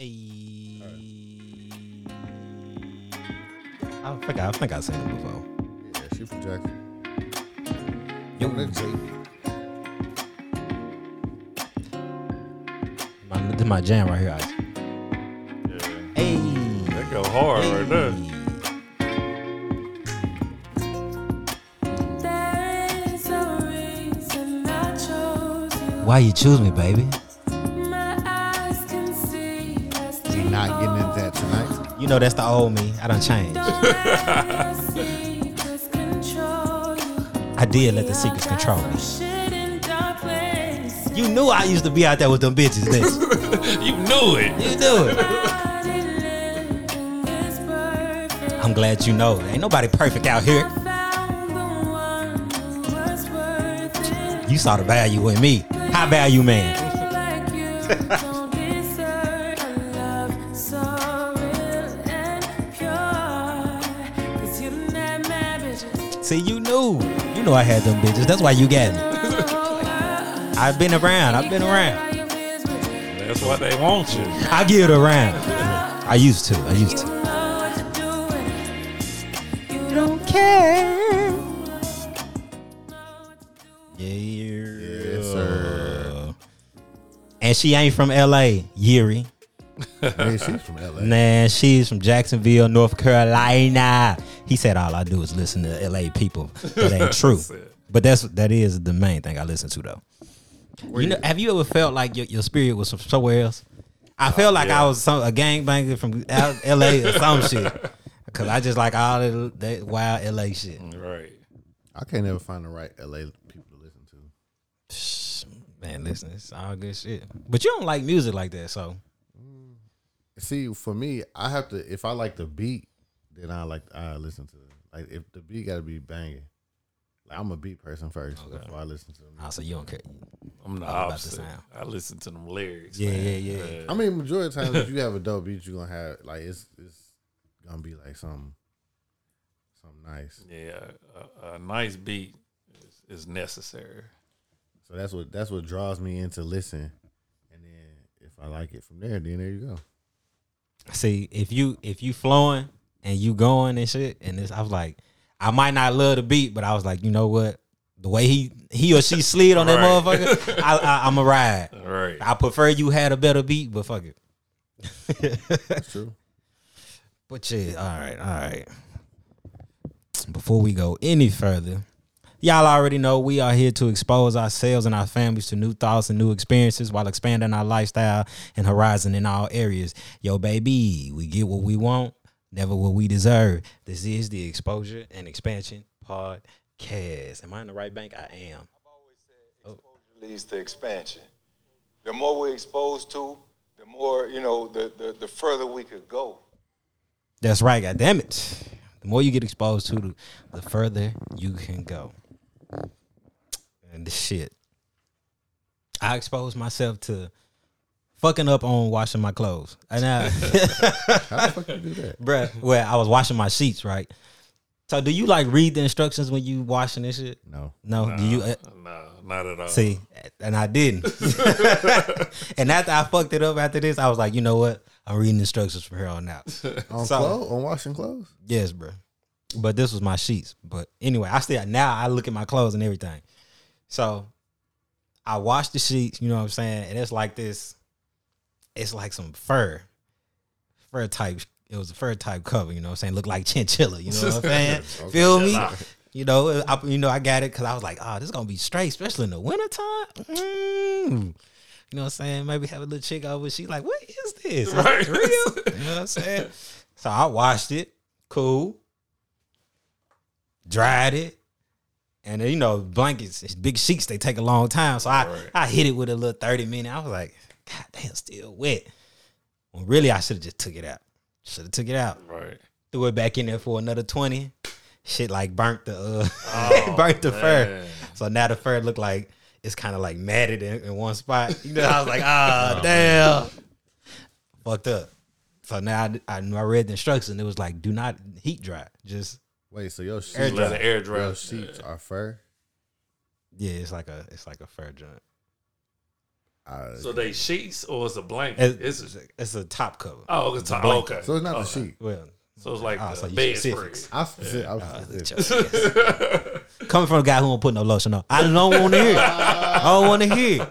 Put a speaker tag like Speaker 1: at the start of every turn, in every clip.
Speaker 1: Hey. I think I, I think I've seen him before.
Speaker 2: Yeah, she from Jackson.
Speaker 1: Yo.
Speaker 2: Yo, that's JB.
Speaker 1: My, this is my jam right here. Ice.
Speaker 3: Yeah.
Speaker 1: Hey.
Speaker 3: That go hard right there.
Speaker 4: There's a reason I chose you.
Speaker 1: Why you choose me, baby? You know that's the old me. I.
Speaker 4: Don't let your secrets control you.
Speaker 1: I did let the secrets control me.
Speaker 4: Shit in dark places.
Speaker 1: You knew I used to be out there with them bitches, didn't you?
Speaker 3: You knew it.
Speaker 1: You knew it.
Speaker 4: Nobody living is perfect.
Speaker 1: I'm glad you know. Ain't nobody perfect out here.
Speaker 4: Found the one who was worth it.
Speaker 1: You saw the value in me. High value man.
Speaker 4: You
Speaker 1: know I had them bitches. That's why you got me. I've been around. I've been around.
Speaker 3: That's why they want you.
Speaker 1: I give it around. I used to. I used to.
Speaker 4: You don't care.
Speaker 1: Yeah.
Speaker 2: Yes, sir.
Speaker 1: And she ain't from L.A. Yuri.
Speaker 2: Man, she's from LA.
Speaker 1: Nah, she's from Jacksonville, North Carolina. He said all I do is listen to LA people. That ain't true.
Speaker 3: That's
Speaker 1: but that's that is the main thing I listen to though. You know, have you ever felt like your, your spirit was from somewhere else? I oh, felt like I was some, a gangbanger from LA or some shit. Cause I just like all that, that wild LA shit.
Speaker 3: Right.
Speaker 2: I can't ever find the right LA people to listen to.
Speaker 1: Man, listen, it's all good shit. But you don't like music like that, so
Speaker 2: See, for me, I have to. If I like the beat, then I like I listen to. it. Like if the beat got to be banging. Like I'm a beat person first before I listen to. Them.
Speaker 1: oh, so you don't care.
Speaker 3: I'm the
Speaker 1: All about the
Speaker 3: opposite.
Speaker 1: sound.
Speaker 3: I listen to them lyrics.
Speaker 1: Yeah,
Speaker 3: man.
Speaker 1: yeah, yeah.
Speaker 2: I mean, majority of times if you have a dope beat, you are gonna have like it's it's gonna be like something something nice.
Speaker 3: Yeah, a, a nice beat is, is necessary.
Speaker 2: So that's what that's what draws me into listen, and then if I like it from there, then there you go.
Speaker 1: See, if you if you flowing and you going and shit, and this, I was like, I might not love the beat, but I was like, you know what? The way he he or she slid on that
Speaker 3: Right.
Speaker 1: motherfucker, I, I, I'm a ride.
Speaker 3: All right.
Speaker 1: I prefer you had a better beat, but fuck it.
Speaker 2: That's true.
Speaker 1: But yeah, all right, all right. Before we go any further, y'all already know we are here to expose ourselves and our families to new thoughts and new experiences while expanding our lifestyle and horizon in all areas. Yo, baby, we get what we want, never what we deserve. This is the Exposure and Expansion Podcast. Am I in the right bank? I am. Always said, oh. exposure oh.
Speaker 5: leads to expansion. The more we're exposed to, the more, you know, the, the, the further we could go.
Speaker 1: That's right, God damn it. The more you get exposed to, the, the further you can go. And this shit. I exposed myself to fucking up on washing my clothes. And I,
Speaker 2: How the fuck you do that?
Speaker 1: bruh, well, I was washing my sheets, right? So do you like read the instructions when you washing this shit?
Speaker 2: No.
Speaker 1: No, do you? Uh,
Speaker 3: No, not at all.
Speaker 1: see, and I didn't. and after I fucked it up after this, I was like, you know what? I'm reading instructions from here on out.
Speaker 2: On
Speaker 1: So-
Speaker 2: clothes, on washing clothes.
Speaker 1: Yes, bro. But this was my sheets. But anyway, I still now I look at my clothes and everything. So I wash the sheets, you know what I'm saying? And it's like this, it's like some fur. Fur type. It was a fur type cover, you know what I'm saying? Look like chinchilla, you know what I'm saying? Feel me? You know, I, you know, I got it because I was like, oh, this is gonna be straight, especially in the wintertime. Mm. You know what I'm saying? Maybe have a little chick over. She like, what is this? Is
Speaker 3: Right.
Speaker 1: real? You know what I'm saying? So I washed it. Cool. Dried it. And you know, blankets, it's big sheets, they take a long time. So I,
Speaker 3: Right.
Speaker 1: I hit it with a little 30 minute. I was like, God damn, still wet. Well, really, I should have just took it out. Should have took it out.
Speaker 3: Right.
Speaker 1: Threw it back in there for another 20. Shit like burnt the uh
Speaker 3: Oh,
Speaker 1: burnt the fur. So now the fur looked like it's kind of like matted in, in one spot. You know, I was like, ah, damn. Fucked up. So now I, I, I read the instructions. It was like, do not heat dry. Just
Speaker 2: Wait, so your sheets,
Speaker 1: Air
Speaker 3: Let the air dry.
Speaker 2: your sheets are fur?
Speaker 1: yeah, it's like a it's like a fur joint.
Speaker 2: I,
Speaker 3: So they sheets or it's a blanket?
Speaker 1: It's,
Speaker 3: It's,
Speaker 1: it's a top cover.
Speaker 3: oh, it's a,
Speaker 1: blanket.
Speaker 3: okay.
Speaker 2: so it's not the
Speaker 3: Okay.
Speaker 2: sheet.
Speaker 1: Well,
Speaker 3: So it's like
Speaker 1: Oh,
Speaker 3: the
Speaker 1: so you
Speaker 3: bed
Speaker 1: specifics.
Speaker 3: spread.
Speaker 2: I specific, I was
Speaker 1: uh,
Speaker 2: specific.
Speaker 1: yes. coming from a guy who won't put no lotion on, I don't want to hear. I don't want to hear.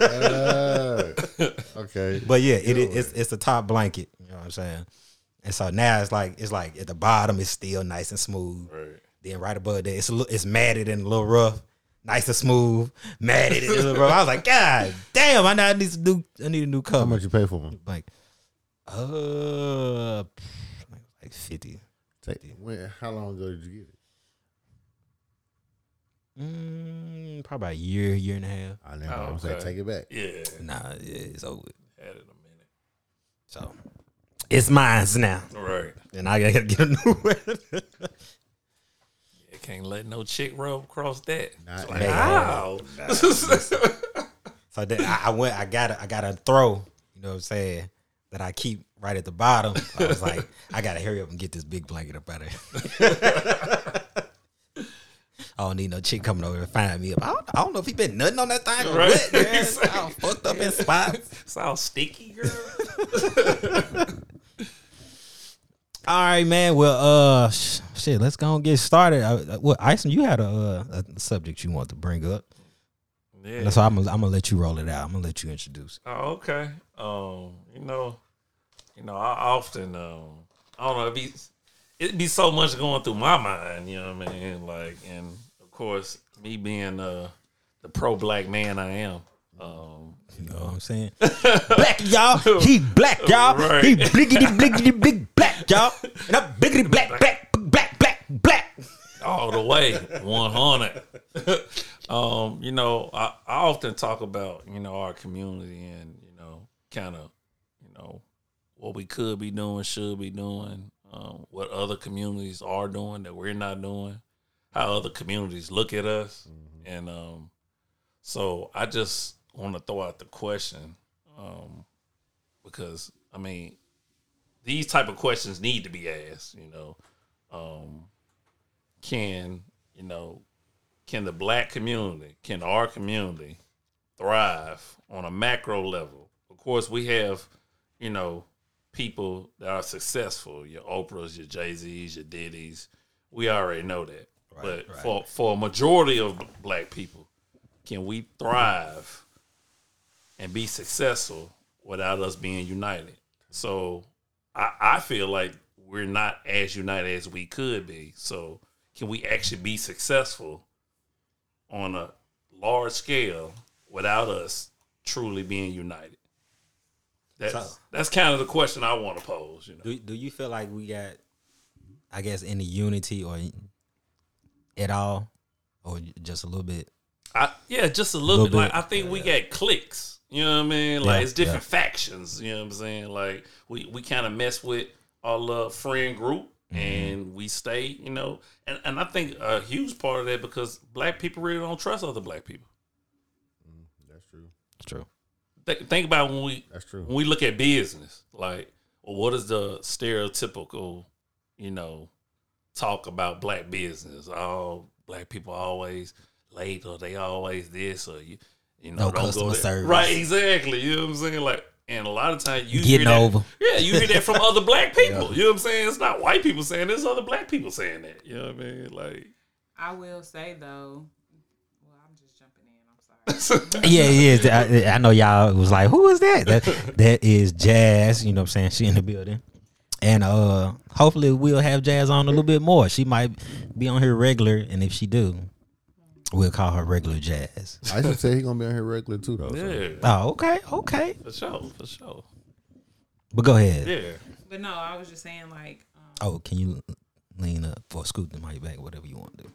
Speaker 2: Uh, okay.
Speaker 1: But yeah, it, is it's it's a top blanket. You know what I'm saying? And so now it's like it's like at the bottom it's still nice and smooth.
Speaker 3: Right.
Speaker 1: Then right above that it's a little, it's matted and a little rough, nice and smooth, matted and a little rough. I was like, God damn! I know I need to do I need a new cover.
Speaker 2: How much you pay for them?
Speaker 1: Like, uh, like fifty.
Speaker 2: Take, when, how long ago did you get it?
Speaker 1: Mm, probably a year, year and a half.
Speaker 2: I never.
Speaker 3: Oh,
Speaker 2: I'm saying
Speaker 3: okay.
Speaker 2: take it back.
Speaker 3: Yeah.
Speaker 1: Nah, yeah, it's over.
Speaker 3: Had it a minute.
Speaker 1: So it's mine's now,
Speaker 3: Right.
Speaker 1: and I gotta get a new one.
Speaker 3: Can't let no chick rub across that.
Speaker 2: Not
Speaker 3: like.
Speaker 1: So then I, I went. I got. A, I got a throw. You know what I'm saying? That I keep right at the bottom. I was like, I gotta hurry up and get this big blanket up out of here. I don't need no chick coming over to find me up. I don't, I don't know if he been nothing on that thing or
Speaker 3: Right.
Speaker 1: what. It's all fucked up in spots.
Speaker 3: it's all sticky, girl.
Speaker 1: All right, man. Well, uh, sh- shit. Let's go and get started. Uh, well, Ison, you had a, uh, a subject you want to bring up,
Speaker 3: Yeah.
Speaker 1: so I'm gonna, I'm gonna let you roll it out. I'm gonna let you introduce.
Speaker 3: Oh, okay. Um, you know, you know, I often, um, I don't know, it be, it be so much going through my mind, you know what I mean? Like, and of course, me being uh the pro black man I am, um,
Speaker 1: You know what I'm saying? black y'all. He black y'all.
Speaker 3: Right.
Speaker 1: He bliggity bliggity big black y'all. And I'm biggity black black black black black.
Speaker 3: all the way, one hundred. um, you know, I, I often talk about you know our community and you know kind of you know what we could be doing, should be doing, um, what other communities are doing that we're not doing, how other communities look at us, and um, so I just want to throw out the question um, because I mean these type of questions need to be asked. You know. Um, can you know can the black community can our community thrive on a macro level of course we have you know people that are successful your oprahs your jay-z's your diddy's we already know that but
Speaker 1: right.
Speaker 3: for for a majority of black people can we thrive and be successful without us being united so i i feel like we're not as united as we could be so can we actually be successful on a large scale without us truly being united? That's
Speaker 1: So-
Speaker 3: that's kind of the question I want to pose. You know,
Speaker 1: Do Do you feel like we got, I guess, any unity or at all, or just a little bit?
Speaker 3: I, yeah, just a little,
Speaker 1: Little
Speaker 3: bit. Like. I think we got cliques. You know what I mean? Like
Speaker 1: Yeah,
Speaker 3: it's different factions. You know what I'm saying? Like we we kind of mess with our little friend group.
Speaker 1: Mm-hmm.
Speaker 3: And we stay, you know, and, and I think a huge part of that because black people really don't trust other black people.
Speaker 2: That's true.
Speaker 1: That's true.
Speaker 3: Think, think about when we
Speaker 2: That's true.
Speaker 3: when we look at business, like, well, what is the stereotypical, you know, talk about black business? Oh, black people always late, or they always this, or you, you know,
Speaker 1: No
Speaker 3: don't
Speaker 1: customer
Speaker 3: go there.
Speaker 1: service.
Speaker 3: Right, exactly. You know what I'm saying? Like, and a lot of times you
Speaker 1: Getting
Speaker 3: hear that-
Speaker 1: over.
Speaker 3: Yeah, you hear that from other black people. You know what I'm saying? It's not white people saying this; other black people saying that. You know what I mean? Like,
Speaker 6: I will say though, well, I'm just jumping in. I'm sorry.
Speaker 1: Yeah, yeah. I, I know y'all was like, who is that? That that is Jazz. You know what I'm saying? She in the building. And uh hopefully we'll have Jazz on a little bit more. She might be on here regular, and if she do, we'll call her regular Jazz.
Speaker 2: I should say he gonna be on here regular too though. so.
Speaker 3: yeah,
Speaker 1: Oh, okay, okay.
Speaker 3: for sure, for sure.
Speaker 1: But go ahead.
Speaker 3: Yeah,
Speaker 6: but no, I was just saying like, um,
Speaker 1: Oh, can you lean up for scoot the mic back, whatever you want to do.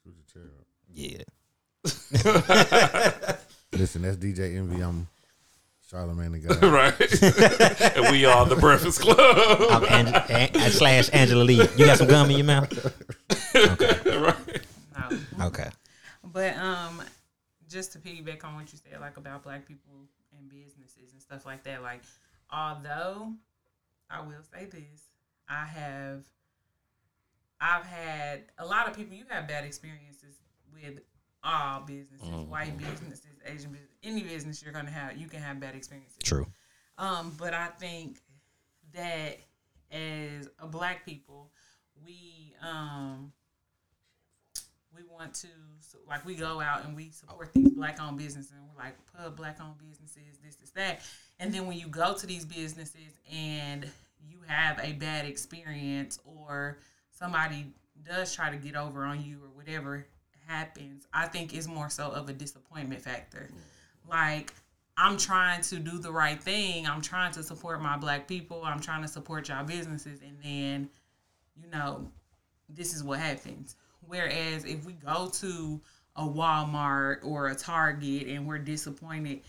Speaker 2: Scoot your chair up.
Speaker 1: Yeah.
Speaker 2: Listen, that's DJ Envy. I'm Charlemagne the guy.
Speaker 3: right. and we are the Breakfast Club.
Speaker 1: I'm Ang- An- slash Angela Yee. You got some gum in your mouth? Okay.
Speaker 3: right.
Speaker 6: no.
Speaker 1: Okay.
Speaker 6: But um, just to piggyback on what you said, like about black people and businesses and stuff like that. Like, although I will say this, I have, I've had a lot of people. You have bad experiences with all businesses, white businesses, Asian business, any business you're gonna have, you can have bad experiences.
Speaker 1: True.
Speaker 6: Um, but I think that as a black people, we um we want to so, like we go out and we support these black owned businesses and we're like pub black owned businesses, this, is that. And then when you go to these businesses and you have a bad experience or somebody does try to get over on you or whatever happens, I think it's more so of a disappointment factor. Like I'm trying to do the right thing. I'm trying to support my black people. I'm trying to support y'all businesses. And then, you know, this is what happens. Whereas if we go to a Walmart or a Target and we're disappointed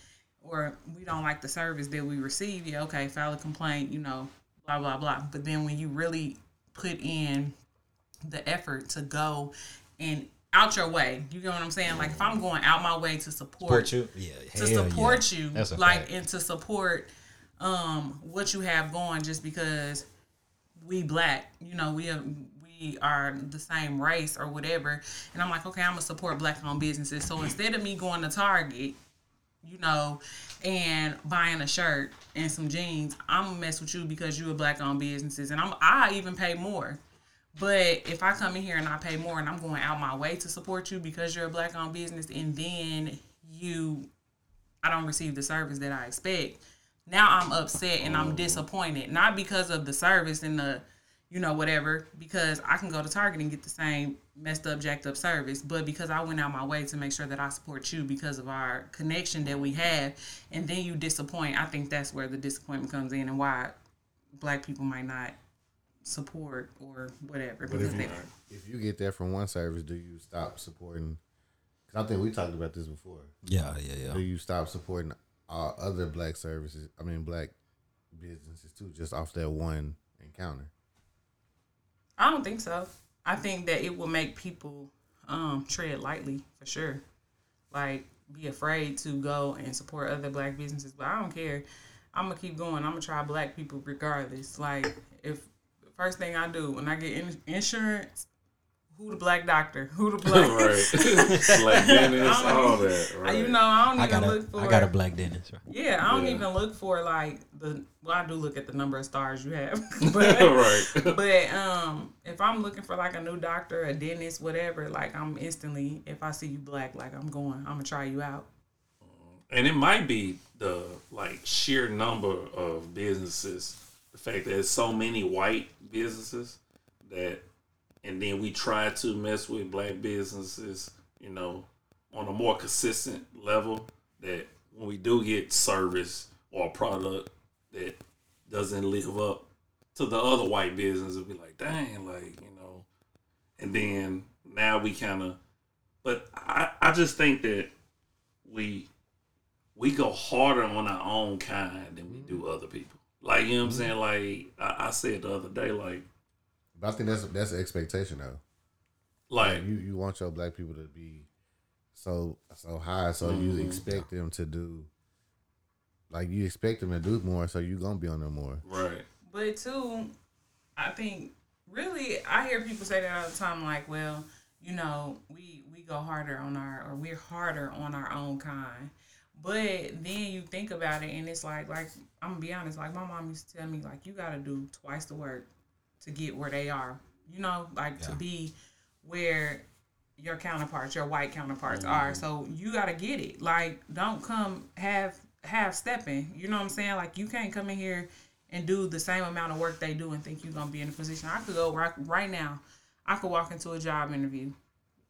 Speaker 6: or we don't like the service that we receive, yeah, okay, file a complaint, you know, blah, blah, blah. But then when you really put in the effort to go and out your way, you know what I'm saying? Like if I'm going out my way to support,
Speaker 1: Support you. Yeah.
Speaker 6: to support
Speaker 1: yeah.
Speaker 6: you,
Speaker 1: That's a
Speaker 6: like
Speaker 1: fact.
Speaker 6: and to support um what you have going just because we black, you know, we have we are the same race or whatever. And I'm like, okay, I'm gonna support black owned businesses. So instead of me going to Target, you know, and buying a shirt and some jeans, I'm gonna mess with you because you're a black owned businesses and I'm I even pay more. But if I come in here and I pay more and I'm going out my way to support you because you're a black owned business and then you I don't receive the service that I expect. Now I'm upset and I'm oh. disappointed. Not because of the service and the, you know, whatever, because I can go to Target and get the same messed up, jacked up service, but because I went out my way to make sure that I support you because of our connection that we have, and then you disappoint, I think that's where the disappointment comes in and why black people might not support or whatever.
Speaker 2: But
Speaker 6: because
Speaker 2: if you, if you get that from one service, do you stop supporting? Because I think we talked about this before.
Speaker 1: Yeah, yeah, yeah.
Speaker 2: Do you stop supporting uh, other black services? I mean, black businesses too, just off that one encounter.
Speaker 6: I don't think so. I think that it will make people um, tread lightly for sure. Like be afraid to go and support other black businesses, but I don't care. I'm gonna keep going. I'm gonna try black people regardless. Like if first thing I do when I get in- insurance, who the black doctor, who the black,
Speaker 3: right. like Dennis,
Speaker 6: I
Speaker 3: all that. Right.
Speaker 6: you know, I don't
Speaker 1: I
Speaker 6: even
Speaker 1: got a,
Speaker 6: look for.
Speaker 1: I got a black dentist. Right?
Speaker 6: yeah, I don't
Speaker 3: Yeah.
Speaker 6: even look for like the. Well, I do look at the number of stars you have, but
Speaker 3: right.
Speaker 6: but um, if I'm looking for like a new doctor, a dentist, whatever, like I'm instantly, if I see you black, like I'm going, I'm gonna try you out.
Speaker 3: and it might be the like sheer number of businesses the fact that there's so many white businesses that and then we try to mess with black businesses you know on a more consistent level that when we do get service or a product that doesn't live up to the other white business it'll be like dang like you know and then now we kind of but I, I just think that we we go harder on our own kind than we do mm-hmm. other people. Like you know what I'm mm-hmm. saying? Like I, I said the other day, like
Speaker 2: But I think that's that's an expectation though.
Speaker 3: like
Speaker 2: Like you, you want your black people to be so so high, so you mm-hmm. expect them to do like you expect them to do more, so you're gonna be on them more.
Speaker 3: right.
Speaker 6: But too, I think really I hear people say that all the time, like, well, you know, we we go harder on our or we're harder on our own kind. But then you think about it and it's like like I'm gonna be honest, like my mom used to tell me, like, you gotta do twice the work to get where they are. You know, like to be where your counterparts, your white counterparts mm-hmm. are. So you gotta get it. Like, don't come half half stepping. You know what I'm saying? Like you can't come in here and do the same amount of work they do and think you're gonna be in a position. I could go right right now. I could walk into a job interview,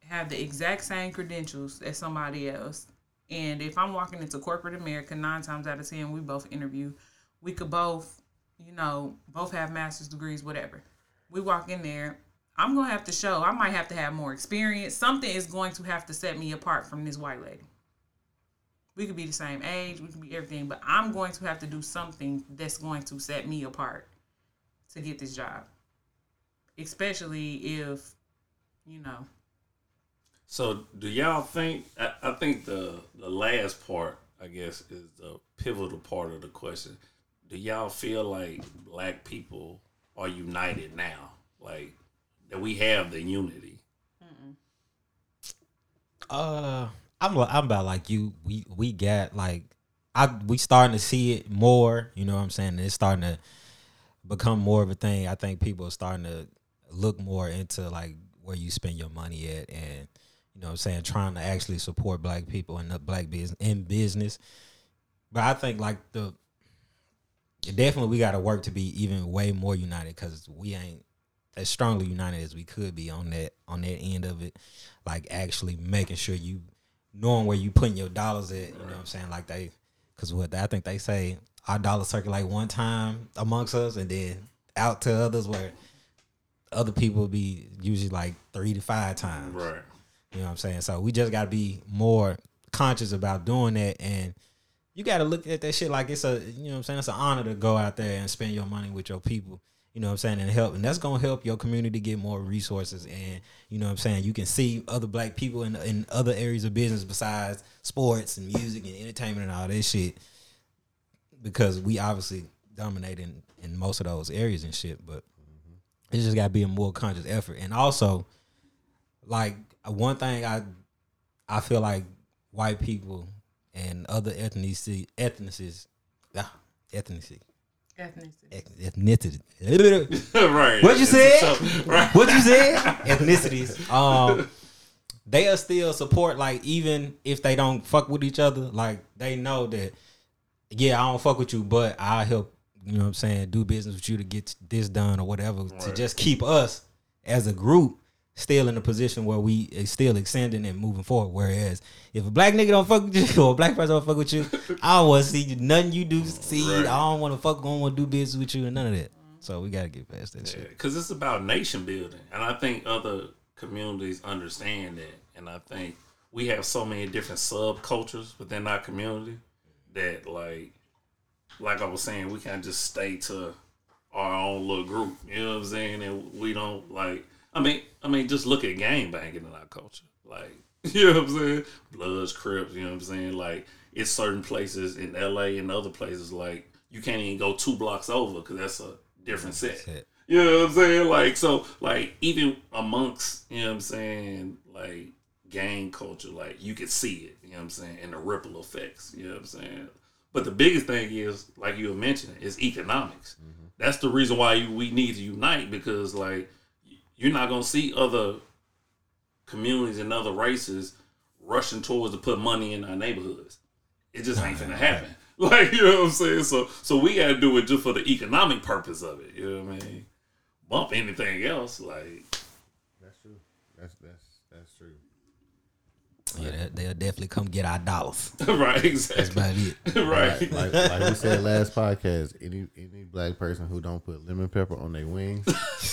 Speaker 6: have the exact same credentials as somebody else. And if I'm walking into corporate America, nine times out of ten, we both interview. We could both, you know, both have master's degrees, whatever. We walk in there. I'm gonna have to show. I might have to have more experience. Something is going to have to set me apart from this white lady. We could be the same age. We could be everything, but I'm going to have to do something that's going to set me apart to get this job. Especially if, you know,
Speaker 3: So do y'all think? I, I think the the last part, I guess, is the pivotal part of the question. Do y'all feel like black people are united now? Like that we have the unity?
Speaker 1: Uh, I'm I'm about like you. We we got like I we starting to see it more. You know what I'm saying? It's starting to become more of a thing. I think people are starting to look more into like where you spend your money at, and you know what I'm saying, trying to actually support black people and the black business in business. But I think like the definitely we got to work to be even way more united because we ain't as strongly united as we could be on that on that end of it. Like actually making sure you knowing where you putting your dollars at. You know what I'm saying? Like they, because what I think they say our dollars circulate one time amongst us and then out to others where other people be usually like three to five times.
Speaker 3: Right.
Speaker 1: You know what I'm saying? So we just got to be more conscious about doing that. And you got to look at that shit like it's a, you know what I'm saying? It's an honor to go out there and spend your money with your people. You know what I'm saying? And help. And that's going to help your community get more resources. And, you know what I'm saying? You can see other black people in, in other areas of business besides sports and music and entertainment and all that shit. Because we obviously dominate in, in most of those areas and shit. But mm-hmm. it's just got to be a more conscious effort. And also, like one thing I I feel like white people and other ethnicity ethnicities ah, ethnicity
Speaker 6: Ethnicity.
Speaker 1: ethnicity
Speaker 3: right.
Speaker 1: What you
Speaker 3: It's
Speaker 1: said?
Speaker 3: right.
Speaker 1: what you said ethnicities um they are still support like even if they don't fuck with each other like they know that yeah I don't fuck with you but I'll help you know what I'm saying do business with you to get this done or whatever to just keep us as a group still in a position where we is still extending and moving forward. Whereas if a black nigga don't fuck with you or a black person don't fuck with you, I don't want to see you, nothing you do see.
Speaker 3: Right.
Speaker 1: I don't want to fuck. I don't want to do business with you and none of that. So we gotta get past that shit.
Speaker 3: because it's about nation building, and I think other communities understand that. And I think we have so many different subcultures within our community that, like, like I was saying, we can't just stay to our own little group. You know what I'm saying? And we don't like. I mean, I mean, just look at gang banging in our culture. Like, you know what I'm saying? Bloods, Crips. You know what I'm saying? Like, it's certain places in LA and other places like you can't even go two blocks over because that's a different set.
Speaker 1: Set.
Speaker 3: You know what I'm saying? Like so like even amongst, you know what I'm saying, like gang culture, like you could see it, you know what I'm saying, and the ripple effects, you know what I'm saying? But the biggest thing is, like you were mentioning, is economics. Mm-hmm. That's the reason why you, we need to unite because like you're not gonna see other communities and other races rushing towards to put money in our neighborhoods. It just ain't gonna happen. Like you know what I'm saying. So so we gotta do it just for the economic purpose of it. You know what I mean? Bump anything else, like
Speaker 2: That's true. That's that's that's true.
Speaker 1: Yeah, they- they'll definitely come get our dollars.
Speaker 3: right, exactly.
Speaker 1: That's
Speaker 3: exactly.
Speaker 1: about it.
Speaker 3: right.
Speaker 2: Like, like we said last podcast, any any black person who don't put lemon pepper on their wings,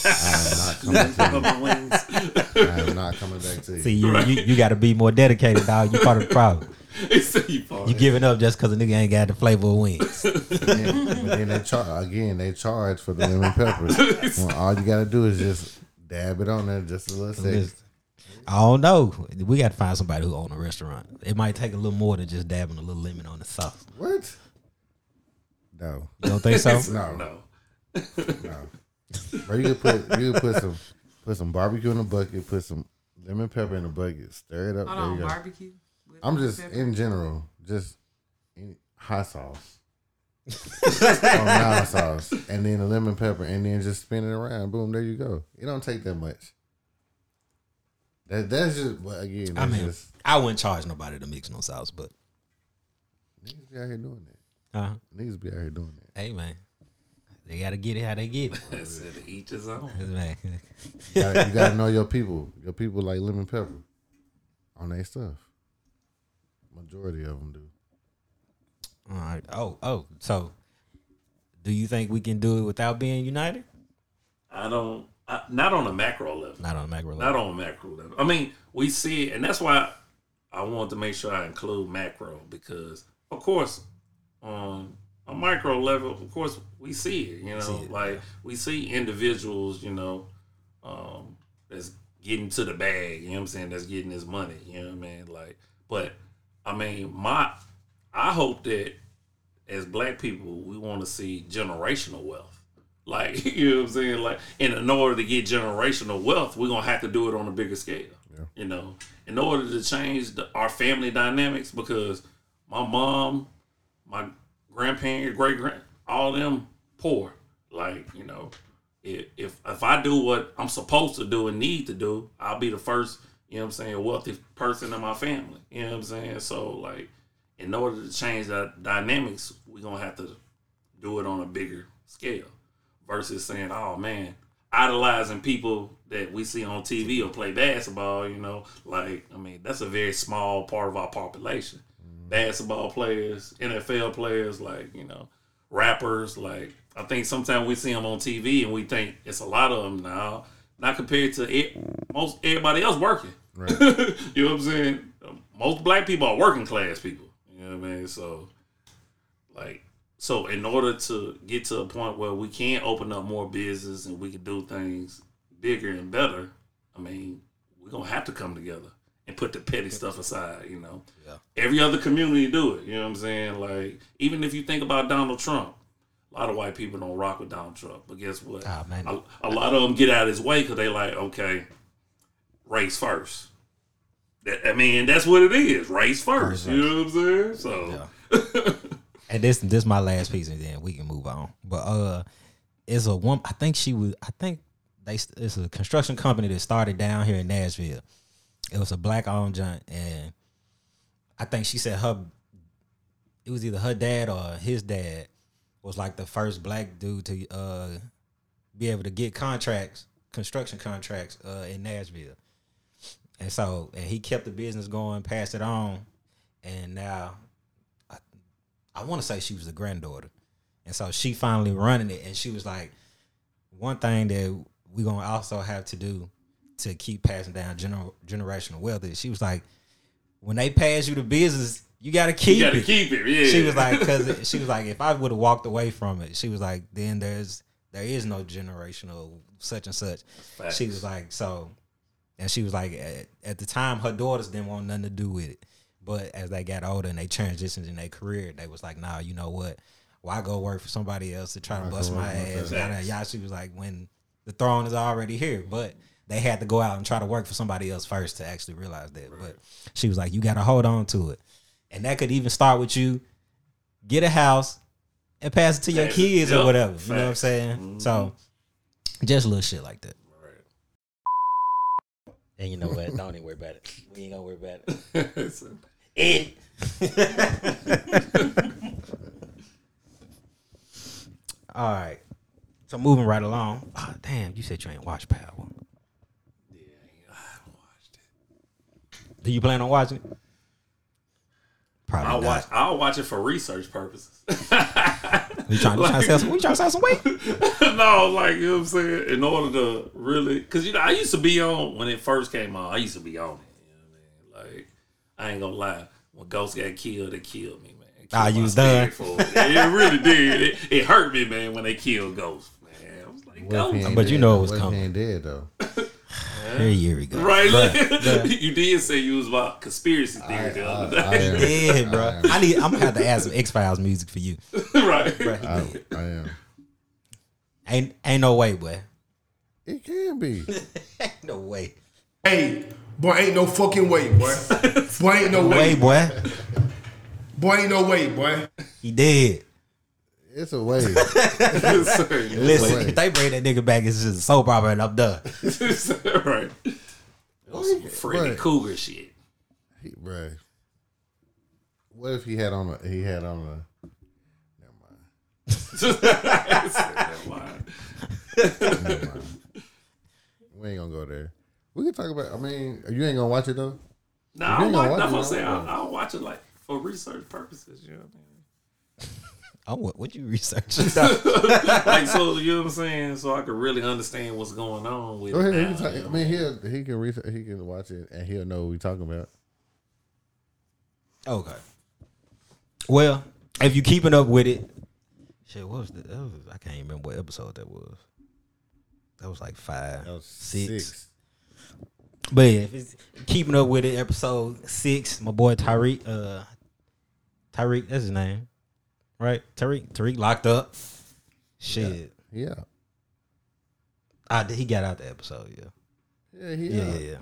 Speaker 2: I am not coming to you. I am not coming back to you.
Speaker 1: See, you, you, you got to be more dedicated, dog. You part of the problem.
Speaker 3: They say you part.
Speaker 1: You giving up just because a nigga ain't got the flavor of wings.
Speaker 2: then, but then they charge again. They charge for the lemon pepper. when all you gotta do is just dab it on there just a little second.
Speaker 1: Listen, I don't know. We got to find somebody who own a restaurant. It might take a little more than just dabbing a little lemon on the sauce.
Speaker 2: What? No,
Speaker 1: You don't think so?
Speaker 2: no,
Speaker 3: no.
Speaker 2: no. Or you could put you could put some put some barbecue in a bucket, put some lemon pepper in a bucket, stir it up.
Speaker 6: Hold
Speaker 2: there
Speaker 6: on,
Speaker 2: you go.
Speaker 6: barbecue. with
Speaker 2: I'm just
Speaker 6: pepper?
Speaker 2: in general, just any, hot sauce. or mild sauce, and then the lemon pepper, and then just spin it around. Boom, there you go. It don't take that much. That that's just well, again.
Speaker 1: I mean,
Speaker 2: just
Speaker 1: I wouldn't charge nobody to mix no sauce, but
Speaker 2: niggas be out here doing that.
Speaker 1: Uh-huh.
Speaker 2: Niggas be out here doing that.
Speaker 1: hey man, they got to get it how they get it.
Speaker 3: That's it. Each his own.
Speaker 1: Man.
Speaker 2: You gotta, you gotta know your people. Your people like lemon pepper on their stuff. Majority of them do.
Speaker 1: All right. Oh, oh. So, do you think we can do it without being united?
Speaker 3: I don't. I, not on a macro level.
Speaker 1: Not on a macro level.
Speaker 3: Not on a macro level. I mean, we see it, and that's why I wanted to make sure I include macro because, of course, on a micro level, of course, we see it. You know,
Speaker 1: it,
Speaker 3: like we see individuals, you know, um, that's getting to the bag. You know what I'm saying? That's getting his money. You know what I mean? Like, but I mean, my I hope that as black people, we want to see generational wealth. Like, you know what I'm saying? Like, and in order to get generational wealth, we're gonna have to do it on a bigger scale. You know, in order to change the, our family dynamics, because my mom, my grandparents, great grand, all them poor. Like you know, if if if I do what I'm supposed to do and need to do, I'll be the first. You know what I'm saying? Wealthy person in my family. You know what I'm saying? So like, in order to change that dynamics, we're gonna have to do it on a bigger scale versus saying, "Oh man, idolizing people that we see on TV or play basketball." You know, like I mean, that's a very small part of our population. Mm-hmm. Basketball players, NFL players, like you know, rappers. Like I think sometimes we see them on TV and we think it's a lot of them now. Not compared to it, most everybody else working.
Speaker 2: Right.
Speaker 3: you know what I'm saying? Most black people are working class people. You know what I mean? So, like, so in order to get to a point where we can open up more business and we can do things bigger and better, I mean, we're gonna have to come together and put the petty stuff aside. You know,
Speaker 1: Yeah.
Speaker 3: every other community do it. You know what I'm saying? Like, even if you think about Donald Trump. A lot of white people don't rock with Donald Trump, but guess what?
Speaker 1: Ah, man.
Speaker 3: A, a lot of them get out of his way because they like, okay, race first. That, I mean, that's what it is. Race first.
Speaker 1: Race
Speaker 3: You know what I'm saying? So
Speaker 1: And this this my last piece, and then we can move on. But uh, it's a woman. I think she was. I think they. It's a construction company that started down here in Nashville. It was a black owned joint, and I think she said her. It was either her dad or his dad was like the first black dude to uh be able to get contracts, construction contracts uh in Nashville. And so, and he kept the business going, passed it on, and now I want to say she was the granddaughter, and so she finally running it, and she was like, one thing that we're gonna also have to do to keep passing down gener- generational wealth is she was like, when they pass you the business, you gotta keep
Speaker 3: you got to
Speaker 1: it.
Speaker 3: keep it. Yeah.
Speaker 1: She was like, because she was like, if I would have walked away from it, she was like, then there's there is no generational such and such.
Speaker 3: Facts.
Speaker 1: She was like, so, and she was like, at, at the time, her daughters didn't want nothing to do with it, but as they got older and they transitioned in their career, they was like, nah, you know what? Why go work for somebody else to try to bust
Speaker 2: go
Speaker 1: my
Speaker 2: work for
Speaker 1: ass?
Speaker 3: that?
Speaker 1: Yada, yada. She was like, when the throne is already here, but they had to go out and try to work for somebody else first to actually realize that. But she was like, you got to hold on to it, and that could even start with you get a house and pass it to your
Speaker 3: Pass it.
Speaker 1: kids or
Speaker 3: Yep.
Speaker 1: whatever. You know what I'm
Speaker 3: Facts.
Speaker 1: saying? Mm-hmm. So just little shit like that.
Speaker 3: Right.
Speaker 1: And you know what? Don't even worry about it. We ain't gonna worry about it.
Speaker 3: So,
Speaker 1: And all right. So moving right along. Oh, damn, you said you ain't watched Power.
Speaker 3: Yeah, I haven't watched it.
Speaker 1: Do you plan on watching it? Probably
Speaker 3: I'll
Speaker 1: not.
Speaker 3: watch. I'll watch it for research purposes.
Speaker 1: you trying, we trying to sell some. We trying to sell some weight.
Speaker 3: no, like you know what I'm saying. In order to really, because you know, I used to be on when it first came out. I used to be on it. I ain't gonna lie. When Ghost got killed, it killed me, man. It
Speaker 1: Ah,
Speaker 3: killed
Speaker 1: you was done.
Speaker 3: for it. It really did. It, it hurt me, man, when they killed Ghost. Man, I was like,
Speaker 2: What
Speaker 3: Ghost,
Speaker 1: But you know it
Speaker 2: though?
Speaker 1: was
Speaker 2: What if he
Speaker 1: coming.
Speaker 2: ain't dead though.
Speaker 1: Here, here we go.
Speaker 3: right?
Speaker 1: Bruh,
Speaker 3: you did say you was about conspiracy theory the other
Speaker 2: I
Speaker 3: day,
Speaker 2: am.
Speaker 1: Yeah, bro. I need. I'm gonna have to add some X Files music for you.
Speaker 3: right?
Speaker 2: I, I am.
Speaker 1: Ain't ain't no way, boy.
Speaker 2: It can be.
Speaker 1: Ain't no way.
Speaker 7: Hey, boy, ain't no fucking way, boy. boy, ain't no
Speaker 1: Way,
Speaker 7: way.
Speaker 1: boy.
Speaker 7: Boy, ain't no way, boy.
Speaker 1: He dead.
Speaker 2: It's a way.
Speaker 1: Listen,
Speaker 2: way.
Speaker 1: if they bring that nigga back, it's just a soap opera and I'm done.
Speaker 3: right. Some Freddy
Speaker 2: Right.
Speaker 3: Krueger shit.
Speaker 2: He, bruh. What if he had on a he had on a never mind.
Speaker 3: Never mind.
Speaker 2: Never mind. We ain't gonna go there. We can talk about I mean, you ain't gonna watch it though?
Speaker 3: Nah, I'll
Speaker 2: ain't
Speaker 3: watch,
Speaker 2: gonna watch
Speaker 3: I'm
Speaker 2: it,
Speaker 3: gonna say? I'll, oh. I'll watch it like for research purposes. You know what I mean?
Speaker 1: Oh, what, what you research?
Speaker 3: like so, you know what I'm saying? So I can really understand what's going on with
Speaker 2: Go
Speaker 3: it.
Speaker 2: ahead. He
Speaker 3: now,
Speaker 2: can talk,
Speaker 3: you know?
Speaker 2: I mean he'll he can research, he can watch it and he'll know what we talking about.
Speaker 1: okay. Well, if you keeping up with it, shit, what was the? That was, I can't even remember what episode that was. That was like five,
Speaker 2: That was
Speaker 1: six.
Speaker 2: six.
Speaker 1: But yeah, if it's keeping up with it, episode six, my boy Tariq, uh, Tariq, that's his name, right? Tariq, Tariq locked up. Shit,
Speaker 2: Yeah.
Speaker 1: ah, he got out the episode. Yeah,
Speaker 2: Yeah, he
Speaker 1: yeah,
Speaker 2: yeah.
Speaker 1: yeah. yeah.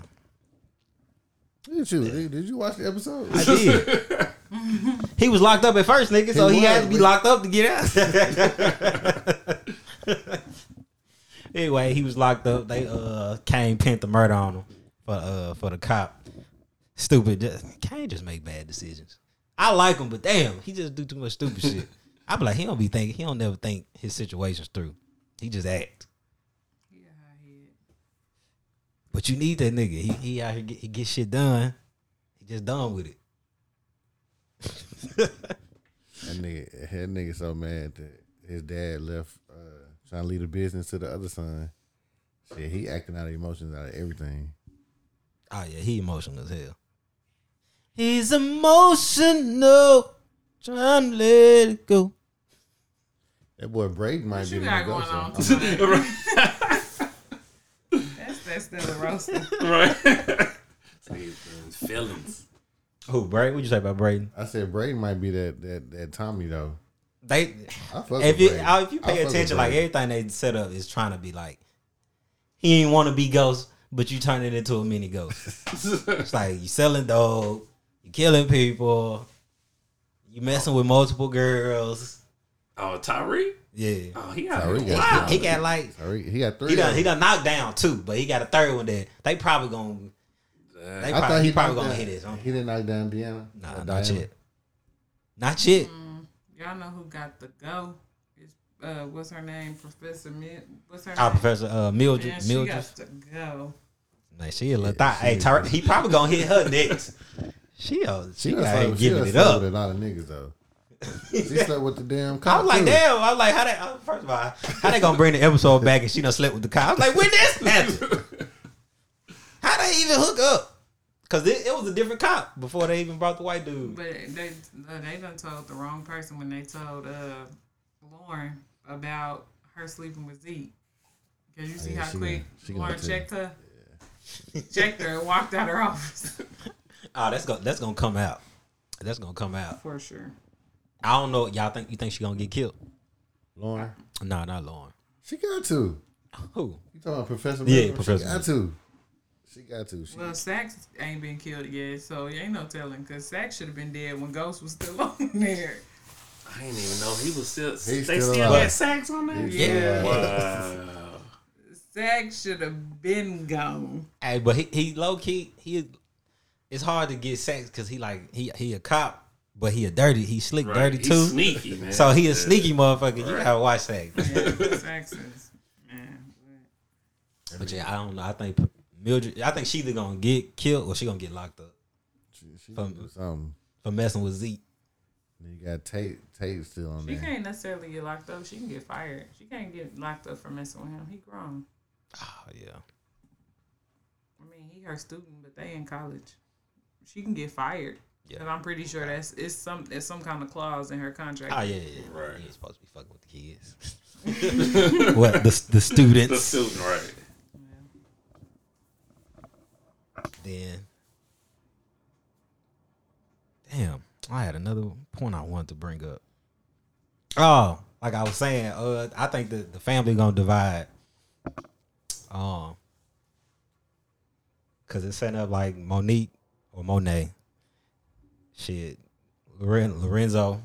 Speaker 2: Did you did you watch the episode?
Speaker 1: I did. he was locked up at first, nigga, so
Speaker 2: He
Speaker 1: he, had to be
Speaker 2: but-
Speaker 1: locked up to get out. anyway, he was locked up. They uh Cane pinned the murder on him for uh for the cop. Stupid. Just, can't just make bad decisions. I like him, but damn, he just do too much stupid shit. I be like, he don't be thinking. He don't never think his situations through. He just act. But you need that nigga. He he out here get, he get shit done. He just done with it.
Speaker 2: That nigga, that nigga so mad that his dad left uh, trying to leave the business to the other son. Shit, he acting out of emotions out of everything.
Speaker 1: Oh yeah, he emotional as hell. He's emotional, trying to let it go.
Speaker 2: That boy Brayden might
Speaker 6: What
Speaker 2: be
Speaker 6: you
Speaker 2: the
Speaker 6: got
Speaker 2: ghost
Speaker 6: going on
Speaker 2: son.
Speaker 6: tonight? That's that's still a roaster.
Speaker 3: right. feelings.
Speaker 1: Who Brayden? What you say about Brayden?
Speaker 2: I said Brayden might be that that that Tommy though.
Speaker 1: They
Speaker 2: I fuck
Speaker 1: if
Speaker 2: with
Speaker 1: you
Speaker 2: Brayden.
Speaker 1: uh, if you pay
Speaker 2: fuck
Speaker 1: attention, like everything they set up is trying to be like he ain't want to be ghost, but you turn it into a mini ghost. it's like you selling dope, you killing people, you messing with multiple girls.
Speaker 3: Oh, Tyree?
Speaker 1: Yeah,
Speaker 3: Oh, he got
Speaker 2: Tyree got
Speaker 3: wow.
Speaker 1: he got like
Speaker 2: Sorry, he got three.
Speaker 1: he done
Speaker 2: of
Speaker 1: he done knocked down two, but he got a third one that they probably gonna they
Speaker 2: I
Speaker 1: probably,
Speaker 2: thought
Speaker 1: he,
Speaker 2: he,
Speaker 1: probably gonna
Speaker 2: down-
Speaker 1: hit his. Huh?
Speaker 2: He didn't knock down Diana.
Speaker 1: Nah, not
Speaker 2: Diana?
Speaker 1: yet. Not yet.
Speaker 6: Y'all know who got the go? It's, uh, what's her name? Professor Mid. What's her
Speaker 1: Our
Speaker 6: name?
Speaker 1: professor uh, Mildred.
Speaker 6: Man, she
Speaker 1: Mildred.
Speaker 6: got to go.
Speaker 1: Like she a little
Speaker 2: Yeah,
Speaker 1: thought. Hey,
Speaker 2: is.
Speaker 1: Tyra, he probably gonna hit her next. She uh, she,
Speaker 2: She done
Speaker 1: got
Speaker 2: slept- she
Speaker 1: giving it up.
Speaker 2: with a lot of niggas though. she slept with the damn cop.
Speaker 1: I was like,
Speaker 2: too.
Speaker 1: damn. I was like, how they? uh, First of all, how they gonna bring the episode back and she done slept with the cop? I was like, when this happened? How they even hook up? Cause it, it was a different cop before they even brought the white dude.
Speaker 6: But they uh, they done told the wrong person when they told uh, Lauren about her sleeping with Zeke. Cause you see
Speaker 2: Yeah,
Speaker 6: how
Speaker 2: she
Speaker 6: quick
Speaker 2: she gonna
Speaker 6: Lauren checked her. Checked her and walked out her office.
Speaker 1: Oh, that's gonna that's gonna come out. That's gonna come out.
Speaker 6: For sure.
Speaker 1: I don't know. Y'all think you think she gonna get killed?
Speaker 2: Lauren,
Speaker 1: No, not Lauren.
Speaker 2: she got to.
Speaker 1: Who?
Speaker 2: You talking about Professor?
Speaker 1: Yeah,
Speaker 2: Miller?
Speaker 1: Professor
Speaker 2: She got to. She got to. She,
Speaker 6: Well, Saxe ain't been killed yet, so it ain't no telling. Cause Saxe should have been dead when Ghost was still on there.
Speaker 3: I didn't even know he was still. they
Speaker 2: still
Speaker 3: still had Saxe on there.
Speaker 2: He's
Speaker 6: Yeah.
Speaker 3: Wow.
Speaker 6: Saxe should have been gone.
Speaker 1: Hey, but he, he low key he. It's hard to get Saxe because he like he he a cop, but he a dirty. He slick
Speaker 3: Right.
Speaker 1: dirty
Speaker 3: He's
Speaker 1: too.
Speaker 3: sneaky, man.
Speaker 1: So he a
Speaker 3: Yeah.
Speaker 1: sneaky motherfucker. You gotta watch Saxe.
Speaker 6: Yeah, Saxe is man.
Speaker 1: But yeah, I don't know. I think Mildred. I think she either gonna get killed or she gonna get locked up
Speaker 2: She, she
Speaker 1: From-
Speaker 2: something.
Speaker 1: for messing with Zeke.
Speaker 2: Then You got Tate. Tate still on
Speaker 6: She
Speaker 2: there.
Speaker 6: can't necessarily get locked up. She can get fired. She can't get locked up for messing with him. He grown.
Speaker 1: Oh yeah.
Speaker 6: I mean, he her student, but they in college. She can get fired.
Speaker 1: Yeah.
Speaker 6: And I'm pretty sure that's it's some it's some kind of clause in her contract.
Speaker 1: Oh yeah, yeah. yeah.
Speaker 3: Right.
Speaker 1: You ain't supposed to be fucking with the kids. what the the students?
Speaker 3: The
Speaker 1: students?
Speaker 3: student, right?
Speaker 1: then damn i had another point i wanted to bring up oh like i was saying uh i think the, the family gonna divide um because it's setting up like monique or monet. Shit. Loren, lorenzo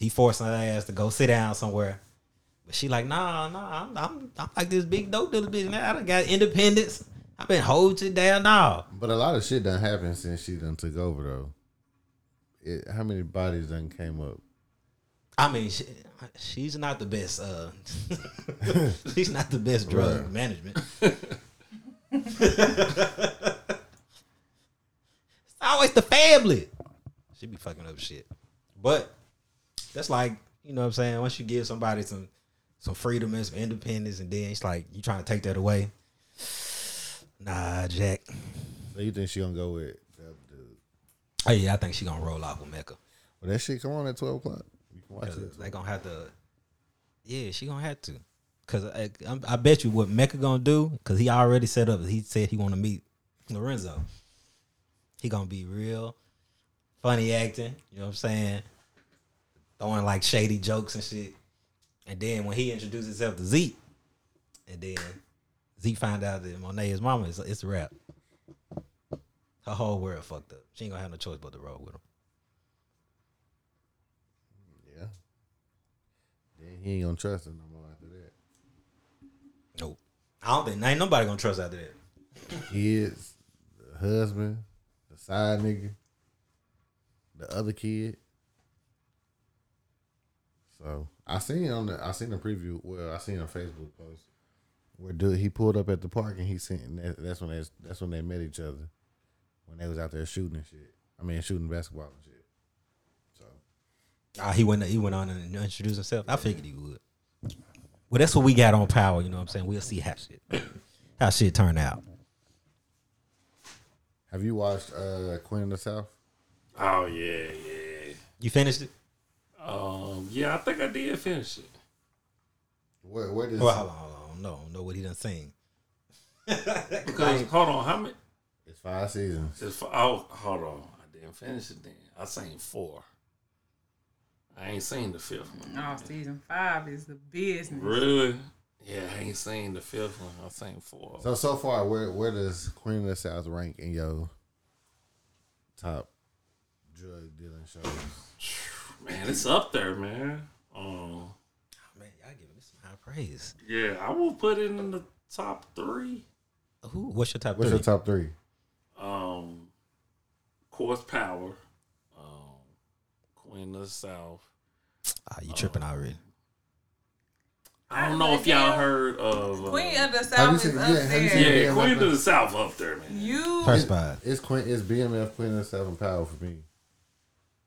Speaker 1: he forcing her ass to go sit down somewhere. But she like nah nah i'm, I'm, I'm like this big dope dealer bitch now i done got independence. I've been holding it down now.
Speaker 2: But a lot of shit done happened since she done took over though. It, how many bodies done came up?
Speaker 1: I mean, she, she's not the best. Uh, she's not the best drug
Speaker 2: Right.
Speaker 1: management. it's always the family. She be fucking up shit. But that's like you know what I'm saying. Once you give somebody some some freedom and some independence, and then it's like you trying to take that away. Nah, Jack.
Speaker 2: So you think she gonna go with other dude?
Speaker 1: Oh yeah, I think she gonna roll off with Mecca.
Speaker 2: Well, that shit come on at twelve o'clock. You can watch
Speaker 1: Cause
Speaker 2: it.
Speaker 1: they gonna have to. Yeah, she gonna have to. Cause I, I, I bet you what Mecca gonna do. Cause he already set up. He said he want to meet Lorenzo. He gonna be real funny acting. You know what I'm saying? Throwing like shady jokes and shit. And then when he introduced himself to Zeke, and then Zeke find out that Monet is mama, it's, it's a rap. Her whole world fucked up. She ain't gonna have no choice but to roll with him.
Speaker 2: Yeah. Then he ain't gonna trust her no more after that.
Speaker 1: Nope. I don't think ain't nobody gonna trust after that.
Speaker 2: Kids, the husband, the side nigga, the other kid. So I seen on the I seen the preview. Well, I seen a Facebook post where dude he pulled up at the park and he seen that, that's when they that's when they met each other when they was out there shooting and shit. I mean shooting basketball and shit. So
Speaker 1: Ah, he went he went on and introduced himself. I figured he would. Well, that's what we got on power. You know what I'm saying? We'll see how shit how shit turn out.
Speaker 2: have you watched uh Queen of the South?
Speaker 3: Oh yeah, yeah.
Speaker 1: You finished it?
Speaker 3: Um, yeah, I think I did finish it.
Speaker 2: Where where does
Speaker 1: Well, hold on, hold on. No, know what he done sing.
Speaker 3: Because hold on, how many?
Speaker 2: it's five seasons.
Speaker 3: It's for, oh, hold on, I didn't finish it. Then I seen four. I ain't seen the fifth one.
Speaker 6: Oh, season five is the business.
Speaker 3: Really? Yeah, I ain't seen the fifth one. I seen four.
Speaker 2: So so far, where where does Queen of the South rank in your top drug dealing shows?
Speaker 3: Man, it's up there, man. Um,
Speaker 1: Oh, man, y'all giving this some high praise.
Speaker 3: yeah, I will put it in the top three.
Speaker 1: Who? What's your top
Speaker 2: What's
Speaker 1: three?
Speaker 2: your top three?
Speaker 3: Um, course, Power. Um, Queen of the South.
Speaker 1: Ah, you tripping already?
Speaker 3: I don't know if y'all heard of uh,
Speaker 6: Queen of the South is
Speaker 2: seen-
Speaker 6: up
Speaker 2: yeah,
Speaker 6: there.
Speaker 3: Yeah,
Speaker 2: Yeah,
Speaker 3: Queen of the South up there, man.
Speaker 6: You
Speaker 1: First five.
Speaker 2: It's Queen. It's BMF Queen of the South and Power for me.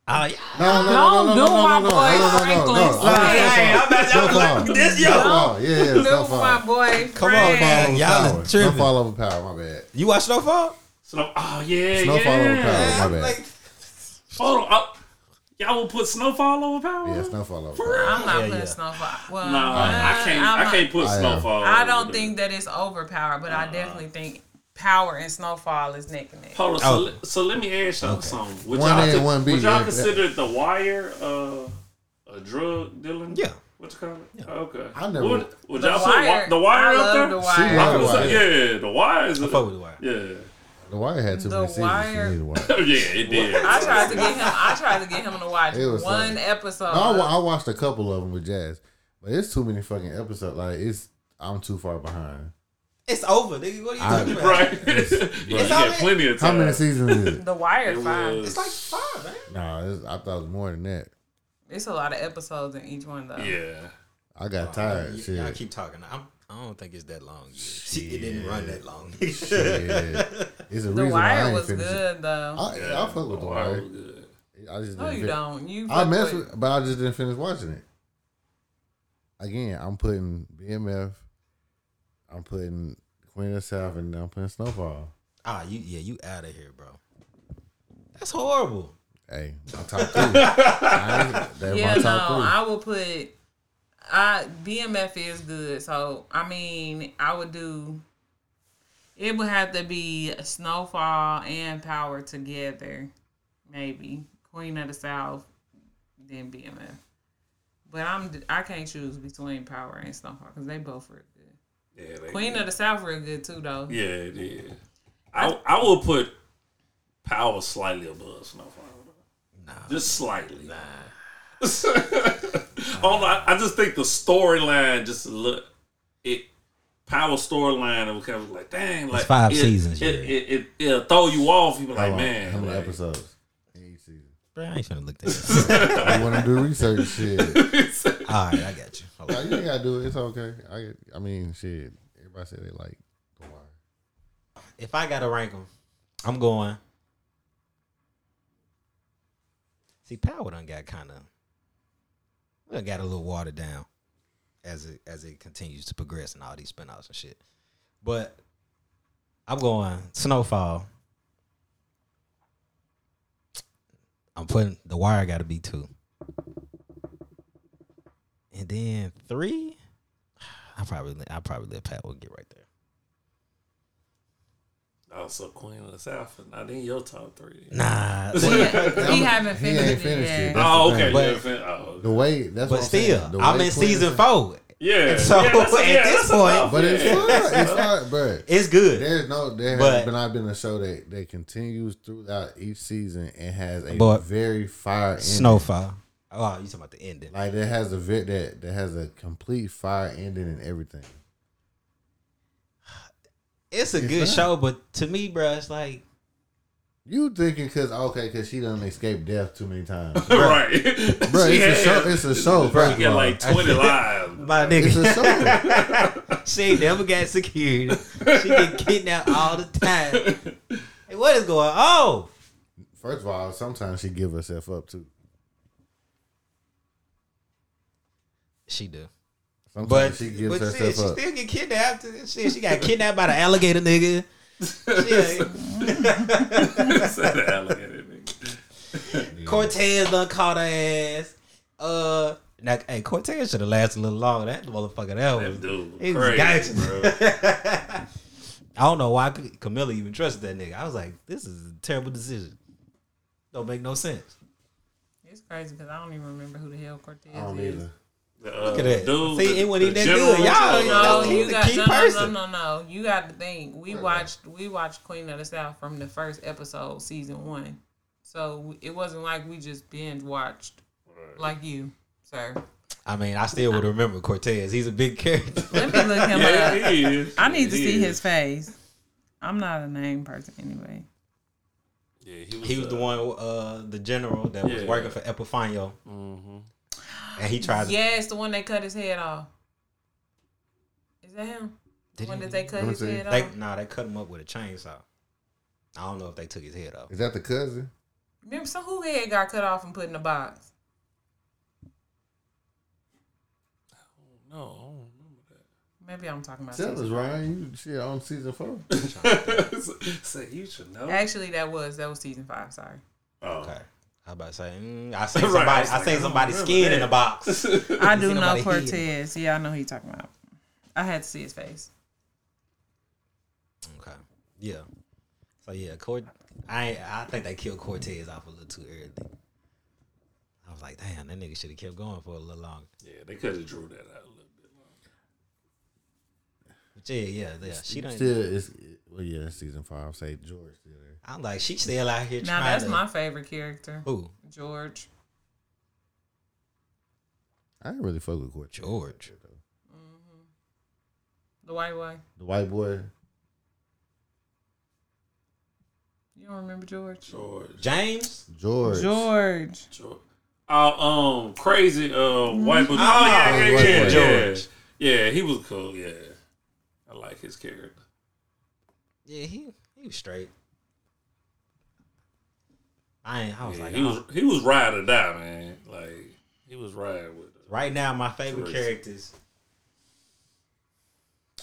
Speaker 1: Oh, yeah.
Speaker 2: No, no,
Speaker 6: Don't
Speaker 2: no, no,
Speaker 6: do
Speaker 2: no, no,
Speaker 6: my
Speaker 2: no, no,
Speaker 6: boy
Speaker 2: no, no, no,
Speaker 6: Franklin.
Speaker 2: no, no, no,
Speaker 6: Hey,
Speaker 2: no,
Speaker 1: hey,
Speaker 2: no,
Speaker 1: I'm about to- I'm
Speaker 2: Snowfall.
Speaker 1: like, this, yo.
Speaker 2: Snowfall. Yeah, yeah,
Speaker 6: do
Speaker 2: Snowfall.
Speaker 6: my boy.
Speaker 1: Come on,
Speaker 6: Fred.
Speaker 1: man.
Speaker 2: Snowfall
Speaker 1: Y'all
Speaker 2: over
Speaker 1: is
Speaker 2: Power.
Speaker 1: tripping.
Speaker 2: Snowfall over Power. My bad.
Speaker 1: You watch Snowfall?
Speaker 3: Snow. Oh yeah,
Speaker 2: Snowfall over
Speaker 3: yeah.
Speaker 2: Power. My bad.
Speaker 3: Hold on. Uh, y'all will put Snowfall over Power?
Speaker 2: Yeah, Snowfall over Power.
Speaker 6: I'm not
Speaker 1: Yeah,
Speaker 6: putting
Speaker 1: yeah.
Speaker 6: Snowfall. Well,
Speaker 3: No, I can't.
Speaker 6: I'm
Speaker 3: I can't put
Speaker 2: I am.
Speaker 3: Snowfall.
Speaker 6: I don't
Speaker 3: there.
Speaker 6: think that it's overpowered, but I definitely think Power and Snowfall is neck and neck.
Speaker 3: Hold on. So,
Speaker 1: Oh.
Speaker 3: let- so let me ask y'all something. Would
Speaker 2: One
Speaker 3: y'all,
Speaker 2: A one B,
Speaker 3: would y'all
Speaker 2: yeah.
Speaker 3: consider The Wire uh, a drug dealing?
Speaker 1: Yeah.
Speaker 3: What you call it? Okay.
Speaker 2: I never-
Speaker 3: Would, would
Speaker 6: The
Speaker 3: y'all put
Speaker 6: Wire,
Speaker 3: Wi- The Wire
Speaker 6: I
Speaker 3: up
Speaker 6: love
Speaker 3: there?
Speaker 6: The
Speaker 2: She
Speaker 6: Wire.
Speaker 3: I
Speaker 2: love
Speaker 3: was
Speaker 2: The
Speaker 3: like, yeah, The Wire is.
Speaker 1: I
Speaker 3: a-
Speaker 1: fuck with the wire.
Speaker 3: Yeah.
Speaker 2: The Wire had too
Speaker 6: The
Speaker 2: many seasons
Speaker 6: Wire-
Speaker 2: for to watch.
Speaker 3: yeah, it did.
Speaker 6: I tried to get him. I tried to get him to watch
Speaker 2: It was
Speaker 6: one
Speaker 2: something.
Speaker 6: episode.
Speaker 2: No, I, I watched a couple of them with Jazz, but it's too many fucking episodes. Like it's, I'm too far behind.
Speaker 1: It's over, nigga. What are you
Speaker 2: I-
Speaker 1: talking about?
Speaker 3: Right. you
Speaker 1: how
Speaker 3: got
Speaker 1: many-
Speaker 3: plenty of
Speaker 2: How
Speaker 3: time.
Speaker 2: many seasons is it?
Speaker 6: the Wire
Speaker 3: It
Speaker 6: five.
Speaker 3: was-
Speaker 1: It's like five, man.
Speaker 2: No, it's, I thought it was more than that.
Speaker 6: It's a lot of episodes in each one though.
Speaker 3: Yeah.
Speaker 2: I got oh, tired.
Speaker 1: Y-
Speaker 2: Shit.
Speaker 1: Y'all keep talking. I'm, I don't think it's that long. It didn't run that long.
Speaker 2: Shit. It's a
Speaker 6: The
Speaker 2: reason why I
Speaker 6: Wire
Speaker 2: ain't
Speaker 6: was
Speaker 2: finished it.
Speaker 6: good though.
Speaker 2: I, I fuck with the
Speaker 3: Wire
Speaker 2: Wire.
Speaker 3: was good.
Speaker 2: I just
Speaker 6: no,
Speaker 2: didn't
Speaker 6: you
Speaker 2: fin-
Speaker 6: don't. You.
Speaker 2: I
Speaker 6: fuck
Speaker 2: mess
Speaker 6: with-
Speaker 2: with, but I just didn't finish watching it. Again, I'm putting BMF. I'm putting Queen of the South, and I'm putting Snowfall.
Speaker 1: ah, you yeah, you out of here, bro. That's horrible.
Speaker 2: Hey, my top three. I ain't- They're
Speaker 6: Yeah,
Speaker 2: my
Speaker 6: no,
Speaker 2: top three.
Speaker 6: I will put. I BMF is good, so I mean, I would do. It would have to be Snowfall and Power together, maybe Queen of the South, then BMF. But I'm I can't choose between Power and Snowfall because they both real good.
Speaker 3: Yeah, they
Speaker 6: Queen of the South real good too though.
Speaker 3: Yeah, it is. I I will put Power slightly above Snowfall.
Speaker 1: Nah.
Speaker 3: Just slightly. Nah. oh, I, I just think the storyline just look it. Power storyline it was kind of like dang like
Speaker 1: five
Speaker 3: it,
Speaker 1: seasons,
Speaker 3: It,
Speaker 1: yeah.
Speaker 3: it, it, it'll throw you off. You be like man,
Speaker 2: how many
Speaker 3: like,
Speaker 2: episodes in each season?
Speaker 1: Bro, I ain't finna look that.
Speaker 2: I want to do research. Shit,
Speaker 1: All right, I got you. Hold
Speaker 2: you ain't gotta do it. It's okay. I get, I mean, shit. Everybody said they like the Wire.
Speaker 1: If I gotta rank them, I'm going. See, Power done got kind of, done got a little watered down as it as it continues to progress and all these spinouts and shit. But I'm going Snowfall. I'm putting The Wire. Got to be two, and then three. I probably I probably let Power get right there.
Speaker 3: Oh, also, Queen of the South, but not in your top three.
Speaker 1: Nah,
Speaker 6: he haven't
Speaker 2: He
Speaker 6: finished
Speaker 2: ain't
Speaker 6: it
Speaker 2: finished
Speaker 6: yet.
Speaker 2: it. That's
Speaker 3: oh,
Speaker 2: oh,
Speaker 3: okay.
Speaker 1: But-
Speaker 3: fin- oh,
Speaker 2: The way that's
Speaker 1: but
Speaker 2: what I'm saying.
Speaker 1: still,
Speaker 2: The
Speaker 1: I'm
Speaker 2: way
Speaker 1: in
Speaker 2: Queen
Speaker 1: season
Speaker 2: of-
Speaker 1: four.
Speaker 3: Yeah.
Speaker 1: So,
Speaker 3: yeah, that's,
Speaker 1: at
Speaker 3: yeah,
Speaker 1: this point-
Speaker 3: enough.
Speaker 2: But it's
Speaker 3: Yeah.
Speaker 2: fun. It's fun, bro.
Speaker 1: It's good.
Speaker 2: There's no there
Speaker 1: But-
Speaker 2: has been not been a show that that continues throughout each season and has a
Speaker 1: But-
Speaker 2: very fire ending.
Speaker 1: Snowfall. Oh, you talking about the ending?
Speaker 2: Like that has a ve- that that has a complete fire ending and everything.
Speaker 1: It's a good
Speaker 2: not.
Speaker 1: show, but to me, bro, it's like
Speaker 2: You thinking because okay, because she done escaped death too many times,
Speaker 3: right.
Speaker 2: bro?
Speaker 3: She
Speaker 2: It's a show. It's a show.
Speaker 3: Bro,
Speaker 2: First
Speaker 3: you
Speaker 2: of
Speaker 3: got like 20 lives.
Speaker 1: my
Speaker 2: it's
Speaker 1: nigga.
Speaker 2: a show.
Speaker 1: she ain't never got security. She get kidnapped all the time. Hey, what is going on?
Speaker 2: First of all, sometimes she give herself up too.
Speaker 1: She do.
Speaker 2: Sometimes
Speaker 1: But,
Speaker 2: she gives
Speaker 1: but shit, she
Speaker 2: up.
Speaker 1: still get kidnapped. Shit, she got kidnapped by the alligator nigga. Shit.
Speaker 3: Said the alligator nigga.
Speaker 1: Cortez done caught her ass. Uh, now, hey, Cortez should have lasted a little longer. That motherfucker, that
Speaker 3: That
Speaker 1: was.
Speaker 3: dude
Speaker 1: He
Speaker 3: was
Speaker 1: was
Speaker 3: crazy,
Speaker 1: gangster.
Speaker 3: bro.
Speaker 1: I don't know why Camila even trusted that nigga. I was like, this is a terrible decision. Don't make no sense.
Speaker 6: It's crazy because I don't even remember who the hell Cortez
Speaker 2: I don't
Speaker 6: is.
Speaker 2: either.
Speaker 3: Uh,
Speaker 1: Look at that.
Speaker 3: Dude,
Speaker 1: See,
Speaker 3: the-
Speaker 1: it wasn't
Speaker 3: the
Speaker 1: even that good. Y'all-
Speaker 3: uh,
Speaker 1: y'all-
Speaker 6: No,
Speaker 1: he's
Speaker 6: you
Speaker 1: a
Speaker 6: got
Speaker 1: key
Speaker 6: no, no, no,
Speaker 1: person.
Speaker 6: no, no. You got to think. We watched we watched Queen of the South from the first episode, season one. So it wasn't like we just binge watched like you, sir.
Speaker 1: I mean, I still would remember Cortez. He's a big character.
Speaker 6: Let me look him
Speaker 3: Yeah,
Speaker 6: up.
Speaker 3: he is.
Speaker 6: I need to
Speaker 3: He
Speaker 6: see
Speaker 3: is.
Speaker 6: his face. I'm not a name person anyway.
Speaker 3: Yeah, he was,
Speaker 1: He was the
Speaker 3: uh,
Speaker 1: one, uh, the general that was
Speaker 3: Yeah.
Speaker 1: working for Epifanio,
Speaker 3: mhm.
Speaker 1: And he tried. to
Speaker 6: Yes, the one they cut his head off. Is that him? The
Speaker 1: Did
Speaker 6: one
Speaker 1: he-
Speaker 6: that they cut
Speaker 2: Let me
Speaker 6: his
Speaker 2: see.
Speaker 6: head
Speaker 1: They
Speaker 6: off.
Speaker 1: nah, they cut him up with a chainsaw. I don't know if they took his head off.
Speaker 2: Is that the cousin?
Speaker 6: Remember, so who head got cut off and put in a box?
Speaker 3: No, I don't remember that.
Speaker 6: Maybe I'm talking about.
Speaker 2: Tell
Speaker 6: season
Speaker 2: us, Ryan. You shit on season four.
Speaker 3: so Say you should know.
Speaker 6: Actually, that was that was season five. Sorry,
Speaker 3: Oh.
Speaker 1: Okay. I about to say, mm, I seen
Speaker 3: Right,
Speaker 1: somebody.
Speaker 3: I was
Speaker 1: I, seen
Speaker 3: I
Speaker 1: somebody's
Speaker 3: remember
Speaker 1: skin in a box.
Speaker 6: I
Speaker 1: see
Speaker 6: do know. Cortez. Yeah, I know who you talking about. I had to see his face.
Speaker 1: Okay. Yeah. So yeah, Cort. I I think they killed Cortez off a little too early. I was like, damn, that nigga should have kept going for a little longer.
Speaker 3: Yeah, they could have drew that out a little bit.
Speaker 1: But yeah, yeah, yeah. She done.
Speaker 2: Still, it's well, yeah, season five. Say George still there.
Speaker 1: I'm like, she still out here
Speaker 6: Now
Speaker 1: trying
Speaker 6: that's
Speaker 1: to.
Speaker 6: my favorite character,
Speaker 1: Who?
Speaker 6: George.
Speaker 2: I didn't really fuck with Court.
Speaker 1: George.
Speaker 6: The white boy.
Speaker 2: The white boy.
Speaker 6: You don't remember George?
Speaker 3: George.
Speaker 1: James.
Speaker 2: George.
Speaker 6: George.
Speaker 3: George. Oh, um, crazy, uh, white boy. Oh,
Speaker 1: Ah,
Speaker 3: yeah, yeah, yeah, yeah.
Speaker 1: George.
Speaker 3: Yeah, he was cool. Yeah, I like his character.
Speaker 1: Yeah, he he was straight. I ain't. I was
Speaker 3: Yeah,
Speaker 1: like,
Speaker 3: he
Speaker 1: oh.
Speaker 3: was he was ride or die, man. Like he was ride with.
Speaker 1: right now my favorite
Speaker 3: Teresa.
Speaker 1: characters.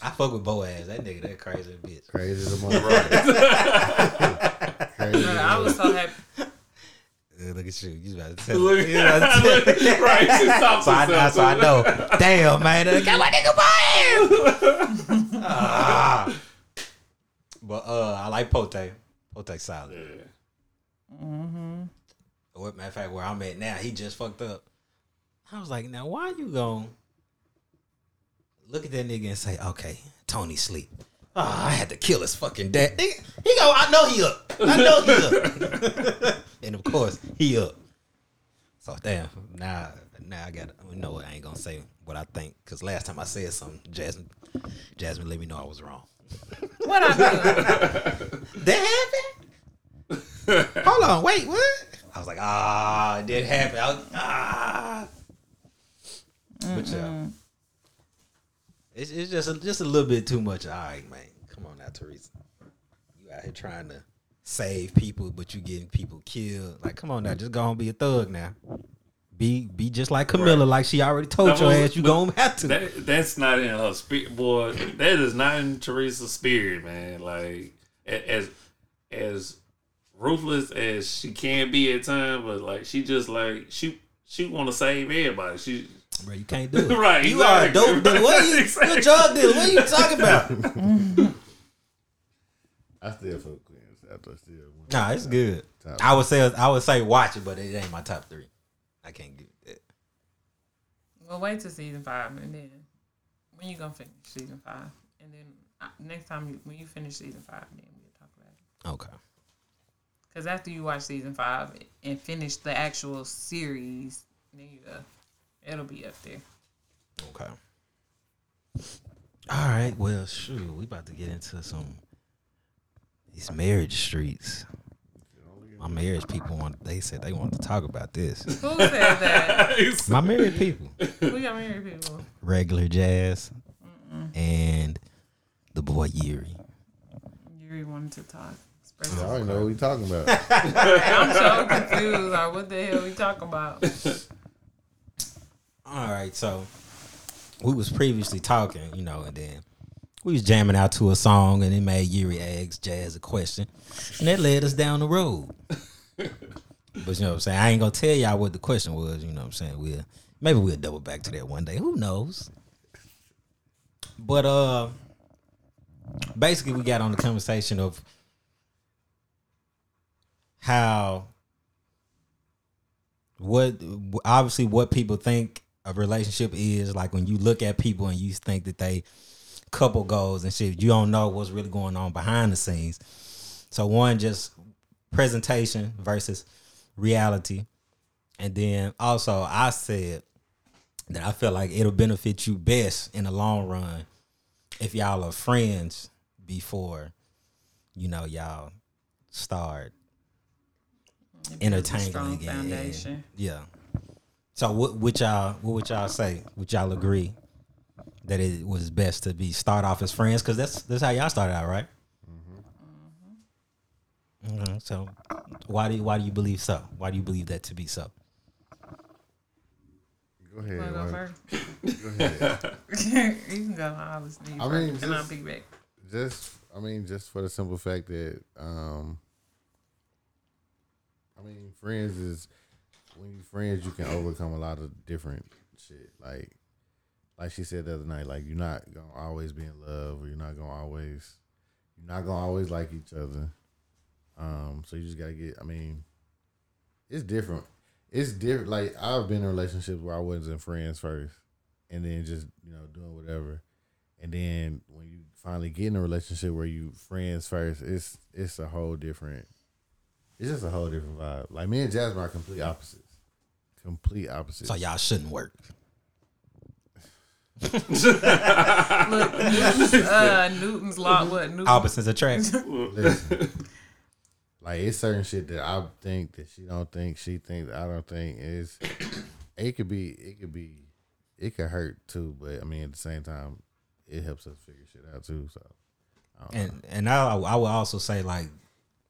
Speaker 1: I fuck with Boaz. That nigga, that crazy bitch.
Speaker 2: Crazy as a motherfucker. Crazy.
Speaker 6: Bro, I was so happy.
Speaker 1: Uh, look at you. You about to tell
Speaker 3: Look,
Speaker 1: me. You about to tell me.
Speaker 3: right, she stopped
Speaker 1: So I,
Speaker 3: herself,
Speaker 1: so I know. Damn, man. I got my nigga Boaz. ah. But uh, I like Pote. Pote solid.
Speaker 3: Yeah.
Speaker 1: Or matter of fact, where I'm at now, he just fucked up. I was like, now why you going look at that nigga and say, okay, Tony sleep. Ah, I had to kill his fucking dad. Nigga, He go, I know he up. I know he up. and of course, he up. So damn, now now I got to know what I ain't gonna say what I think because last time I said something, Jasmine, Jasmine let me know I was wrong.
Speaker 6: What I do?
Speaker 1: That happened? Hold on, wait, what? I was like, ah, it did happen. I was, ah. But yeah. It's, it's just a, just a little bit too much. All right, man. Come on now, Teresa. You out here trying to save people, but you getting people killed. Like, come on now, just go and be a thug now. Be be just like Camila,
Speaker 3: Right.
Speaker 1: like she already told
Speaker 3: That
Speaker 1: your
Speaker 3: was-
Speaker 1: ass you gonna have to.
Speaker 3: That that's not in her spirit, boy. That is not in Teresa's spirit, man. Like as as ruthless as she can be at times, but like she just like she she want to save everybody. She
Speaker 1: Bro, you can't do it.
Speaker 3: Right,
Speaker 1: You are a
Speaker 3: exactly.
Speaker 1: dope dealer. What are you,
Speaker 3: Exactly.
Speaker 1: you're a. What are you talking about?
Speaker 2: I still fuck with Queen after still. one.
Speaker 1: Nah, it's good. I would say I would say watch it, but it ain't my top three. I can't get that.
Speaker 6: Well, wait till season five and then When you gonna finish season five, and then uh, next time you, when you finish season five, then we'll talk about it.
Speaker 1: Okay.
Speaker 6: Because after you watch season five and finish the actual series, then you uh, it'll be up there.
Speaker 1: Okay. All right. Well, shoot, we about to get into some these marriage streets. My marriage people want. They said they want to talk about this.
Speaker 6: Who said that?
Speaker 1: My married people,
Speaker 6: we got married people.
Speaker 1: regular jazz, and the boy Yuri.
Speaker 6: Yuri wanted to talk. Express
Speaker 2: I don't know what we talking about.
Speaker 6: I'm so confused. Like, what the hell we talking about?
Speaker 1: All right, so we was previously talking, you know, and then we was jamming out to a song, and it made Yuri ask Jazz a question, and that led us down the road. but you know what I'm saying? I ain't gonna tell y'all what the question was. You know what I'm saying? We'll maybe we'll double back to that one day. Who knows? But uh, basically, we got on the conversation of how what obviously what people think a relationship is like when you look at people and you think that they couple goals and shit you don't know what's really going on behind the scenes. So one just presentation versus reality. And then also i said that i feel like it'll benefit you best in the long run if y'all are friends before you know y'all start entertaining
Speaker 6: strong
Speaker 1: again.
Speaker 6: foundation.
Speaker 1: Yeah. So what would y'all what would y'all say? Would y'all agree that it was best to be start off as friends? Because that's that's how y'all started out, right? Mhm. So why do you, why do you believe so? Why do you believe that to be so?
Speaker 2: Go ahead.
Speaker 6: Go first?
Speaker 2: Go ahead.
Speaker 6: you can go. I'll listen
Speaker 2: I
Speaker 6: first,
Speaker 2: mean,
Speaker 6: and I'll
Speaker 2: just-
Speaker 6: piggyback.
Speaker 2: just I mean, just for the simple fact that um I mean, friends is when you friends you can overcome a lot of different shit. Like like she said the other night, like you're not gonna always be in love or you're not gonna always you're not gonna always like each other. Um, so you just gotta get I mean, it's different. It's different like I've been in relationships where I wasn't in friends first and then just, you know, doing whatever. And then when you finally get in a relationship where you friends first, it's it's a whole different. It's just a whole different vibe. Like me and Jasmine are complete opposites. Complete opposites.
Speaker 1: So y'all shouldn't work.
Speaker 6: Look, Newton's, uh, Newton's law. What Newton?
Speaker 1: Opposites attract.
Speaker 2: Listen, like it's certain shit that I think that she don't think, she thinks I don't think is. It could be, it could be, it could hurt too. But I mean, at the same time, it helps us figure shit out too. So, I don't know.
Speaker 1: and and I I would also say like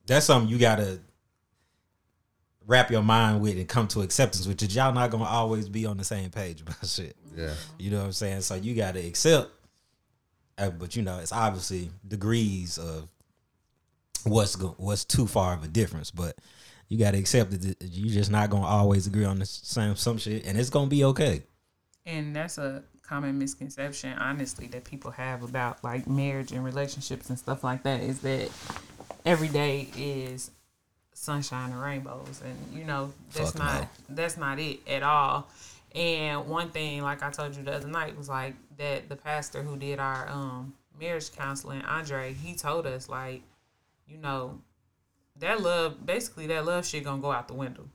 Speaker 1: that's something you gotta wrap your mind with and come to acceptance with. Cause y'all not gonna always be on the same page about shit.
Speaker 2: yeah,
Speaker 1: You know what I'm saying? So you got to accept, uh, but you know it's obviously degrees of what's go- what's too far of a difference. But you got to accept that you're just not gonna always agree on the same some shit, and it's gonna be okay.
Speaker 6: And that's a common misconception, honestly, that people have about like marriage and relationships and stuff like that is that every day is sunshine and rainbows. And you know, that's
Speaker 1: Fuck
Speaker 6: not
Speaker 1: no.
Speaker 6: that's not it at all. And one thing, like I told you the other night, was like that the pastor who did our um marriage counseling, Andre, he told us like, you know, that love basically that love shit gonna go out the window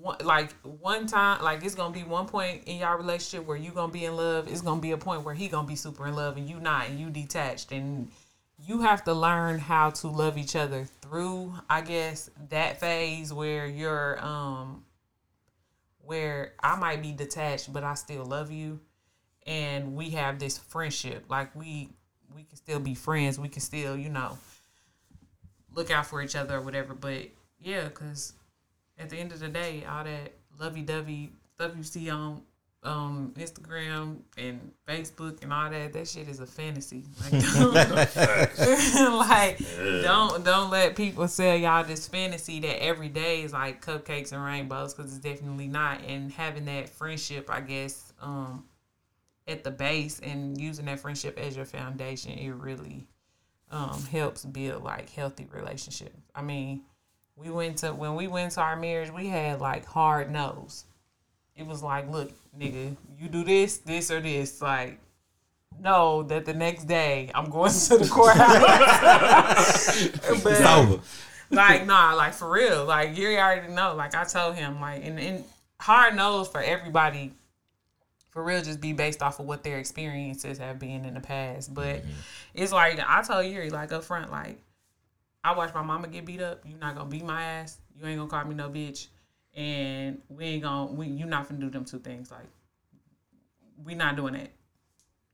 Speaker 6: one, like one time like it's gonna be one point in y'all relationship where you gonna be in love it's gonna be a point where he gonna be super in love and you not and you detached and you have to learn how to love each other through i guess that phase where you're um where i might be detached but i still love you. And we have this friendship. Like we we can still be friends. We can still you know look out for each other or whatever. But yeah because at the end of the day, all that lovey dovey stuff you see on um Instagram and Facebook and all that, that shit is a fantasy. Like, don't, like don't don't let people sell y'all this fantasy that every day is like cupcakes and rainbows because it's definitely not. And having that friendship, I guess, um, at the base and using that friendship as your foundation, it really um helps build like healthy relationships. I mean we went to when we went to our marriage, we had like hard nose. It was like, look, nigga, you do this, this or this. Like know that the next day I'm going to the courthouse.
Speaker 1: It's over.
Speaker 6: like nah, like for real. Like you already know. Like I told him, like and, and hard knows for everybody for real just be based off of what their experiences have been in the past. But mm-hmm. it's like I told Yuri, like up front, like I watched my mama get beat up. You're not gonna beat my ass. You ain't gonna call me no bitch. And we ain't gonna we you not gonna do them two things. Like we not doing that.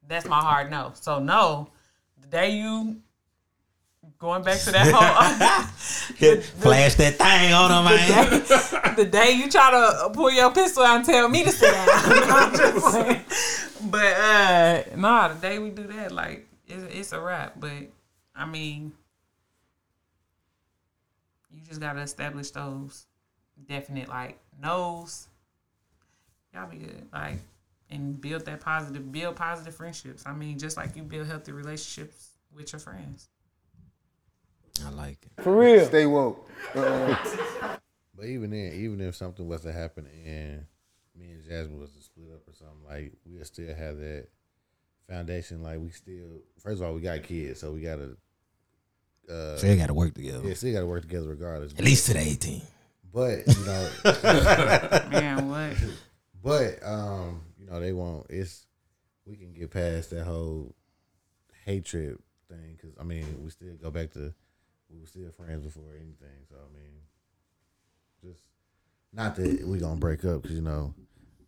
Speaker 6: That's my hard no. So no, the day you going back to that whole
Speaker 1: Hit, flash that thing on him, man.
Speaker 6: the day you try to pull your pistol out and tell me to sit down. I'm just saying. But uh nah, the day we do that, like it's, it's a wrap. But I mean, you just gotta establish those definite like no's. Y'all be good, like, and build that positive, build positive friendships. I mean, just like you build healthy relationships with your friends.
Speaker 1: I like it.
Speaker 7: For real. Stay woke. Uh,
Speaker 2: But even then, even if something was to happen and me and Jasmine was to split up or something, like we still have that foundation. Like we still, first of all, we got kids, so we gotta, uh,
Speaker 1: So they got to work together.
Speaker 2: yeah, still gotta work together regardless.
Speaker 1: At least to the 18.
Speaker 2: But you know,
Speaker 6: Man, what?
Speaker 2: but um, you know, they won't. It's we can get past that whole hatred thing because I mean, we still go back to we were still friends before anything. So I mean, just not that we gonna break up because you know,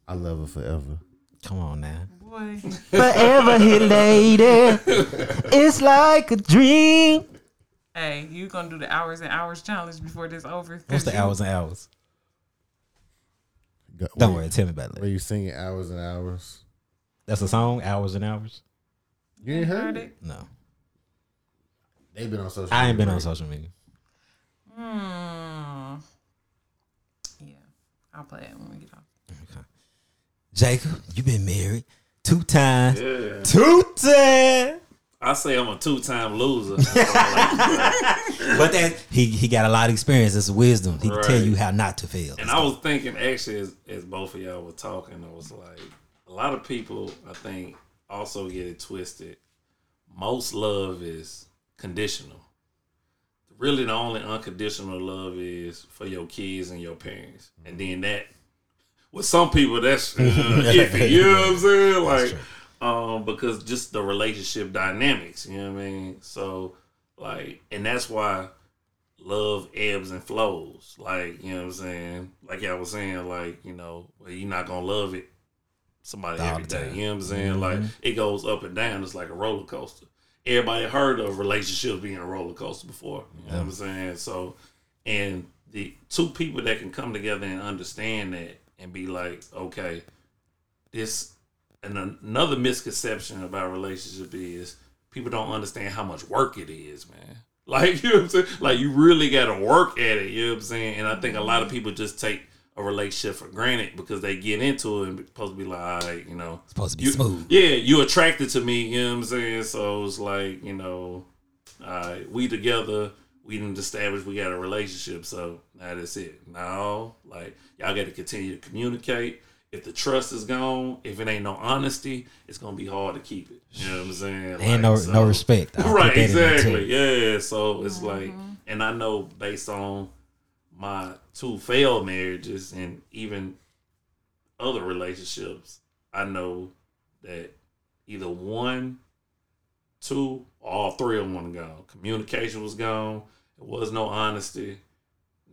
Speaker 2: I love her forever.
Speaker 1: Come on now.
Speaker 6: Boy.
Speaker 1: Forever here, lady. It's like a dream.
Speaker 6: Hey, you gonna do the hours and hours challenge before this over?
Speaker 1: What's the
Speaker 6: you-
Speaker 1: hours and hours?
Speaker 2: Go-
Speaker 1: Don't
Speaker 2: where-
Speaker 1: worry, tell me about
Speaker 2: Where
Speaker 1: that.
Speaker 2: you singing hours and hours?
Speaker 1: That's a song, hours and hours.
Speaker 2: You ain't heard
Speaker 6: Heard
Speaker 2: it?
Speaker 6: it?
Speaker 1: No,
Speaker 2: They've been on social.
Speaker 1: I ain't been
Speaker 2: media,
Speaker 1: on social media.
Speaker 6: Hmm. Yeah, I'll play it when we get off. Okay.
Speaker 1: Jacob, you've been married two times.
Speaker 3: Yeah.
Speaker 1: Two times.
Speaker 3: I say I'm a two time loser.
Speaker 1: But then he he got a lot of experience. It's wisdom. He can tell you how not to fail.
Speaker 3: And I was thinking, actually, as, as both of y'all were talking, I was like, a lot of people, I think, also get it twisted. Most love is conditional. Really, the only unconditional love is for your kids and your parents. And then that, with some people, that's uh, iffy. You know what I'm saying? Like, um, because just the relationship dynamics. You know what I mean? So, like, and that's why love ebbs and flows. Like, you know what I'm saying? Like I was saying, like, you know, well, you're not gonna love it somebody
Speaker 1: All
Speaker 3: every
Speaker 1: the
Speaker 3: You know what I'm saying? Like it goes up and down. It's like a roller coaster. Everybody heard of relationships being a roller coaster before. You know what I'm saying? So and the two people that can come together and understand that and be like, okay, this and another misconception about relationship is people don't understand how much work it is, man. Like you know what I'm saying? Like you really gotta work at it, you know what I'm saying? And I think a lot of mm-hmm. people just take a relationship for granted because they get into it and supposed to be like, all right, you know.
Speaker 1: it's supposed to be
Speaker 3: you-
Speaker 1: smooth.
Speaker 3: Yeah, you attracted to me, you know what I'm saying? So it's like, you know, right, we together, we didn't establish we got a relationship, so now that's it. No, like y'all gotta continue to communicate. If the trust is gone, if it ain't no honesty, it's gonna be hard to keep it. You know what I'm saying?
Speaker 1: And
Speaker 3: Like,
Speaker 1: no
Speaker 3: so-
Speaker 1: no respect. I'll
Speaker 3: right,
Speaker 1: that in there, too.
Speaker 3: exactly. Yeah. So it's mm-hmm. like, and I know based on my two failed marriages and even other relationships, I know that either one, two, or all three of them were gone. Communication was gone. There was no honesty,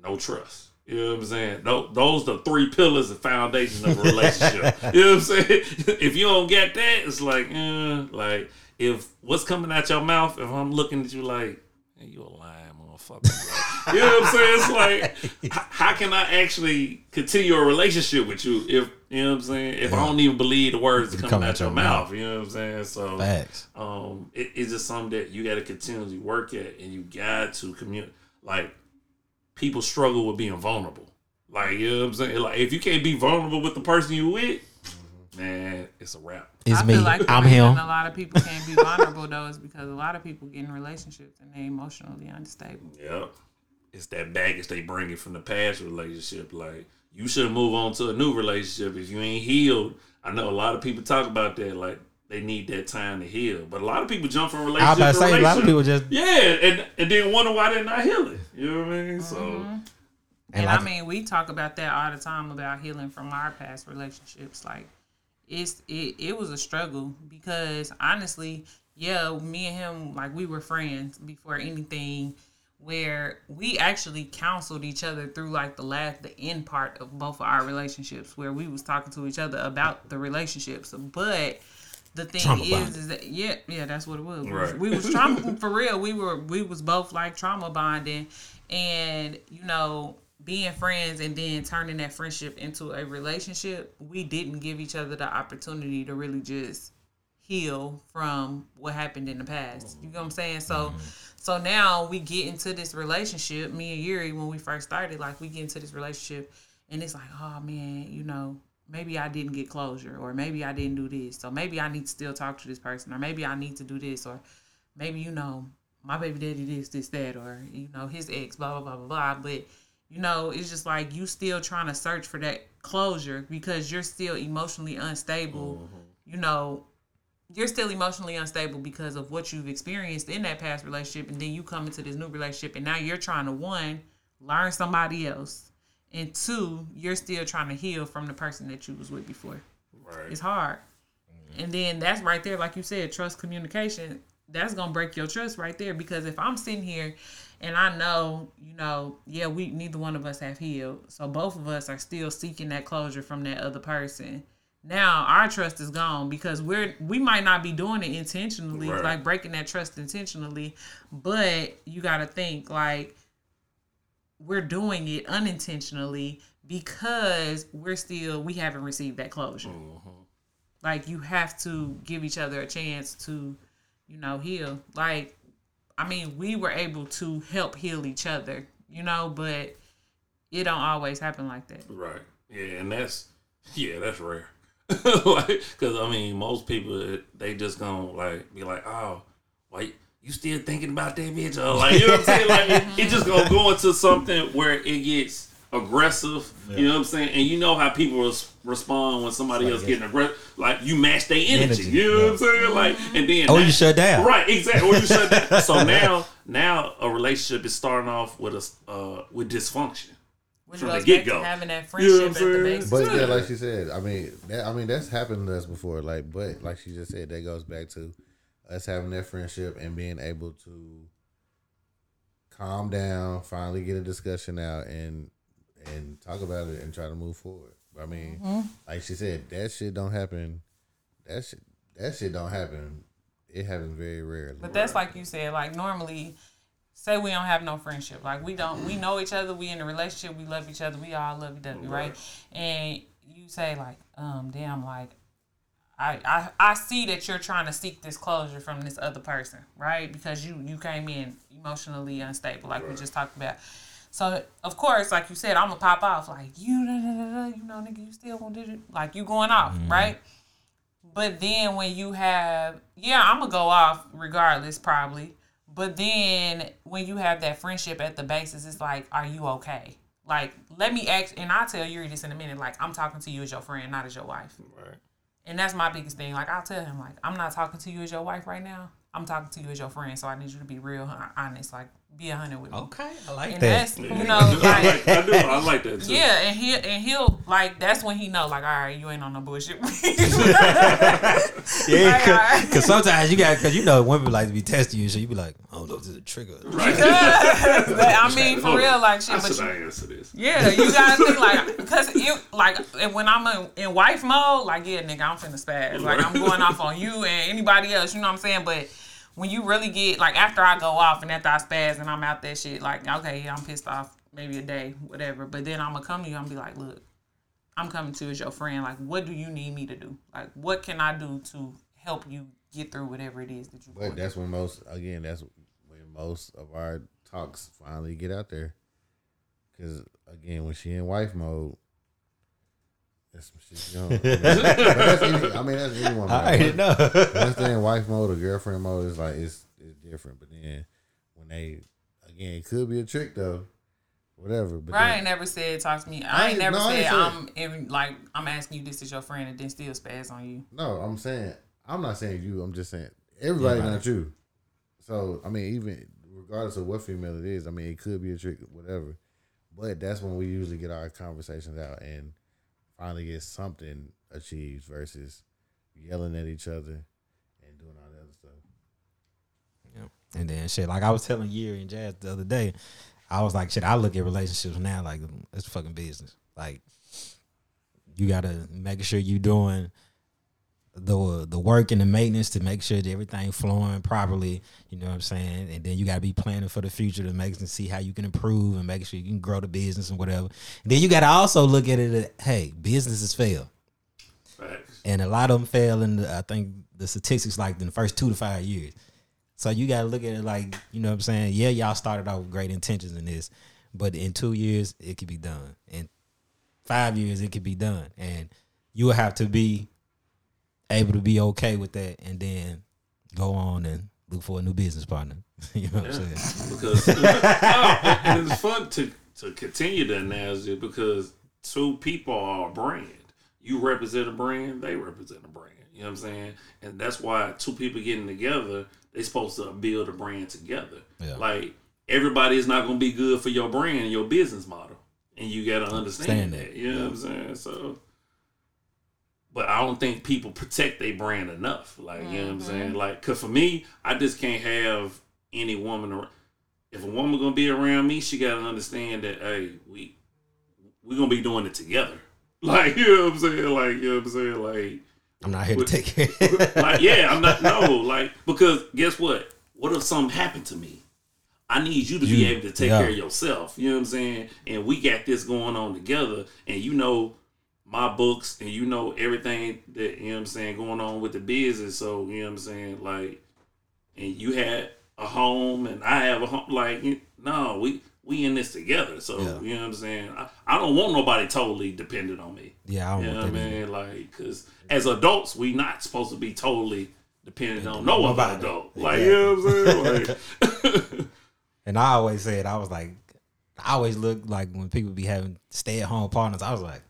Speaker 3: no trust. You know what I'm saying? Tho- Those are the three pillars and foundations of a relationship. you know what I'm saying? If you don't get that, it's like, eh, like if what's coming out your mouth, if I'm looking at you like, hey, you a lying motherfucker. You know what I'm saying? It's like, h- how can I actually continue a relationship with you if you know what I'm saying? If I don't even believe the words that coming out your mouth, you know what I'm saying? So
Speaker 1: Facts.
Speaker 3: um, it, it's just something that you got to continually work at, and you got to communicate. Like people struggle with being vulnerable. Like you know what I'm saying? Like if you can't be vulnerable with the person you with, man, it's a wrap.
Speaker 1: It's
Speaker 6: I
Speaker 1: me.
Speaker 6: feel like
Speaker 1: I'm
Speaker 6: reason
Speaker 1: him.
Speaker 6: A lot of people can't be vulnerable though is because a lot of people get in relationships and they emotionally unstable.
Speaker 3: Yep. It's that baggage they bring it from the past relationship. Like you should move on to a new relationship if you ain't healed. I know a lot of people talk about that. Like they need that time to heal. But a lot of people jump from
Speaker 1: I was
Speaker 3: relationship
Speaker 1: about to
Speaker 3: to
Speaker 1: say a lot of people just
Speaker 3: Yeah, and and then wonder why they're not healing. You know what I mean? Mm-hmm. So
Speaker 1: and,
Speaker 6: And I mean, we talk about that all the time about healing from our past relationships. Like, it's it, it was a struggle because honestly, yeah, me and him like we were friends before anything. Where we actually counseled each other through like the last the end part of both of our relationships, where we was talking to each other about the relationships. But the thing
Speaker 1: Trauma
Speaker 6: is,
Speaker 1: bonding.
Speaker 6: is that yeah, yeah, that's what it was. We was-
Speaker 3: Right.
Speaker 6: We was trauma for real. We were we was both like trauma bonding, and you know being friends and then turning that friendship into a relationship. We didn't give each other the opportunity to really just heal from what happened in the past. You know what I'm saying? So mm-hmm. so now we get into this relationship, me and Yuri, when we first started, like we get into this relationship and it's like, oh man, you know, maybe I didn't get closure or maybe I didn't do this. So maybe I need to still talk to this person or maybe I need to do this or maybe, you know, my baby daddy this, this, that, or, you know, his ex, blah, blah, blah, blah, blah. But, you know, it's just like you still trying to search for that closure because you're still emotionally unstable, mm-hmm. you know, you're still emotionally unstable because of what you've experienced in that past relationship and then you come into this new relationship and now you're trying to one learn somebody else and two you're still trying to heal from the person that you was with before.
Speaker 3: Right.
Speaker 6: it's hard. Mm-hmm. And then that's right there like you said trust communication. That's gonna break your trust right there because if i'm sitting here and i know you know yeah we neither one of us have healed so both of us are still seeking that closure from that other person. Now our trust is gone because we're we might not be doing it intentionally
Speaker 3: Right.
Speaker 6: like breaking that trust intentionally but you got to think like we're doing it unintentionally because we're still we haven't received that closure mm-hmm. like you have to give each other a chance to you know heal like i mean we were able to help heal each other you know but it don't always happen like that
Speaker 3: Right. Yeah, and that's yeah, that's rare. like, because I mean, most people they just gonna like be like, oh, why you still thinking about that bitch? Or like, you know what I'm saying? Like, it, it just gonna go into something where it gets aggressive. You know what I'm saying? And you know how people res- respond when somebody else getting aggressive. Like, you match their energy.
Speaker 1: Energy,
Speaker 3: You know what I'm saying? Like, and then
Speaker 1: oh,
Speaker 3: that-
Speaker 1: you shut down.
Speaker 3: Right, exactly. Or you shut down. So now, now a relationship is starting off with a uh, with dysfunction.
Speaker 6: which
Speaker 3: From the
Speaker 6: goes
Speaker 3: get-go.
Speaker 6: having that
Speaker 3: You know
Speaker 6: friendship at the base
Speaker 2: But
Speaker 3: Yeah.
Speaker 2: yeah, like she said, I mean, that, I mean that's happened to us before. Like, but like she just said, that goes back to us having that friendship and being able to calm down, finally get a discussion out, and and talk about it and try to move forward. I mean,
Speaker 6: Mm-hmm.
Speaker 2: like she said, that shit don't happen. That shit, that shit don't happen. It happens very rarely.
Speaker 6: But that's like you said, like normally, say we don't have no friendship, like we don't, we know each other, we in a relationship, we love each other, we all love each other, right? And you say like, um, damn, like, I, I, I see that you're trying to seek this closure from this other person, right? Because you, you came in emotionally unstable, like we just talked about. So of course, like you said, I'm gonna pop off like you, da, da, da, da, you know, nigga, you still gonna do it, like you going off, mm-hmm. right? But then when you have, yeah, I'm gonna go off regardless, probably. But then when you have that friendship at the basis, it's like, are you okay? Like, let me ask, and I'll tell you this in a minute. Like, I'm talking to you as your friend, not as your wife.
Speaker 3: Right.
Speaker 6: And that's my biggest thing. Like, I'll tell him, like, I'm not talking to you as your wife right now. I'm talking to you as your friend. So I need you to be real, honest. Like, be a hundred with me.
Speaker 1: Okay, I like
Speaker 6: And
Speaker 1: that.
Speaker 6: that's, you know,
Speaker 3: I,
Speaker 6: like,
Speaker 3: like, I do. I like that too.
Speaker 6: yeah, and he and he'll like that's when he know like all right, you ain't on no bullshit.
Speaker 1: Yeah,
Speaker 6: Like, I-
Speaker 1: because sometimes you got because you know women like to be testing you, so you be like, oh, this is a trigger.
Speaker 3: Right.
Speaker 6: But, I mean, for real,
Speaker 3: on.
Speaker 6: like
Speaker 3: I
Speaker 6: shit. But
Speaker 3: should
Speaker 6: you,
Speaker 3: not answer this.
Speaker 6: yeah, you gotta think like because it like and when I'm in, in wife mode, like yeah, nigga, I'm finna spaz. Like I'm going off on you and anybody else. You know what I'm saying? But when you really get like after I go off and after I spaz and I'm out that shit, like okay, yeah, I'm pissed off maybe a day, whatever. But then I'm gonna come to you and be like, look, I'm coming to you as your friend. Like, what do you need me to do? Like, what can I do to help you get through whatever it is that you
Speaker 2: But
Speaker 6: want?
Speaker 2: that's when most, again, that's when most of our talks finally get out there. Because again, when she in wife mode, that's some shit. You know, I, mean, but that's any, I mean, that's any woman.
Speaker 1: I already know.
Speaker 2: Once they in wife mode or girlfriend mode, it's like it's it's different. But then when they again, it could be a trick though. Whatever. But
Speaker 6: Brian
Speaker 2: then,
Speaker 6: never said talk to me.
Speaker 2: I
Speaker 6: I ain't
Speaker 2: ain't-
Speaker 6: never
Speaker 2: no, I ain't
Speaker 6: said
Speaker 2: said-
Speaker 6: I'm in, like I'm asking you this is your friend and then still spaz on you.
Speaker 2: no, I'm saying I'm not saying you. I'm just saying everybody
Speaker 1: Yeah,
Speaker 2: not you. So I mean, even regardless of what female it is, I mean, it could be a trick, whatever. But that's when we usually get our conversations out and finally get something achieved versus yelling at each other and doing all that other stuff.
Speaker 1: Yeah. And then shit, like I was telling Yuri and Jazz the other day, I was like, shit, I look at relationships now like it's fucking business. Like you gotta make sure you doing the the work and the maintenance to make sure that everything flowing properly. You know what I'm saying? And then you gotta be planning for the future to make and see how you can improve and make sure you can grow the business and whatever. And then you gotta also look at it at, hey, businesses fail. And a lot of them fail in the, I think the statistics like in the first two to five years. So you gotta look at it like, you know what I'm saying? Yeah, y'all started out with great intentions in this, but in two years it could be done. In five years it could be done. And you will have to be able to be okay with that and then go on and look for a new business partner. you know what I'm saying?
Speaker 3: because and it's fun to to continue the analogy because two people are a brand. You represent a brand, they represent a brand. You know what I'm saying? And that's why two people getting together, they supposed to build a brand together.
Speaker 1: Yeah.
Speaker 3: Like everybody is not going to be good for your brand, and your business model, and you got to understand
Speaker 1: Understand
Speaker 3: that.
Speaker 1: that.
Speaker 3: You know what I'm saying? So. But I don't think people protect their brand enough. Like, you know what I'm saying? Mm-hmm. Like, cause for me, I just can't have any woman around if a woman gonna be around me, she gotta understand that hey, we we gonna be doing it together. Like you know what I'm saying? Like you know what I'm saying? Like
Speaker 1: I'm not here to take care.
Speaker 3: like yeah, I'm not no like because guess what? What if something happened to me? I need you to be able to take
Speaker 1: yeah.
Speaker 3: care of yourself. You know what I'm saying? And we got this going on together, and you know my books, and you know everything that you know what I'm saying going on with the business. So you know what I'm saying, like, and you had a home, and I have a home. Like, you- no, we we in this together. So
Speaker 1: Yeah.
Speaker 3: you know what I'm saying. I, I don't want nobody totally dependent on me.
Speaker 1: yeah, I don't
Speaker 3: You know what I mean? Like, because as adults, we not supposed to be totally dependent on no other
Speaker 1: Nobody.
Speaker 3: adult. Like, you know what I'm saying? Like,
Speaker 1: And I always said, I was like, I always look like when people be having stay at home partners, I was like,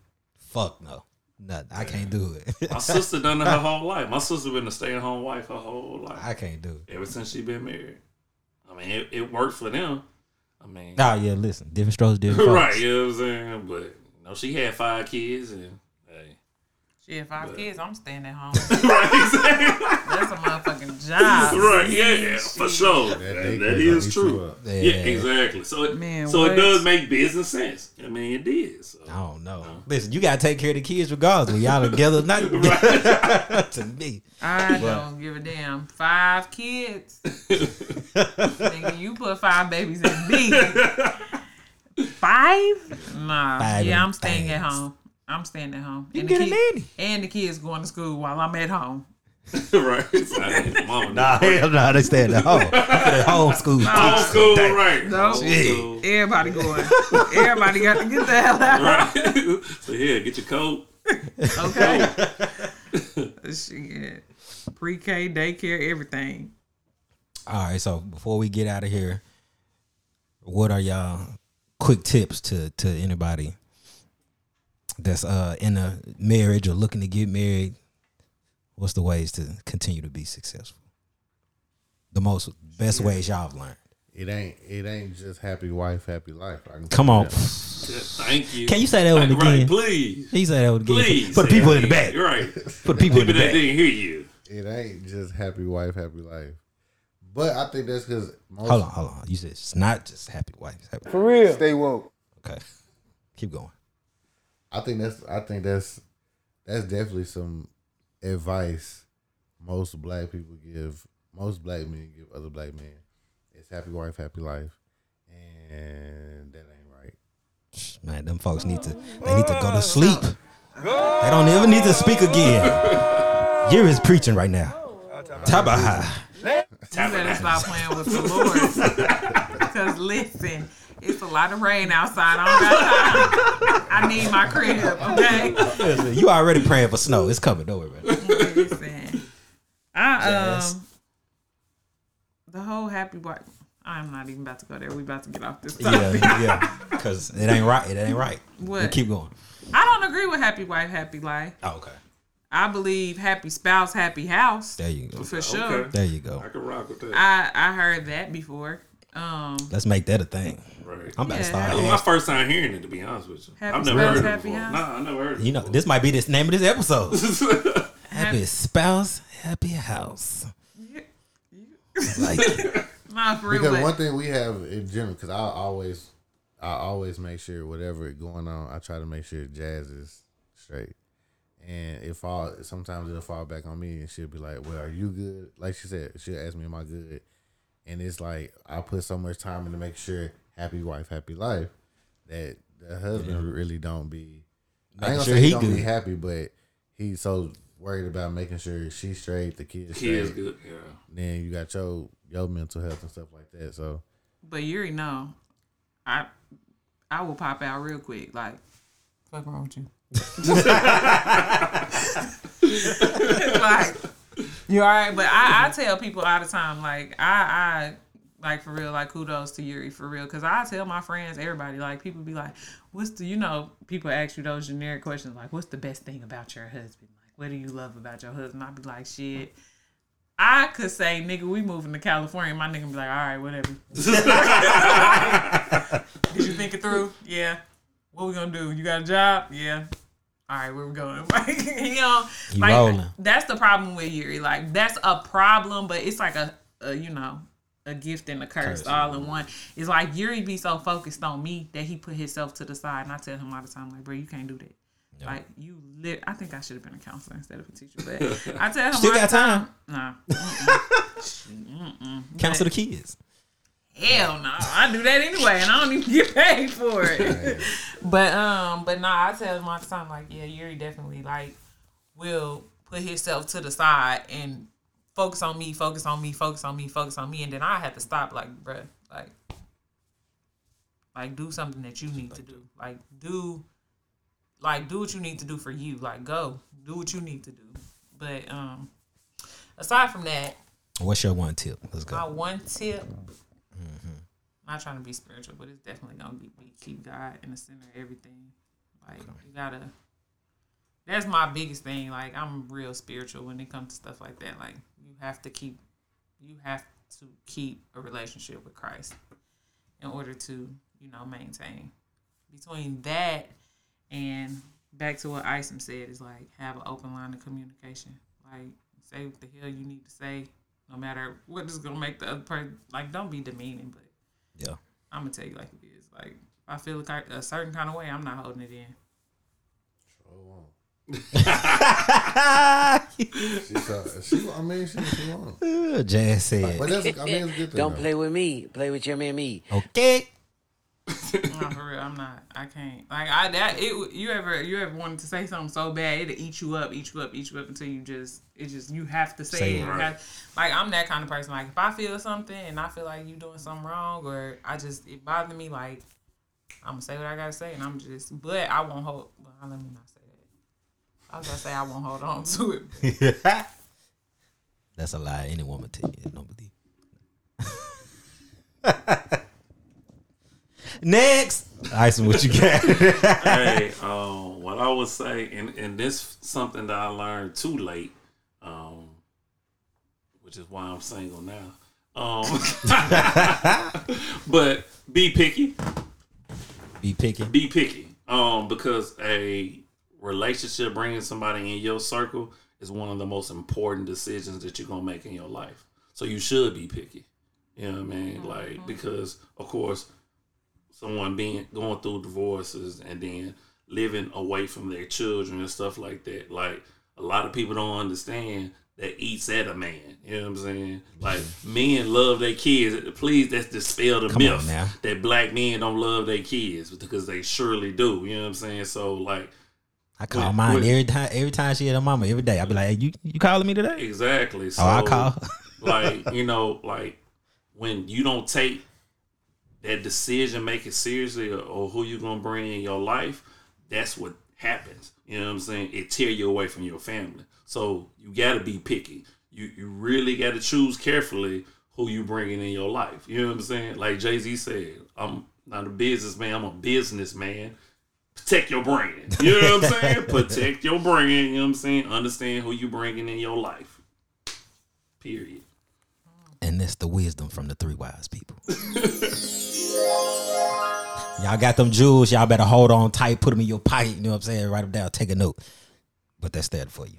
Speaker 1: fuck no, nothing. I can't do it.
Speaker 3: my sister done it her whole life. My sister been a stay at home wife her whole life.
Speaker 1: I can't do it.
Speaker 3: Ever since she been married. I mean, it, it worked for them. I mean,
Speaker 1: Oh yeah, listen, different strokes, different folks.
Speaker 3: right? You know what I'm saying? But you know, she had five kids, and
Speaker 6: Shit, if I have kids, I'm staying at home.
Speaker 3: right.
Speaker 6: That's a motherfucking job.
Speaker 3: right, yeah, for sure. That, that
Speaker 2: gonna
Speaker 3: is
Speaker 2: eat you
Speaker 3: true. Yeah,
Speaker 1: Yeah.
Speaker 3: exactly. So it,
Speaker 6: Man,
Speaker 3: so it does make business sense. I mean, it did. So.
Speaker 1: I don't know. Uh-huh. Listen, you gotta take care of the kids regardless. When y'all together, not to me.
Speaker 6: I don't give a damn. Five kids. Nigga, you put five babies in me. Five? Nah.
Speaker 1: Five
Speaker 6: yeah, I'm staying at home. I'm staying at home.
Speaker 1: You
Speaker 6: and,
Speaker 1: can
Speaker 6: the
Speaker 1: get a nanny.
Speaker 6: and the kids going to school while I'm at home.
Speaker 3: right. So, mama,
Speaker 1: Nah, hell no, they stay at home. They homeschool.
Speaker 3: Old
Speaker 1: kids.
Speaker 3: school, right?
Speaker 6: No.
Speaker 3: Old school.
Speaker 6: Everybody going. Everybody got to get the hell out.
Speaker 3: Right. so here, get your coat.
Speaker 6: Okay. Shit. Pre-K, daycare, everything.
Speaker 1: All right, so before we get out of here, what are y'all quick tips to to anybody that's uh in a marriage or looking to get married? What's the ways to continue to be successful? The most best ways y'all have learned.
Speaker 2: It ain't it ain't just happy wife, happy life. I can
Speaker 1: Come on,
Speaker 3: Thank you.
Speaker 1: can you say that one
Speaker 3: Right,
Speaker 1: again?
Speaker 3: please.
Speaker 1: He said that one again.
Speaker 3: Please.
Speaker 1: For the people in the back.
Speaker 3: again. Right.
Speaker 1: For the people in the back.
Speaker 3: didn't hear you.
Speaker 2: It ain't just happy wife, happy life. But I think that's because most
Speaker 1: Hold on, hold on. You said it's not just happy wife. Happy.
Speaker 7: For real. Stay woke.
Speaker 1: Okay, keep going.
Speaker 2: I think that's I think that's that's definitely some advice most black people give most black men give other black men. It's happy wife, happy life. And that ain't right.
Speaker 1: Man, them folks need to they need to go to sleep. They don't ever need to speak again. You're is preaching right now. Tabaha.
Speaker 6: You better stop playing with the Lord. Because listen, it's a lot of rain outside. I don't got time. I need my crib, okay?
Speaker 1: Listen, You already praying for snow. It's coming. Don't worry about it.
Speaker 6: Listen. I
Speaker 1: Yes.
Speaker 6: um the whole happy wife. I'm not even about to go there. We about to get off this topic.
Speaker 1: Yeah, yeah. Because it ain't right. It ain't right.
Speaker 6: What?
Speaker 1: You keep going.
Speaker 6: I don't agree with happy wife, happy life.
Speaker 1: Oh, okay.
Speaker 6: I believe happy spouse, happy house
Speaker 1: There you go.
Speaker 6: for sure.
Speaker 3: Okay.
Speaker 1: There you go.
Speaker 3: I can rock with that.
Speaker 6: I I heard that before. Um,
Speaker 1: Let's make that a thing.
Speaker 3: Right.
Speaker 1: I'm about to start.
Speaker 3: That was my first time hearing it, to be honest with you.
Speaker 6: Happy
Speaker 3: I've never
Speaker 6: spouse,
Speaker 3: heard it
Speaker 6: happy
Speaker 3: before.
Speaker 6: house?
Speaker 3: Nah, I never heard it.
Speaker 1: You know,
Speaker 3: before.
Speaker 1: this might be the name of this episode. happy spouse, happy house. Like,
Speaker 6: nah, for real.
Speaker 2: Because
Speaker 6: but-
Speaker 2: one thing we have in general, because I always, I always make sure whatever is going on, I try to make sure jazz is straight. And it fall sometimes it'll fall back on me, and she'll be like, "Well, are you good?" Like she said, she'll ask me, "Am I good?" And it's like I put so much time in to make sure happy wife, happy life, that the husband really don't be. I ain't gonna
Speaker 1: sure
Speaker 2: say he
Speaker 1: he
Speaker 2: don't be happy, but he's so worried about making sure she's straight, the kids
Speaker 3: Kids
Speaker 2: straight.
Speaker 3: good. Yeah.
Speaker 2: Then you got your your mental health and stuff like that. So
Speaker 6: But you already know, I I will pop out real quick. Like, fuck wrong with you? like, you all right? But I, I tell people all the time, like, I I like for real, like kudos to Yuri for real, because I tell my friends, everybody, like, people be like, what's the, you know, people ask you those generic questions, like, what's the best thing about your husband? Like, what do you love about your husband? I'd be like, shit. I could say, nigga, we moving to California. My nigga be like, all right, whatever. Did you think it through? Yeah. What we gonna do? You got a job? Yeah. All right, where we going? Like, you know,
Speaker 1: You
Speaker 6: like
Speaker 1: rolling.
Speaker 6: that's the problem with Yuri. Like, that's a problem, but it's like a, a you know, a gift and a curse, all in one. It's like Yuri be so focused on me that he put himself to the side, and I tell him all the time, like, bro, you can't do that. Like you, lit. I think I should have been a counselor instead of a teacher, but I tell him
Speaker 1: Still got
Speaker 6: the
Speaker 1: time.
Speaker 6: Nah, Mm-mm.
Speaker 1: Counsel the kids.
Speaker 6: Hell no, I do that anyway, and I don't even get paid for it. but um, but nah, I tell him all the time, like, yeah, Yuri definitely like will put himself to the side and focus on me, focus on me, focus on me, focus on me, and then I had to stop, like, bruh, like, like do something that you need to do, like do, like do what you need to do for you, like go do what you need to do. But um, aside from that,
Speaker 1: What's your one tip? Let's go.
Speaker 6: my one tip. Mm-hmm. not trying to be spiritual, but it's definitely gonna be, be keep God in the center of everything. Like you gotta. That's my biggest thing. Like I'm real spiritual when it comes to stuff like that. Like have to keep, you have to keep a relationship with Christ in order to you know maintain. Between that and back to what Isom said is like have an open line of communication. Like say what the hell you need to say, no matter what is gonna make the other person like. Don't be demeaning, but
Speaker 1: Yeah.
Speaker 6: I'm gonna tell you like it is. Like if I feel like a certain kind of way, I'm not holding it in.
Speaker 2: She saw, she, I mean, she, she won.
Speaker 1: Jazz said,
Speaker 2: But that's, I mean, it's good thing.
Speaker 8: Don't
Speaker 2: though.
Speaker 8: play with me. Play with your man me.
Speaker 1: okay.
Speaker 6: No, for real, I'm not. I can't. Like I that it. You ever you ever wanted to say something so bad it'll eat you up, eat you up, eat you up until you just it just you have to say,
Speaker 1: Say
Speaker 6: it.
Speaker 1: it.
Speaker 3: Right.
Speaker 6: have- like I'm that kind of person. Like if I feel something and I feel like you doing something wrong or I just it bothers me, like I'm gonna say what I gotta say and I'm just. But I won't hold. Well, let me not say that. I was gonna say I won't hold on to it.
Speaker 1: That's a lie. Any woman tell you, don't believe. Next, Ison, what you got?
Speaker 3: hey, um, what I would say, and, and this something that I learned too late, um, which is why I'm single now. Um, but be picky,
Speaker 1: Be picky.
Speaker 3: be picky, um, because a relationship bringing somebody in your circle is one of the most important decisions that you're gonna make in your life. So you should be picky. You know what I mean? Like mm-hmm. because of course someone being going through divorces and then living away from their children and stuff like that. Like a lot of people don't understand that eats at a man. You know what I'm saying? Like men love their kids. Please, that's dispel the
Speaker 1: Come
Speaker 3: myth
Speaker 1: now.
Speaker 3: that black men don't love their kids because they surely do. You know what I'm saying? So like
Speaker 1: I call
Speaker 3: Wait,
Speaker 1: mine
Speaker 3: wait.
Speaker 1: every time. Every time she had her mama, every day, I'd be like, hey, "You you calling me today?"
Speaker 3: exactly. So
Speaker 1: Oh, I call.
Speaker 3: like you know, like when you don't take that decision, make it seriously, or, or who you gonna bring in your life, that's what happens. You know what I'm saying? It tear you away from your family. So you got to be picky. You you really got to choose carefully who you bringing in your life. You know what I'm saying? Like Jay Z said, I'm not a businessman. I'm a businessman. Protect your brand. You know what I'm saying? protect your brand. You know what I'm saying? Understand who you bringing in your life. Period.
Speaker 1: And that's the wisdom from the three wise people. y'all got them jewels. Y'all better hold on tight. Put them in your pocket. You know what I'm saying? Write them down. Take a note. But that's that for you.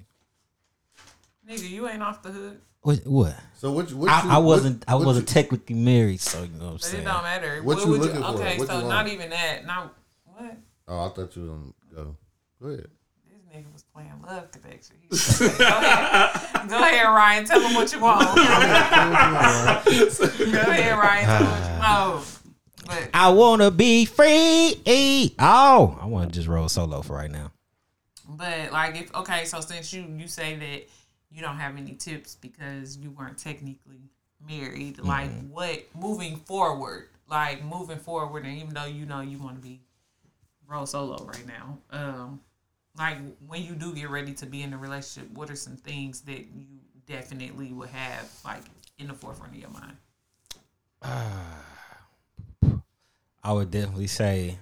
Speaker 6: Nigga, you ain't off the hook.
Speaker 1: What? What?
Speaker 2: So what? you- what
Speaker 1: I,
Speaker 2: you-
Speaker 1: I wasn't.
Speaker 2: what-
Speaker 1: I
Speaker 2: what
Speaker 1: wasn't
Speaker 2: you-
Speaker 1: technically married, so you know what I'm
Speaker 6: But it
Speaker 1: saying.
Speaker 6: don't matter.
Speaker 2: What you
Speaker 6: would
Speaker 2: looking for?
Speaker 6: Okay,
Speaker 2: What
Speaker 6: so not even that. Not what?
Speaker 2: Oh, I thought you was gonna go. Go ahead.
Speaker 6: This nigga was playing love connection. He was like, Go ahead. Go ahead, Ryan. Tell him what you want. Go ahead, Ryan. Tell him what you ah. want. But
Speaker 1: I wanna be free. Oh, I want to just roll solo for right now.
Speaker 6: But like if okay, so since you you say that you don't have any tips because you weren't technically married, like what moving forward, like moving forward, and even though you know you want to be roll solo right now, um, like when you do get ready to be in a relationship, what are some things that you definitely would have like in the forefront of your mind?
Speaker 1: I would definitely say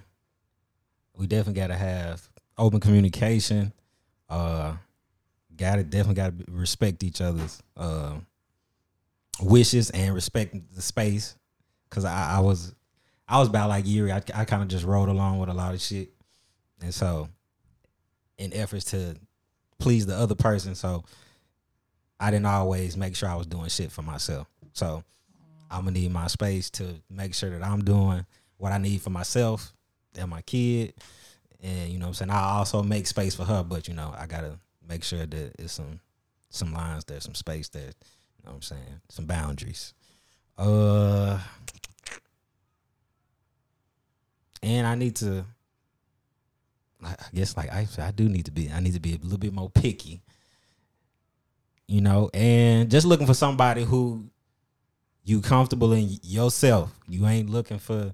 Speaker 1: we definitely got to have open communication. Uh, got to definitely got to respect each other's uh, wishes and respect the space. Cause I, I was, I was about like Yuri. I, I kind of just rode along with a lot of shit, and so in efforts to please the other person, so I didn't always make sure I was doing shit for myself. So I'm gonna need my space to make sure that I'm doing what I need for myself and my kid. And you know what I'm saying? I also make space for her, but you know, I gotta make sure that it's some some lines there, some space there. You know what I'm saying? Some boundaries. Uh and I need to I guess like I I do need to be I need to be a little bit more picky. You know, and just looking for somebody who you comfortable in yourself. You ain't looking for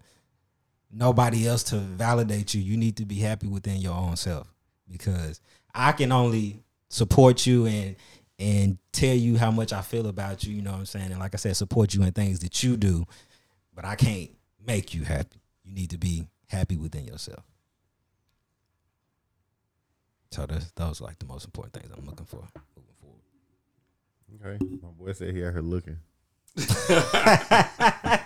Speaker 1: nobody else to validate you. You need to be happy within your own self because I can only support you and and tell you how much I feel about you, you know what I'm saying? And like I said, support you in things that you do, but I can't make you happy. You need to be happy within yourself. So that's those are like the most important things I'm looking for moving forward.
Speaker 2: Okay. My boy said he out here looking.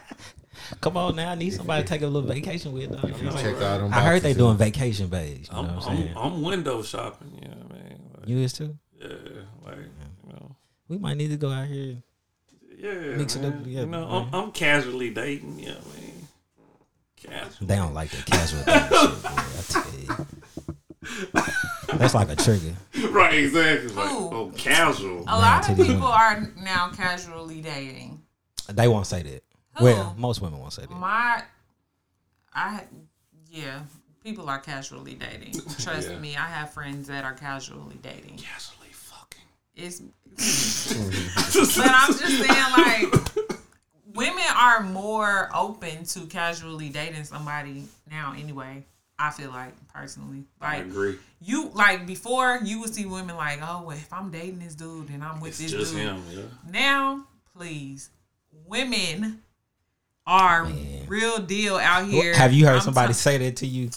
Speaker 1: Come on now, I need somebody to take a little vacation with. Dog.
Speaker 2: You check out them
Speaker 1: I heard they
Speaker 2: boxes
Speaker 1: doing vacation bays. You know
Speaker 3: I'm,
Speaker 1: what I'm saying?
Speaker 3: I'm, I'm window shopping. You know what I mean? Like,
Speaker 1: you is too.
Speaker 3: yeah, like you know,
Speaker 1: We might need to go out here.
Speaker 3: yeah.
Speaker 1: Mix it up together,
Speaker 3: You know. I'm, I'm casually dating. You know what I mean? Casual.
Speaker 1: They don't like that casual thing shit, boy, I tell you. That's like a trigger.
Speaker 3: right, exactly. Like,
Speaker 6: Ooh.
Speaker 3: oh, casual.
Speaker 6: A lot of people are now casually dating.
Speaker 1: They won't say that.
Speaker 6: Who?
Speaker 1: Well, most women won't say that.
Speaker 6: My, I, yeah, people are casually dating. Trust
Speaker 3: Yeah.
Speaker 6: me, I have friends that are casually dating.
Speaker 3: Casually fucking.
Speaker 6: It's, but I'm just saying, like, women are more open to casually dating somebody now. Anyway, I feel like personally, like
Speaker 3: I
Speaker 6: like
Speaker 3: agree.
Speaker 6: you, like before, you would see women like, oh, well, if I'm dating this dude and I'm with
Speaker 3: It's
Speaker 6: this
Speaker 3: just
Speaker 6: dude.
Speaker 3: him. Yeah.
Speaker 6: Now, please, women are real deal out here.
Speaker 1: Have you heard
Speaker 6: I'm
Speaker 1: somebody
Speaker 6: tell-
Speaker 1: say that to you?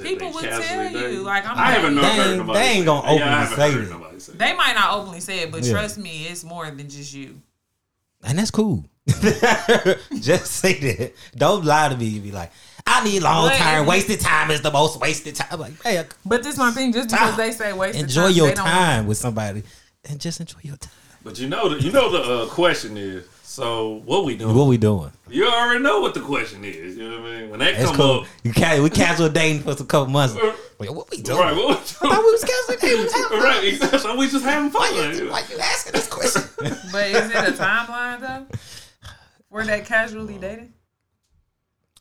Speaker 6: People
Speaker 3: they
Speaker 6: would
Speaker 3: casually
Speaker 6: tell you,
Speaker 3: dating.
Speaker 6: like, I'm
Speaker 3: I haven't
Speaker 6: dating.
Speaker 3: heard
Speaker 1: They ain't-
Speaker 3: nobody
Speaker 1: they ain't gonna
Speaker 3: that. Yeah,
Speaker 1: openly say
Speaker 3: heard
Speaker 1: that.
Speaker 3: nobody say that.
Speaker 6: They might not openly say it, but
Speaker 1: Yeah.
Speaker 6: trust me, it's more than just you.
Speaker 1: And that's cool. Just say that. Don't lie to me and be like, I need long
Speaker 6: But
Speaker 1: term. Wasted time is the most wasted time. I'm like, hey,
Speaker 6: But this my thing. Just because they say waste of
Speaker 1: enjoy
Speaker 6: time,
Speaker 1: your
Speaker 6: they don't-
Speaker 1: time with somebody and just enjoy your time.
Speaker 3: But you know, the, you know the uh, question is. So what we doing?
Speaker 1: What we doing?
Speaker 3: You already know what the question is. You know what I mean? When that
Speaker 1: That's
Speaker 3: come
Speaker 1: cool.
Speaker 3: up,
Speaker 1: You ca- we casual dating for some couple months. Wait, what we doing?
Speaker 3: right? What we
Speaker 1: I thought we was casual dating. We was having fun.
Speaker 3: right? Exactly. So we just having
Speaker 1: Why
Speaker 3: fun.
Speaker 1: you, why you asking this question?
Speaker 6: But is it a timeline though? For that casually dating?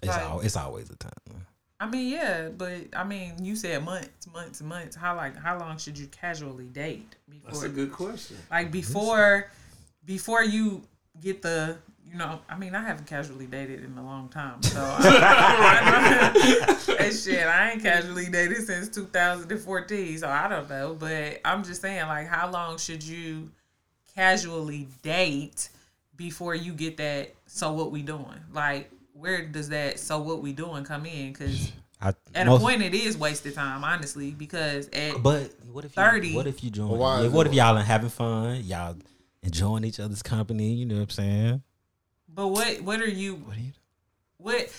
Speaker 1: it's,
Speaker 6: Right.
Speaker 1: al- it's always a time.
Speaker 6: I mean, yeah, but I mean, you said months, months, months. How like how long should you casually date before?
Speaker 3: That's a good question.
Speaker 6: like before, before you get the, you know, I mean, I haven't casually dated in a long time, so I, I and shit, I ain't casually dated since 2014, so I don't know. But I'm just saying, like, how long should you casually date before you get that? So what we doing? Like, where does that? So what we doing come in? Because
Speaker 1: I,
Speaker 6: At
Speaker 1: most-
Speaker 6: a point, it is wasted time, honestly, because at
Speaker 1: But what if you,
Speaker 6: 30.
Speaker 1: What if you join?
Speaker 2: Well, why
Speaker 1: what if y'all are having fun? Y'all enjoying each other's company. You know what I'm saying?
Speaker 6: but what what are you
Speaker 1: What do you?
Speaker 6: what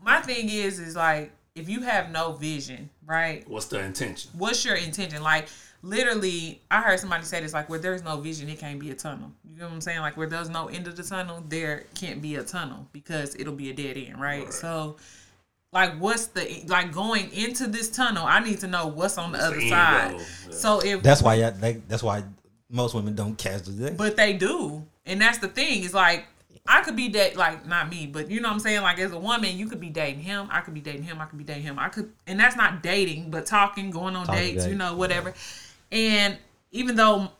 Speaker 6: my thing is is like if you have no vision, right?
Speaker 3: What's the intention?
Speaker 6: What's your intention? Like literally, I heard somebody say this like where there's no vision, it can't be a tunnel. You know what I'm saying? Like where there's no end of the tunnel, there can't be a tunnel because it'll be a dead end, right? So like what's the like going into this tunnel, I need to know what's on the
Speaker 3: What's the
Speaker 6: other
Speaker 3: end
Speaker 6: side.
Speaker 3: Yeah.
Speaker 6: So if
Speaker 1: That's why. y'all- They, that's why most women don't casually date.
Speaker 6: But they do. And that's the thing. It's like I could be date like not me, but you know what I'm saying? Like as a woman, you could be dating him, I could be dating him, I could be dating him. I could and that's not dating, but talking, going on
Speaker 1: Talking
Speaker 6: dates, you know, whatever. And even though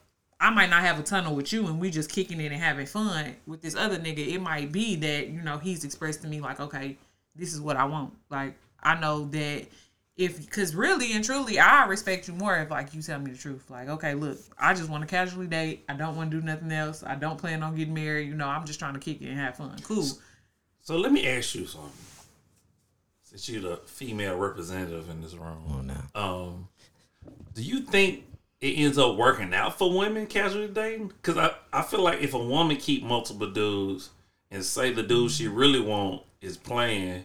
Speaker 6: I might not have a tunnel with you and we just kicking it and having fun with this other nigga, it might be that, you know, he's expressed to me like, okay, this is what I want. Like I know that if because really and truly I respect you more if like you tell me the truth. Like, okay, look, I just want to casually date. I don't want to do nothing else. I don't plan on getting married. You know, I'm just trying to kick it and have fun. Cool.
Speaker 3: So let me ask you something. Since you're the female representative in this room,
Speaker 1: Oh no.
Speaker 3: um, do you think it ends up working out for women casually dating? Because I, I feel like if a woman keep multiple dudes and say the dude she really want is playing,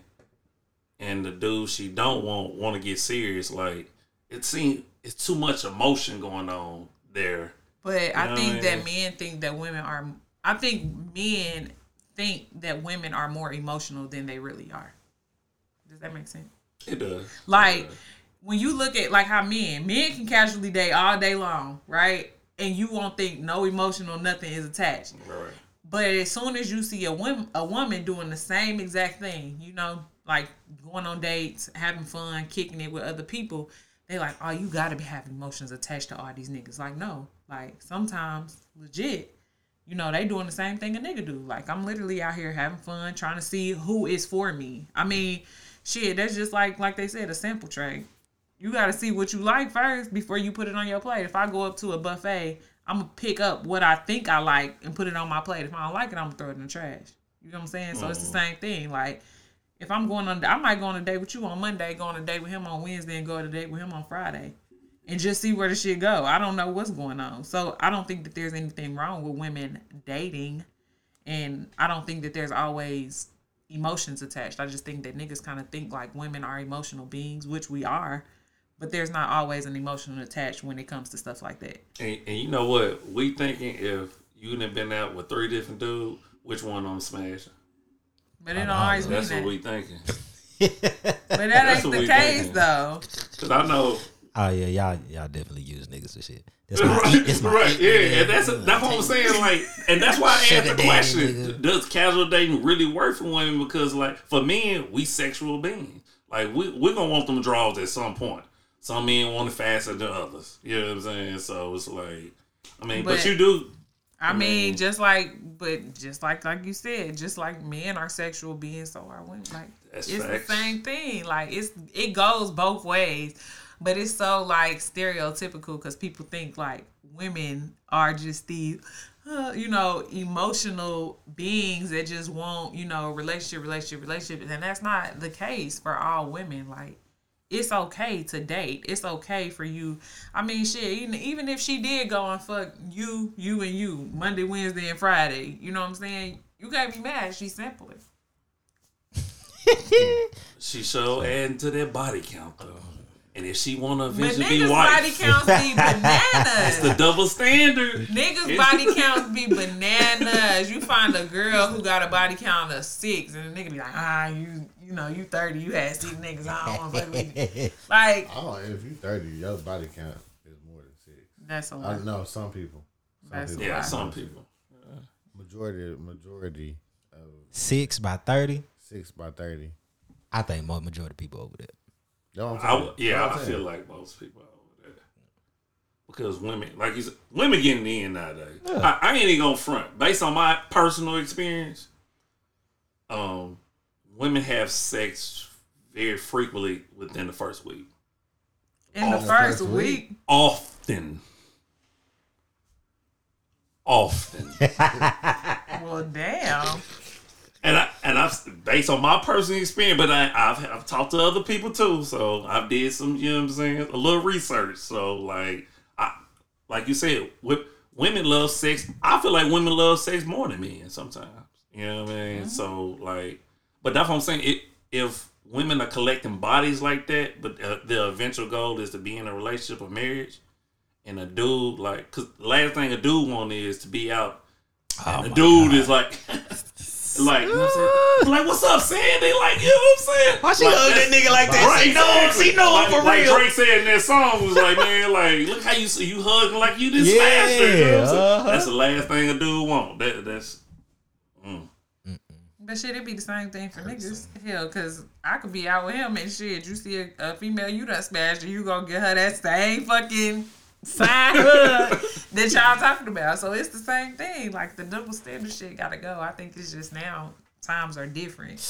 Speaker 3: and the dude she don't want want to get serious, like it seems it's too much emotion going on there.
Speaker 6: But I
Speaker 3: know
Speaker 6: think
Speaker 3: I
Speaker 6: that men think that women are. I think men think that women are more emotional than they really are. Does that make sense?
Speaker 3: It does.
Speaker 6: Like when you look at like how men, men can casually date all day long, right? And you won't think no emotional nothing is attached.
Speaker 3: Right.
Speaker 6: But as soon as you see a woman, a woman doing the same exact thing, you know, like going on dates, having fun, kicking it with other people, they like, oh, you gotta be having emotions attached to all these niggas. Like, no, like sometimes legit, you know, they doing the same thing a nigga do. Like, I'm literally out here having fun, trying to see who is for me. I mean, shit, that's just like like they said, a sample tray. You gotta see what you like first before you put it on your plate. If I go up to a buffet, I'm gonna pick up what I think I like and put it on my plate. If I don't like it, I'm gonna throw it in the trash. You know what I'm saying? So it's the mm. same thing. Like if I'm going on, I might go on a date with you on Monday, go on a date with him on Wednesday, and go on a date with him on Friday, and just see where the shit go. I don't know what's going on, so I don't think that there's anything wrong with women dating, and I don't think that there's always emotions attached. I just think that niggas kind of think like women are emotional beings, which we are, but there's not always an emotional attached when it comes to stuff like that.
Speaker 3: And, and you know what? We thinking if you done been out with three different dudes, which one I'm smashing?
Speaker 6: But it don't always mean
Speaker 3: That's
Speaker 6: that.
Speaker 3: what we thinking.
Speaker 6: but that
Speaker 3: that's
Speaker 6: ain't
Speaker 3: what
Speaker 6: the
Speaker 3: we
Speaker 6: case
Speaker 3: thinking.
Speaker 6: though.
Speaker 3: Cause I know,
Speaker 1: Oh yeah, y'all y'all definitely use niggas for shit. That's my,
Speaker 3: right,
Speaker 1: it's my
Speaker 3: right, yeah, and that's that's what I'm saying. Like, and that's why I asked the question:
Speaker 1: nigga.
Speaker 3: Does casual dating really work for women? Because, like, for men, we sexual beings. Like, we we gonna want them draws at some point. Some men want it faster than others. You know what I'm saying? So it's like, I mean, but,
Speaker 6: But-
Speaker 3: you do.
Speaker 6: I
Speaker 3: I
Speaker 6: mean,
Speaker 3: mean-
Speaker 6: just like, but just like, like you said, just like men are sexual beings, so are women. Like, it's
Speaker 3: facts.
Speaker 6: the same thing. Like, it's it goes both ways, but it's so like stereotypical because people think like women are just these, uh, you know, emotional beings that just want, you know, relationship, relationship, relationship, and that's not the case for all women. Like, it's okay to date. It's okay for you. I mean, shit. Even, even if she did go and fuck you, you and you Monday, Wednesday, and Friday, you know what I'm saying? You can't be mad. She's simpler.
Speaker 3: She show adding to their body count though. And if she wanna eventually be
Speaker 6: niggas' body
Speaker 3: white,
Speaker 6: counts be bananas.
Speaker 3: it's the double standard.
Speaker 6: niggas' body counts be bananas. You find a girl who got a body count of six, and the nigga be like, ah, you, you know, you thirty, you had six niggas. I don't want to fuck with you. Like
Speaker 2: I don't. If you thirty, your body count is more than six.
Speaker 6: that's a
Speaker 2: I
Speaker 6: lot.
Speaker 2: know some people. Some
Speaker 6: That's
Speaker 2: people.
Speaker 3: Yeah, some people.
Speaker 2: Majority, majority of
Speaker 1: six by thirty.
Speaker 2: six by thirty.
Speaker 1: I think more majority of people over there.
Speaker 2: Know what I'm
Speaker 3: I, yeah,
Speaker 2: Know
Speaker 3: I
Speaker 2: what I'm
Speaker 3: feel like most people over there because women, like you said, women getting in nowadays. I, I ain't even gonna front based on my personal experience. Um, women have sex very frequently within the first week,
Speaker 6: In the
Speaker 2: Oh,
Speaker 6: first
Speaker 2: first
Speaker 6: week,
Speaker 2: week?
Speaker 3: often, often,
Speaker 6: well, damn.
Speaker 3: and I and and I've based on my personal experience, but I, I've I've talked to other people too, so I've did some, you know what I'm saying, a little research. So like, I like you said, with women love sex. I feel like women love sex more than men sometimes. You know what I mean? Mm-hmm. So like, but that's what I'm saying. It, if women are collecting bodies like that, but uh, their eventual goal is to be in a relationship or marriage, and a dude like, cause last thing a dude want is to be out. and the dude is like, like, you know what I'm like, what's up, Sandy? Like, you know what I'm saying?
Speaker 1: Why she
Speaker 3: like,
Speaker 1: hug that nigga like that?
Speaker 3: Right,
Speaker 1: She know him.
Speaker 3: exactly.
Speaker 1: She know him
Speaker 3: like,
Speaker 1: for
Speaker 3: like
Speaker 1: real.
Speaker 3: Drake said in that song was like, man, like, look how you you hugging like you just
Speaker 1: Yeah,
Speaker 3: smashed her. You know what I'm saying?
Speaker 1: uh-huh.
Speaker 3: That's the last thing a dude want. That that's
Speaker 6: But shit, it be the same thing for niggas. Hell, cause I could be out with him and shit. You see a, a female you done smashed, and you gonna get her that same fucking side hug that y'all talking about. So it's the same thing. Like the double standard shit gotta go. I think it's just now times are different,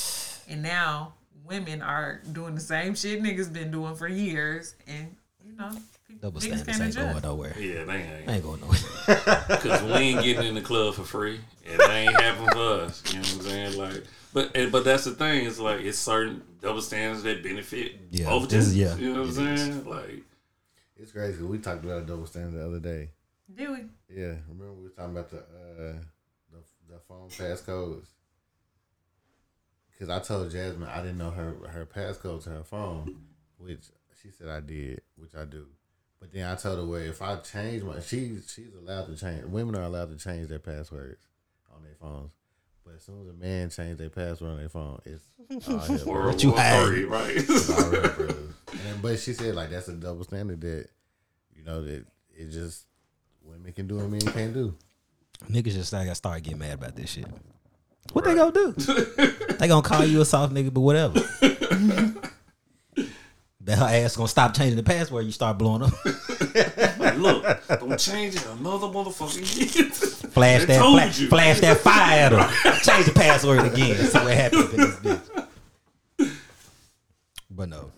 Speaker 6: and now women are doing the same shit niggas been doing for years, and you know,
Speaker 1: Double
Speaker 6: niggas
Speaker 1: standards
Speaker 6: can't
Speaker 1: ain't going nowhere.
Speaker 3: yeah, they ain't.
Speaker 1: Ain't going nowhere.
Speaker 3: Because we ain't getting in the club for free. And it ain't happening for us. You know what I'm saying? Like, but but that's the thing. It's like it's certain double standards that benefit
Speaker 1: Yeah,
Speaker 3: both
Speaker 1: this-
Speaker 3: genders.
Speaker 1: yeah,
Speaker 3: you know what I'm
Speaker 1: it is.
Speaker 3: saying? Like,
Speaker 2: It's crazy. We talked about a double standard the other day.
Speaker 6: Do we?
Speaker 2: Yeah, remember we were talking about the uh, the, the phone passcodes. Because I told Jasmine I didn't know her her passcode to her phone, which she said I did, which I do. But then I told her well, if I change my she she's allowed to change. Women are allowed to change their passwords on their phones. But as soon as a man changes their password on their phone, it's all hell breaks
Speaker 1: you
Speaker 3: War
Speaker 1: hide?
Speaker 3: Three, right?
Speaker 2: all hell breaks. And but she said like that's a double standard that you know that it just women can do and men can't do.
Speaker 1: Niggas just gotta start getting mad about this shit. What they gonna do? they gonna call you a soft nigga, but whatever. That her ass gonna stop changing the password. You start blowing up.
Speaker 3: look, don't change it another motherfucking year.
Speaker 1: Flash that, fla- flash that fire at her. Change the password again. See what happens in this bitch. But no.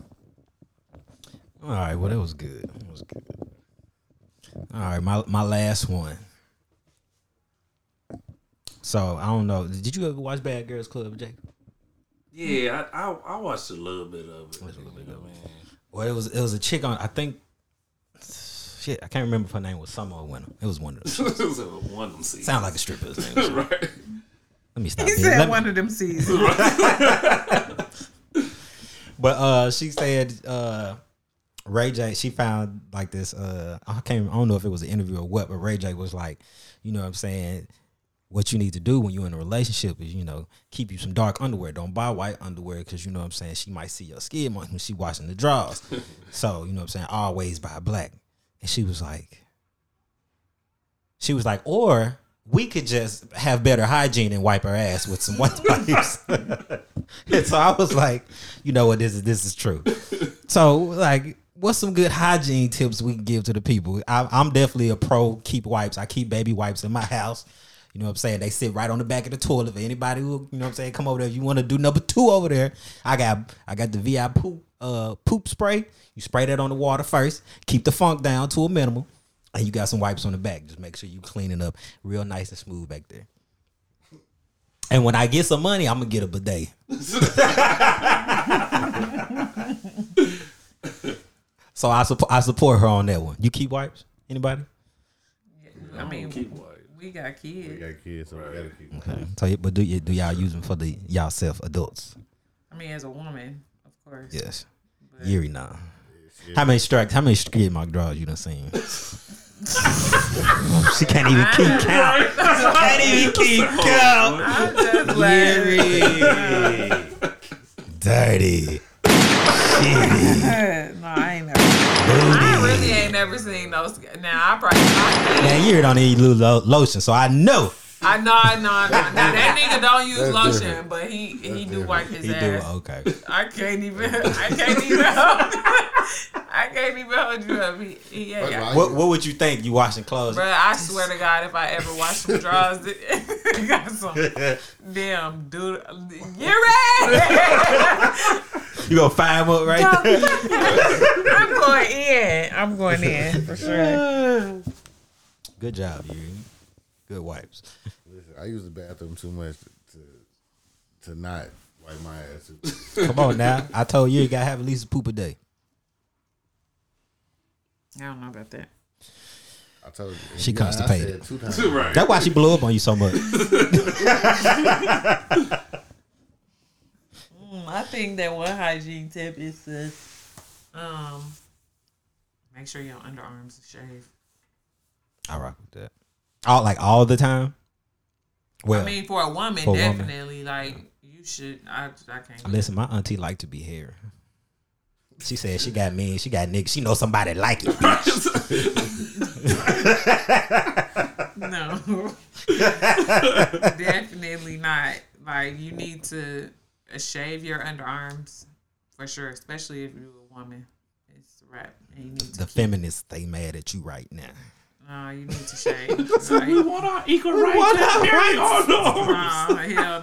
Speaker 1: All right. Well, that was good. That was good. All right. My my last one. So I don't know. Did you ever watch Bad Girls Club, Jake?
Speaker 3: yeah, I, I I watched a little bit of it. you know, man.
Speaker 1: Well, it was it was a chick on. I think. Shit, I can't remember if her name was Summer or Winter. It was one of them.
Speaker 3: it was one of them seasons.
Speaker 1: Sound like a stripper's name.
Speaker 3: right.
Speaker 1: Let me stop.
Speaker 6: He
Speaker 1: being-
Speaker 6: said
Speaker 1: let me-
Speaker 6: one of them seasons.
Speaker 1: But uh she said uh Ray J she found like this uh I can't I don't know if it was an interview or what, but Ray J was like, you know what I'm saying, what you need to do when you're in a relationship is, you know, keep you some dark underwear. Don't buy white underwear because you know what I'm saying, she might see your skin when she washing the drawers. so, you know what I'm saying, always buy black. And she was like she was like, or we could just have better hygiene and wipe our ass with some white wipes. and so I was like, you know what, this is this is true. So like, what's some good hygiene tips we can give to the people? I, I'm definitely a pro keep wipes. I keep baby wipes in my house. You know what I'm saying? They sit right on the back of the toilet for anybody who, you know what I'm saying, come over there. If you want to do number two over there, I got I got the VI poop uh poop spray. You spray that on the water first, keep the funk down to a minimum, and you got some wipes on the back. Just make sure you clean it up real nice and smooth back there. And when I get some money, I'm gonna get a bidet. so I support I support her on that one. You keep wipes? Anybody?
Speaker 6: I mean,
Speaker 3: Keep white.
Speaker 6: We got
Speaker 2: We
Speaker 6: kids.
Speaker 2: got kids, so we gotta keep.
Speaker 1: Okay. So, but do you do y'all use them for the y'all self adults?
Speaker 6: I mean, as a woman, of course.
Speaker 1: Yes. Yuri, nah. How many strikes? How many skid mark draws you done seen? she can't even keep count. She can't even keep count.
Speaker 6: I'm just laughing.
Speaker 1: Dirty. Shitty.
Speaker 6: no, I ain't never. I really ain't never seen those. Now I probably.
Speaker 1: Man, Yuri don't need lo- lo- lotion, so I know
Speaker 6: I know, I know, I know. Now that nigga don't use
Speaker 2: That's
Speaker 6: lotion,
Speaker 2: different.
Speaker 6: but he he do
Speaker 2: different.
Speaker 6: wipe his
Speaker 1: he do.
Speaker 6: ass.
Speaker 1: Okay.
Speaker 6: I can't even. I can't even. Hold, I can't even hold you up. He, he ain't got.
Speaker 1: What What would you think? You washing clothes?
Speaker 6: Bruh, I swear to God, if I ever wash some drawers, it got some damn dude. You're right.
Speaker 1: You gonna fire him up right there?
Speaker 6: I'm going in. I'm going in for sure.
Speaker 1: Good job, Yuri. Good wipes.
Speaker 2: Listen, I use the bathroom too much to, to to not wipe my ass.
Speaker 1: Come on now. I told you you gotta have at least a poop a day.
Speaker 6: I don't know about that.
Speaker 2: I told you.
Speaker 1: She
Speaker 2: Yeah,
Speaker 1: constipated.
Speaker 2: said Two times.
Speaker 3: right.
Speaker 1: That's why she blew up on you so much.
Speaker 6: Mm, I think that one hygiene tip is to um make sure your underarms are shaved.
Speaker 1: I rock with that. All like all the time. Well,
Speaker 6: I mean, for a woman,
Speaker 1: For a woman.
Speaker 6: definitely. Like you should. I I can't.
Speaker 1: listen, my auntie like to be hair. She said she got me. she got niggas. She know somebody like it.
Speaker 6: No, definitely not. Like you need to uh, shave your underarms for sure, especially if you're a woman. It's a wrap. And you need to.
Speaker 1: The feminists, they mad at you right now.
Speaker 6: Uh, you need to shave.
Speaker 3: We want our equal rights. and period. Oh, no.
Speaker 6: nah, hell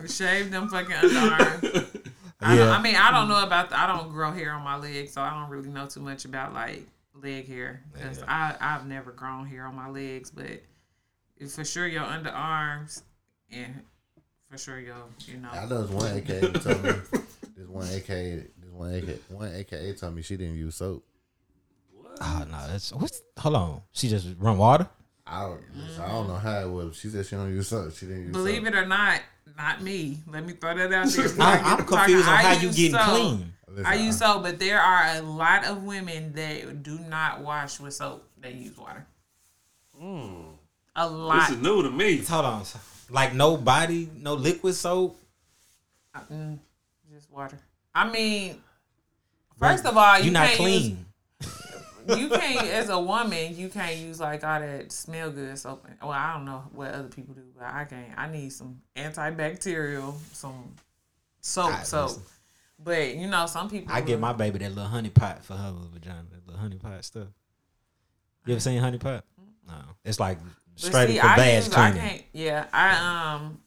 Speaker 6: no. Shave them fucking underarms. I,
Speaker 1: Yeah.
Speaker 6: I mean, I don't know about. The, I don't grow hair on my legs, so I don't really know too much about like leg hair because I I've never grown hair on my legs, but for sure your underarms and for sure your you know.
Speaker 2: I know this one AKA told me this one AKA this one AKA one AKA told me she didn't use soap.
Speaker 1: Ah, oh no, that's what's hold on. She just run water?
Speaker 2: I don't I don't know how it was. She said she don't use soap. She didn't use
Speaker 6: Believe
Speaker 2: soap.
Speaker 6: it or not, not me. Let me throw that out there.
Speaker 1: I, I'm confused on how you getting
Speaker 6: soap.
Speaker 1: clean.
Speaker 2: Listen,
Speaker 6: I use soap, but there are a lot of women that do not wash with soap. They use water. A hmm. lot.
Speaker 3: This is new to me.
Speaker 1: Hold on. Like no body, no liquid soap.
Speaker 6: Uh, mm, just water. I mean, first of all, you
Speaker 1: You're not
Speaker 6: can't
Speaker 1: clean.
Speaker 6: Use, you can't, as a woman, you can't use like all that smell good soap. Well, I don't know what other people do, but I can't. I need some antibacterial, some soap, soap.
Speaker 1: listen.
Speaker 6: But you know, some people.
Speaker 1: I give
Speaker 6: will-
Speaker 1: my baby that little honey pot for her little vagina, that little honey pot stuff. You ever seen honey pot? No, it's like straight
Speaker 6: see,
Speaker 1: for bass cleaning.
Speaker 6: can't. Yeah, I um,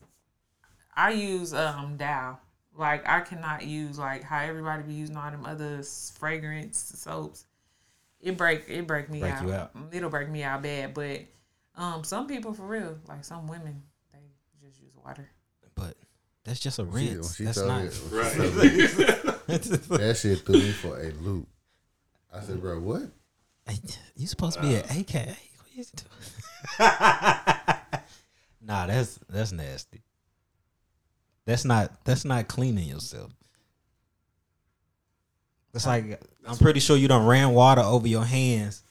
Speaker 6: I use um Dove. Like I cannot use like how everybody be using all them other fragrance soaps. It break it break me
Speaker 1: Break
Speaker 6: out.
Speaker 1: you out.
Speaker 6: It'll break me out bad. But um, some people for real, like some women, they just use water.
Speaker 1: But that's just a
Speaker 2: She- when
Speaker 1: rinse.
Speaker 2: she
Speaker 1: That's
Speaker 2: told
Speaker 1: not.
Speaker 2: me-
Speaker 3: Right.
Speaker 2: that shit threw me for a loop. I said, bro, what?
Speaker 1: Hey, you supposed to be an AKA? What you doing? nah, that's that's nasty. That's not that's not cleaning yourself. It's like I'm pretty sure you don't ran water over your hands,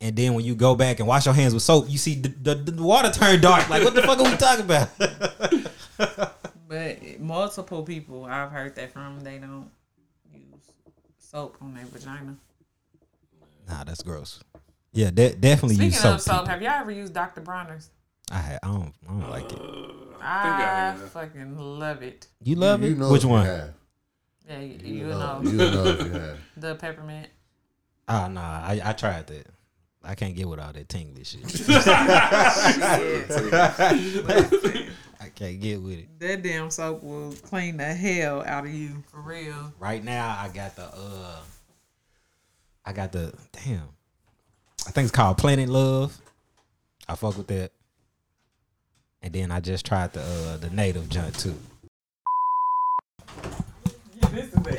Speaker 1: and then when you go back and wash your hands with soap, you see the, the, the water turn dark. Like what the fuck are we talking about?
Speaker 6: But multiple people I've heard that from, they don't use soap on their vagina.
Speaker 1: nah, that's gross. Yeah, de- definitely
Speaker 6: Speaking
Speaker 1: use soap.
Speaker 6: of soap,
Speaker 1: people.
Speaker 6: have y'all ever used Dr. Bronner's?
Speaker 1: I had, I don't I don't like it.
Speaker 3: I think I
Speaker 6: I, fucking love it.
Speaker 1: You love
Speaker 2: you
Speaker 1: it?
Speaker 2: know
Speaker 1: Which
Speaker 2: if you
Speaker 1: one?
Speaker 2: have.
Speaker 6: Yeah, you,
Speaker 2: You,
Speaker 6: you
Speaker 2: know,
Speaker 6: know,
Speaker 2: you know if you have.
Speaker 6: the peppermint.
Speaker 1: Oh nah, I, I tried that. I can't get with all that tingly shit. I can't get with it.
Speaker 6: That damn soap will clean the hell out of you for real.
Speaker 1: Right now, I got the uh, I got the damn. I think it's called Planet Love. I fuck with that. And then I just tried the uh, the native junk too.
Speaker 6: This is the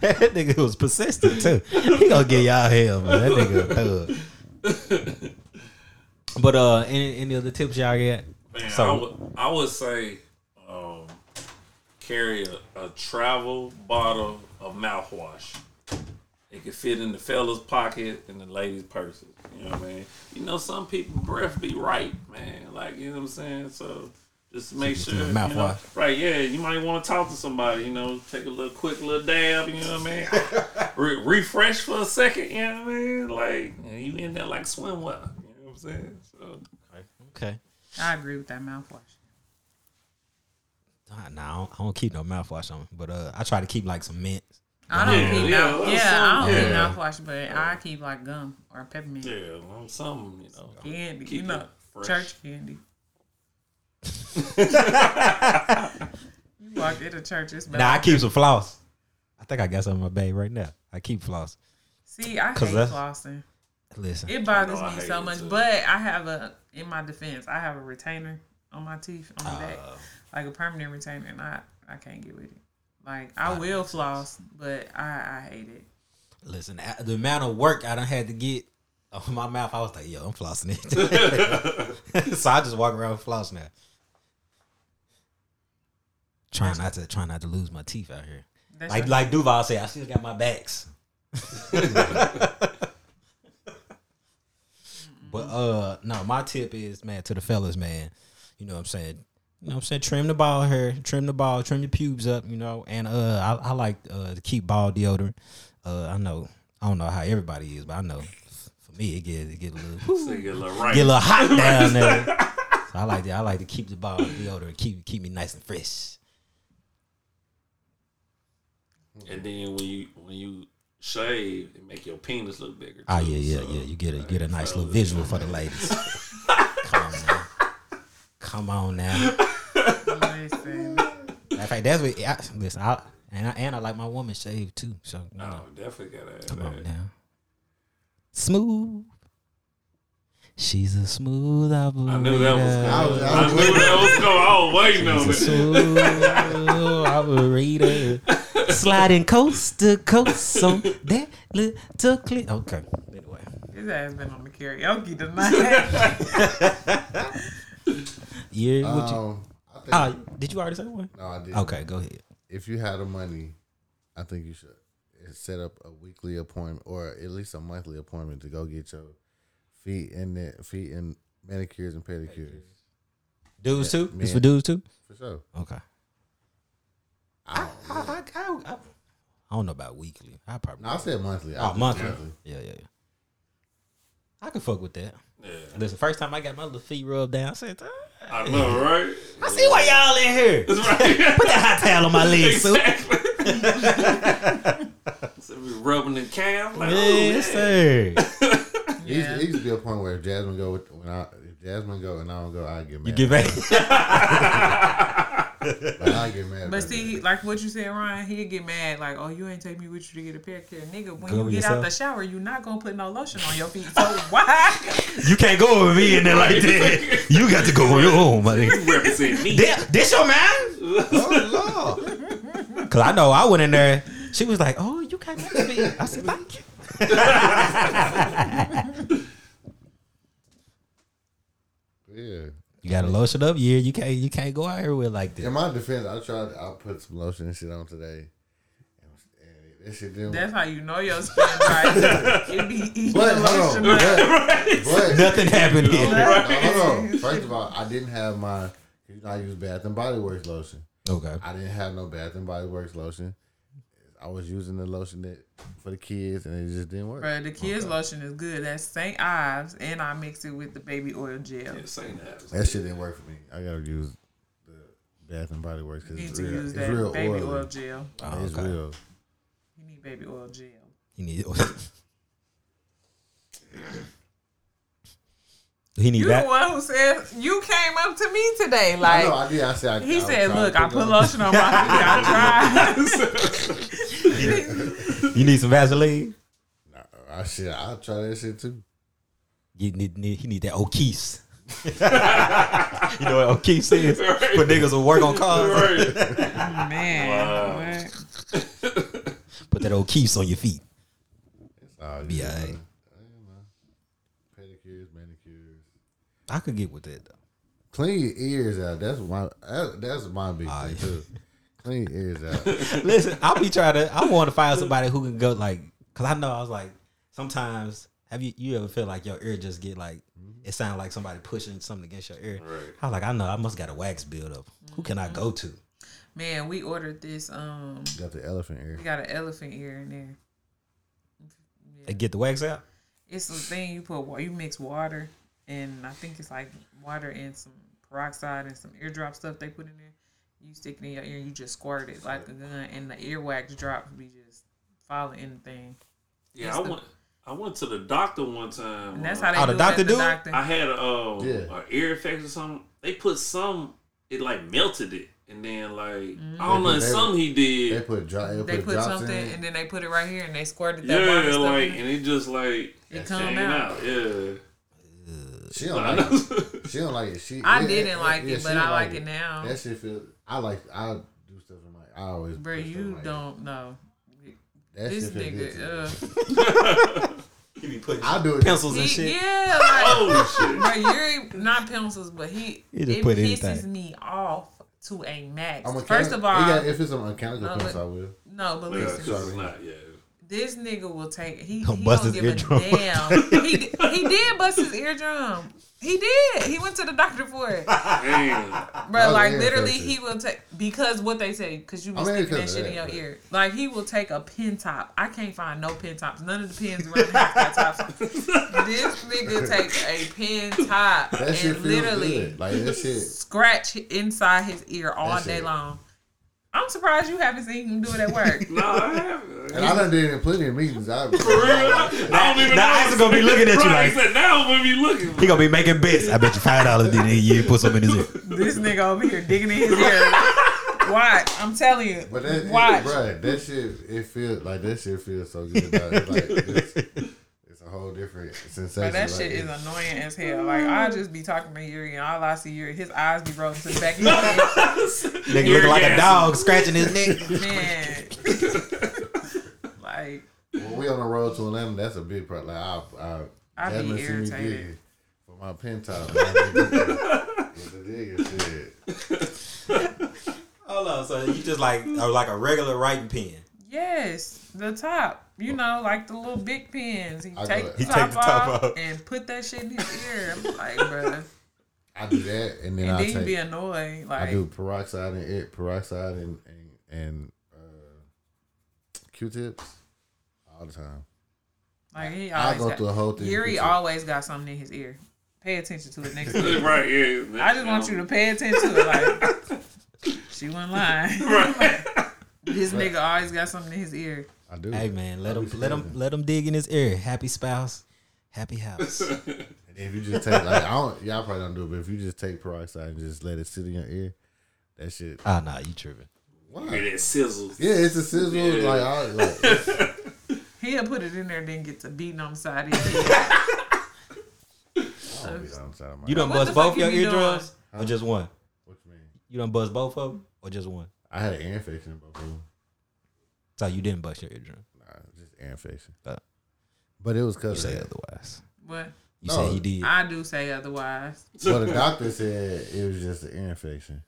Speaker 1: that nigga was persistent too. He gonna get y'all hell, man. That nigga a thug. But uh, any any other tips y'all get?
Speaker 3: Man,
Speaker 1: So-
Speaker 3: I, would, would say um, carry a, a travel bottle of mouthwash. It could fit in the fella's pocket and the lady's purse. You know what I mean? You know, some people breath be right, man. Like you know what I'm saying. So just make sure.
Speaker 1: the
Speaker 3: you know,
Speaker 1: mouthwash.
Speaker 3: right? Yeah, you might want to talk to somebody. You know, take a little quick little dab. You know what I mean? Re- refresh for a second. You know what I mean? Like and you in there like swimwear. You know what I'm saying? So.
Speaker 1: Okay.
Speaker 6: I agree with that mouthwash.
Speaker 1: Nah, nah, I don't, I don't keep no mouthwash on, but uh, I try to keep like some mint.
Speaker 6: I don't
Speaker 3: Yeah,
Speaker 6: keep
Speaker 3: yeah,
Speaker 6: mouth,
Speaker 3: well,
Speaker 6: yeah, I don't keep
Speaker 3: yeah.
Speaker 6: mouthwash, but I keep like gum or peppermint
Speaker 3: Yeah, well, something, you know.
Speaker 6: candy.
Speaker 3: Keep
Speaker 6: you know, church candy. you walk into church, it's
Speaker 1: Nah, I keep some floss. I think I got some in my bag right now. I keep floss.
Speaker 6: See, I hate
Speaker 1: that's-
Speaker 6: flossing.
Speaker 1: Listen,
Speaker 6: It bothers
Speaker 3: I know, I
Speaker 6: me so much,
Speaker 3: too.
Speaker 6: but I have a in my defense, I have a retainer on my teeth on the back,
Speaker 3: Uh.
Speaker 6: like a permanent retainer, and I I can't get with it. Like I will floss, but I I hate it.
Speaker 1: listen. The amount of work I done had to get on my mouth, I was like, yo, I'm flossing it. so I just walk around with floss now. Trying not to trying not to lose my teeth out here.
Speaker 6: That's
Speaker 1: Like
Speaker 6: right.
Speaker 1: like Duval said, I still got my backs. but uh no, my tip is man to the fellas, man. You know what I'm saying? You know what I'm saying? Trim the ball hair, trim the ball, trim your pubes up, you know. And uh I, I like uh to keep ball deodorant. Uh I know I don't know how everybody is, but I know for me it get it get a little
Speaker 3: So get a little right.
Speaker 1: get a little hot down there. So I like that. I like to keep the ball deodorant, keep keep me nice and fresh.
Speaker 3: And then when you when you shave, it make your penis look bigger.
Speaker 1: Oh yeah, yeah,
Speaker 3: so-
Speaker 1: yeah. You get a get a nice little visual for the ladies. Come on now. Come on now.
Speaker 6: Listen,
Speaker 1: In fact, that's what. I, listen, I, and I, and I like my woman shaved too. So you oh, know,
Speaker 3: Oh, definitely gotta have
Speaker 1: come on now. Smooth. She's a smooth operator.
Speaker 3: I knew that was coming.
Speaker 2: I was- I
Speaker 3: I knew that was coming. I was waiting on
Speaker 1: She's a
Speaker 3: it.
Speaker 1: smooth operator. Sliding coast to coast on that little clip. Okay. Anyway.
Speaker 6: his ass been on the karaoke tonight.
Speaker 1: Yeah. What you,
Speaker 2: Um, I think,
Speaker 1: ah, did you already say one?
Speaker 2: no, I did.
Speaker 1: Okay, go ahead.
Speaker 2: If you had the money, I think you should set up a weekly appointment or at least a monthly appointment to go get your feet in the feet and manicures and pedicures
Speaker 1: Dudes too?
Speaker 2: man.
Speaker 1: It's for dudes too?
Speaker 2: for sure.
Speaker 1: Okay.
Speaker 2: I,
Speaker 1: I, I, I, I, I don't know about weekly. I probably.
Speaker 2: no, I said monthly.
Speaker 1: Oh,
Speaker 2: do
Speaker 1: monthly. Yeah, yeah, yeah. I can fuck with that.
Speaker 3: Yeah.
Speaker 1: Listen, first time I got my little feet rubbed down, I said, "Ah,
Speaker 3: I know, right?
Speaker 1: I see why y'all in here. Put that hot towel on my legs, so.
Speaker 3: So we rubbing the calf. Like, oh,
Speaker 1: Yes,
Speaker 3: oh, man.
Speaker 1: sir.
Speaker 2: It used, it used to be a point where Jasmine go with, when I if Jasmine go and I don't go, I get mad.
Speaker 1: You get back.
Speaker 2: Like, I get mad.
Speaker 6: But see,
Speaker 2: that.
Speaker 6: like what you said, Ryan, he'd get mad, like, oh, you ain't take me with you to get a pedicure. Nigga, when
Speaker 1: Go
Speaker 6: you get
Speaker 1: yourself.
Speaker 6: out the shower, you not gonna put no lotion on your feet. So why?
Speaker 1: You can't go with me in there like that. You got to go on your own, buddy.
Speaker 3: You represent me.
Speaker 1: This, this your man? Oh Lord! Cause I know I went in there. She was like, "Oh, you can't nice me." I said, "Thank you."
Speaker 2: yeah.
Speaker 1: You got to lotion up. Yeah, you can't. You can't go out here with like this.
Speaker 2: In my defense, I tried. I put some lotion and shit on today. And that.
Speaker 6: That's how you know your skin right. it be eating
Speaker 2: but hold
Speaker 6: lotion.
Speaker 2: on. But, but
Speaker 1: Nothing happened here.
Speaker 2: No, hold on. First of all, I didn't have my. You know, I use Bath and Body Works lotion.
Speaker 1: Okay.
Speaker 2: I didn't have no Bath and Body Works lotion. I was using the lotion that for the kids, and it just didn't work.
Speaker 6: Bruh, the kids lotion is good. That's St. Ives, and I mix it with the baby oil gel.
Speaker 3: Yeah, say that.
Speaker 2: That shit didn't work for me. I gotta use the Bath and Body Works
Speaker 6: You
Speaker 2: because
Speaker 6: need
Speaker 2: it's
Speaker 6: to
Speaker 2: real.
Speaker 6: use
Speaker 2: It's
Speaker 6: that
Speaker 2: real
Speaker 6: baby
Speaker 2: oily.
Speaker 6: oil gel.
Speaker 1: Oh,
Speaker 2: It's real.
Speaker 6: You need baby oil gel.
Speaker 1: You need. he need
Speaker 6: You
Speaker 1: that.
Speaker 6: the one who said you came up to me today.
Speaker 2: I
Speaker 6: Like
Speaker 2: know. I did. I said. I,
Speaker 6: he
Speaker 2: I
Speaker 6: said, "Look, I put lotion on my feet. I tried."
Speaker 1: You need some Vaseline.
Speaker 2: Nah, I shit. I'll try that shit too.
Speaker 1: You need, need he need that O'Keeffe's. you know what O'Keeffe's is?
Speaker 3: Right.
Speaker 1: For niggas who work on cars.
Speaker 3: Right.
Speaker 6: Man,
Speaker 3: Wow.
Speaker 1: Put that O'Keeffe's on your feet.
Speaker 2: Oh,
Speaker 1: Be
Speaker 2: yeah.
Speaker 1: alright.
Speaker 2: I don't know. Pedicures, manicures.
Speaker 1: I could get with that though.
Speaker 2: Clean your ears out. That's my. That, that's my big
Speaker 1: Ah,
Speaker 2: thing too. Clean your ears out.
Speaker 1: Listen, I'll be trying to. I want to find somebody who can go like, cause I know I was like, sometimes have you you ever feel like your ear just get like, it sounds like somebody pushing something against your ear.
Speaker 3: Right.
Speaker 1: I was like, I know I must got a wax build up. Who can I go to?
Speaker 6: Man, we ordered this. Um,
Speaker 2: Got the elephant ear.
Speaker 6: we got an elephant ear in there.
Speaker 1: They get the wax out.
Speaker 6: It's the thing you put. wa- You mix water, and I think it's like water and some peroxide and some eardrop stuff they put in there. You stick it in your ear, you just squirt it like a gun, and the earwax drops be just falling in the thing.
Speaker 3: Yeah,
Speaker 6: It's
Speaker 3: I
Speaker 6: the-
Speaker 3: went. I went to the doctor one time.
Speaker 6: And that's
Speaker 3: uh,
Speaker 6: how they
Speaker 1: Oh,
Speaker 6: do
Speaker 1: the
Speaker 6: it
Speaker 1: doctor
Speaker 6: at the
Speaker 1: do it?
Speaker 6: doctor.
Speaker 3: I had a um,
Speaker 2: Yeah.
Speaker 3: a ear infection or something. They put some. It like melted it, and then like
Speaker 6: Mm-hmm.
Speaker 3: I don't know
Speaker 2: They put-
Speaker 3: something he
Speaker 2: They
Speaker 3: did.
Speaker 2: put dro- they,
Speaker 6: They
Speaker 2: put,
Speaker 6: put
Speaker 2: drops
Speaker 6: something
Speaker 2: in.
Speaker 6: and then they put it right here and they squirted that water
Speaker 3: Yeah, like and it just like
Speaker 6: It come
Speaker 3: came
Speaker 6: out.
Speaker 3: Yeah.
Speaker 2: She don't like it. She don't like it. She.
Speaker 6: I
Speaker 2: yeah,
Speaker 6: didn't like
Speaker 2: yeah,
Speaker 6: it, but I like it now.
Speaker 2: That shit feel. I like. I do stuff in my. I always.
Speaker 6: Bro,
Speaker 2: put stuff in
Speaker 6: you
Speaker 2: my-
Speaker 6: don't know.
Speaker 2: That
Speaker 6: This
Speaker 2: shit feel good me.
Speaker 6: nigga, uh,
Speaker 1: He be putting
Speaker 2: I do it.
Speaker 1: pencils and
Speaker 6: he,
Speaker 1: shit.
Speaker 6: yeah, like,
Speaker 3: Oh shit.
Speaker 6: Bro, you're not pencils, but he,
Speaker 1: He just
Speaker 6: it
Speaker 1: put
Speaker 6: pisses
Speaker 1: anything.
Speaker 6: me off to a max.
Speaker 2: I'm a
Speaker 6: First of all,
Speaker 2: yeah, if it's a mechanical
Speaker 6: No,
Speaker 2: pencil, I will.
Speaker 6: no, but
Speaker 3: Yeah,
Speaker 6: listen,
Speaker 3: 'cause it's not. Yeah.
Speaker 6: This nigga will take. He,
Speaker 1: Gonna
Speaker 6: he
Speaker 1: bust
Speaker 6: don't
Speaker 1: his
Speaker 6: give
Speaker 1: eardrum.
Speaker 6: a damn. he he did bust his eardrum. He did. He went to the doctor for it,
Speaker 3: Damn.
Speaker 6: bro. Like literally,
Speaker 2: infection.
Speaker 6: he will take because what they say because you be sticking that shit
Speaker 2: of
Speaker 6: in your
Speaker 2: that,
Speaker 6: ear. Like he will take a pin top. I can't find no pin tops. None of the pins around half that tops. this nigga take a pin top
Speaker 2: That shit
Speaker 6: and literally
Speaker 2: good. Like that shit.
Speaker 6: scratch inside his ear all
Speaker 2: That
Speaker 6: day
Speaker 2: shit-
Speaker 6: long. I'm surprised you haven't seen him do it at work.
Speaker 3: No, I haven't.
Speaker 2: And I done did it in plenty of meetings. I,
Speaker 3: I don't even
Speaker 1: Now
Speaker 3: know.
Speaker 1: Isaac gonna be looking at you
Speaker 3: Right,
Speaker 1: like-
Speaker 3: he said, now when you looking.
Speaker 1: He gonna be making bits. I bet you five dollars did you put some in his ear.
Speaker 6: this nigga over here digging in his ear. Watch, I'm telling you.
Speaker 2: But that,
Speaker 6: Watch.
Speaker 2: bruh, that shit, it feels like that shit feels so good. dog. It's like it's, it's a whole different sensation.
Speaker 6: Bro, that
Speaker 2: like,
Speaker 6: shit is
Speaker 2: it's-
Speaker 6: annoying as hell. Like I just be talking to Yuri and all I see Yuri, his eyes be rolling to the back of his head.
Speaker 1: Nigga looking like a dog scratching his neck.
Speaker 6: Man. like
Speaker 2: When we on the road to Atlanta, that's a big part. Like I, I,
Speaker 6: I be
Speaker 2: Jasmine see me
Speaker 6: irritated.
Speaker 2: digging for my pen top. man. I be digging. Yeah, the digging shit.
Speaker 1: Hold on, so you just like are like a regular writing pen.
Speaker 6: Yes, the top. You know, like the little big pins. He
Speaker 2: I
Speaker 6: take the.
Speaker 1: He
Speaker 6: top,
Speaker 1: take the top
Speaker 6: off
Speaker 1: off.
Speaker 6: and put that shit in his ear. I'm like, bro.
Speaker 2: I do that, and then
Speaker 6: And
Speaker 2: I
Speaker 6: then you be
Speaker 2: take.
Speaker 6: annoyed.
Speaker 2: I do peroxide and it, peroxide and and, and uh, Q-tips all the time.
Speaker 6: Like he
Speaker 2: I
Speaker 6: always
Speaker 2: go
Speaker 6: got,
Speaker 2: through a whole thing.
Speaker 6: Yuri always got something in his ear. Pay attention to it next time.
Speaker 3: right, yeah.
Speaker 6: I just want you to pay attention to it. Like she wasn't lying.
Speaker 3: Right.
Speaker 6: This nigga always got something in his ear.
Speaker 2: I do.
Speaker 1: Hey man, let him let him let him dig in his ear. Happy spouse, happy house.
Speaker 2: And if you just take like I don't, y'all probably don't do it, but if you just take peroxide and just let it sit in your ear, that shit.
Speaker 1: Ah nah, you tripping.
Speaker 3: Hear
Speaker 2: Why?
Speaker 3: that sizzle.
Speaker 2: Yeah, it's a sizzle.
Speaker 3: Yeah.
Speaker 2: Like, I, like
Speaker 6: He'll put it in there, then get to beating on the side of his head.
Speaker 2: I don't be on the side of my
Speaker 1: You done
Speaker 6: What
Speaker 1: bust
Speaker 6: the fuck
Speaker 1: both
Speaker 6: you
Speaker 1: your
Speaker 6: be doing?
Speaker 1: eardrums or just one?
Speaker 2: What you mean?
Speaker 1: You done bust both of them or just one?
Speaker 2: I had an ear infection in both of them.
Speaker 1: So you didn't bust your eardrum.
Speaker 2: Nah, just ear infection.
Speaker 1: Uh,
Speaker 2: But it was
Speaker 1: You
Speaker 2: cause
Speaker 1: say
Speaker 2: that.
Speaker 1: otherwise.
Speaker 6: But
Speaker 1: You
Speaker 2: No.
Speaker 1: say he did.
Speaker 6: I do say otherwise.
Speaker 2: Well, the doctor said it was just an ear infection.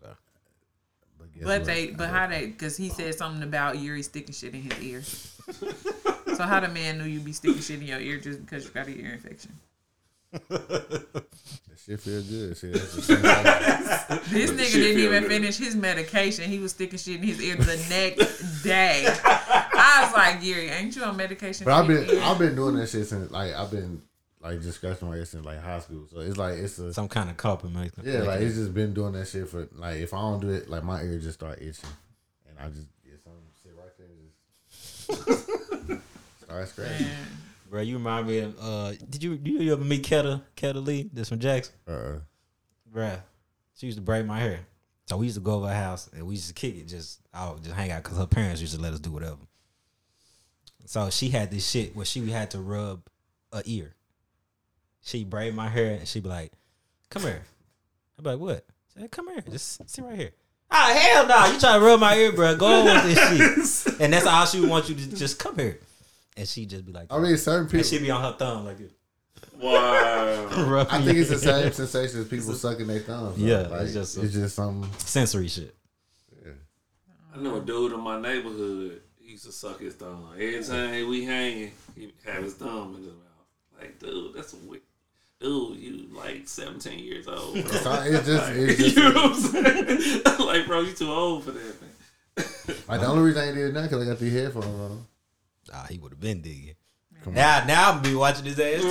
Speaker 2: But, guess
Speaker 6: But they, but how they? Because he said something about Yuri sticking shit in his ear. so how the man knew you'd be sticking shit in your ear just because you got an ear infection?
Speaker 2: That shit feel good. See, that's the same
Speaker 6: This
Speaker 3: Shit
Speaker 6: nigga didn't even
Speaker 3: good.
Speaker 6: finish his medication. He was sticking shit in his ear the next day. I was like, Gary, ain't you on medication?
Speaker 2: But I've been
Speaker 6: ear?"
Speaker 2: I've been doing that shit since like I've been like just scratching my ear since like high school. So it's like it's a
Speaker 1: Some kind of coping mechanism.
Speaker 2: yeah, like it's just been doing that shit for like if I don't do it, like my ear just start itching, and I just get some shit right there, and just start scratching.
Speaker 6: Man.
Speaker 1: Bro, you remind me of uh did you do you ever meet Ketta Ketta Lee? This from Jackson?
Speaker 2: Uh,
Speaker 1: Bruh. She used to braid my hair. So we used to go over her house and we used to kick it, just I would just hang out because her parents used to let us do whatever. So she had this shit where she had to rub a ear. She braid my hair and she'd be like, Come here. I'd be like, What? She said, Come here, just sit right here. Ah, hell no, you trying to rub my ear, bro. Go on with this shit. And that's all she would want you to just come here. And she'd just be like,
Speaker 2: I mean, certain
Speaker 1: and
Speaker 2: people.
Speaker 1: she'd be on her thumb like this.
Speaker 3: Wow.
Speaker 2: I think it's the same sensation as people sucking their thumbs.
Speaker 1: Yeah,
Speaker 2: like,
Speaker 1: it's just a-
Speaker 2: it's just something.
Speaker 1: sensory shit. Yeah.
Speaker 3: I know a dude in my neighborhood. He used to suck his thumb. Every time we hanging, he have his thumb in his mouth. Like, dude, that's a weird. Dude, you like 17 years old. Bro.
Speaker 2: It's, not- it's just, it's
Speaker 3: you
Speaker 2: just
Speaker 3: know what I'm saying? like, bro, you too old for that, man.
Speaker 2: like the only reason I ain't did it now because I got these headphones on.
Speaker 1: Ah, he would have been digging.
Speaker 2: Come
Speaker 1: Now, now I'm be watching his ass.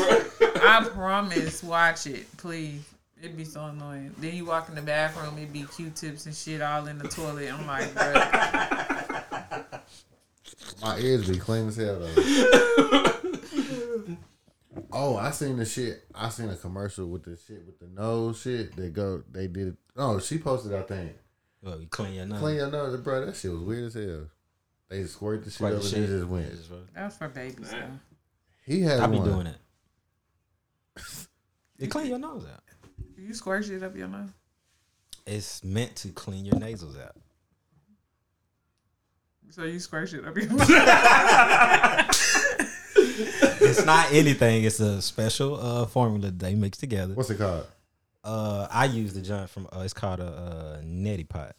Speaker 6: I promise, watch it, please. It'd be so annoying. Then you walk in the bathroom, it'd be Q-tips and shit all in the toilet. I'm like, bro,
Speaker 2: My ears be clean as hell though. Oh, I seen the shit. I seen a commercial with the shit with the nose shit. They go. They did. Oh, she posted. I think.
Speaker 1: Well, you clean your nose.
Speaker 2: Clean your nose, bro. That shit was weird as hell. They squirt the shit
Speaker 1: Squirt
Speaker 2: up
Speaker 1: the
Speaker 2: and
Speaker 1: shit.
Speaker 2: they just went.
Speaker 1: Yeah, just went.
Speaker 6: That's for babies. though.
Speaker 2: He had
Speaker 1: I be
Speaker 2: one.
Speaker 1: doing it. They clean your nose out.
Speaker 6: You squirt shit up your nose.
Speaker 1: It's meant to clean your nasals out.
Speaker 6: So you squirt shit up your nose.
Speaker 1: It's not anything. It's a special uh, formula they mix together.
Speaker 2: What's it called?
Speaker 1: Uh, I use the joint from. Uh, it's called a uh, neti pot.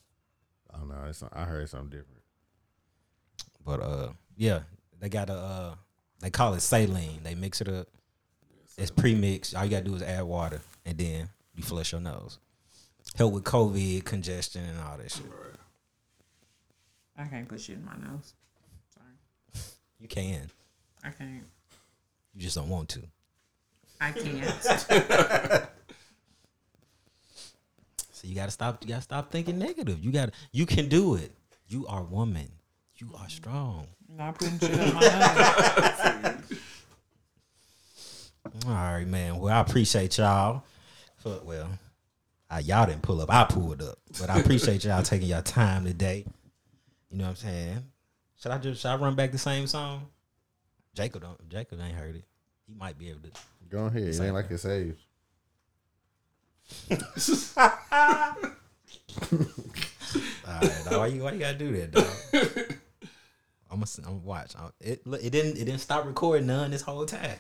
Speaker 2: Oh no, it's I heard something different.
Speaker 1: But uh, yeah, they got a. Uh, they call it saline. They mix it up. It's pre-mixed. All you gotta do is add water, and then you flush your nose. Help with COVID, congestion, and all that shit.
Speaker 6: I can't put shit in my nose. Sorry.
Speaker 1: You can.
Speaker 6: I can't.
Speaker 1: You just don't want to.
Speaker 6: I can't.
Speaker 1: So you gotta stop. You gotta stop thinking negative. You gotta. You can do it. You are woman. You are strong.
Speaker 6: Not putting shit in my nose.
Speaker 1: All right, man. Well, I appreciate y'all. For, well, I, y'all didn't pull up. I pulled up, but I appreciate y'all taking your time today. You know what I'm saying? Should I just should I run back the same song? Jacob don't. Jacob ain't heard it. He might be able to.
Speaker 2: Go ahead. It ain't like it saves.
Speaker 1: All right, dog. why you why you gotta do that, dog? I'm gonna, I'm watch. I'm- It look, it didn't it didn't stop recording none this whole time.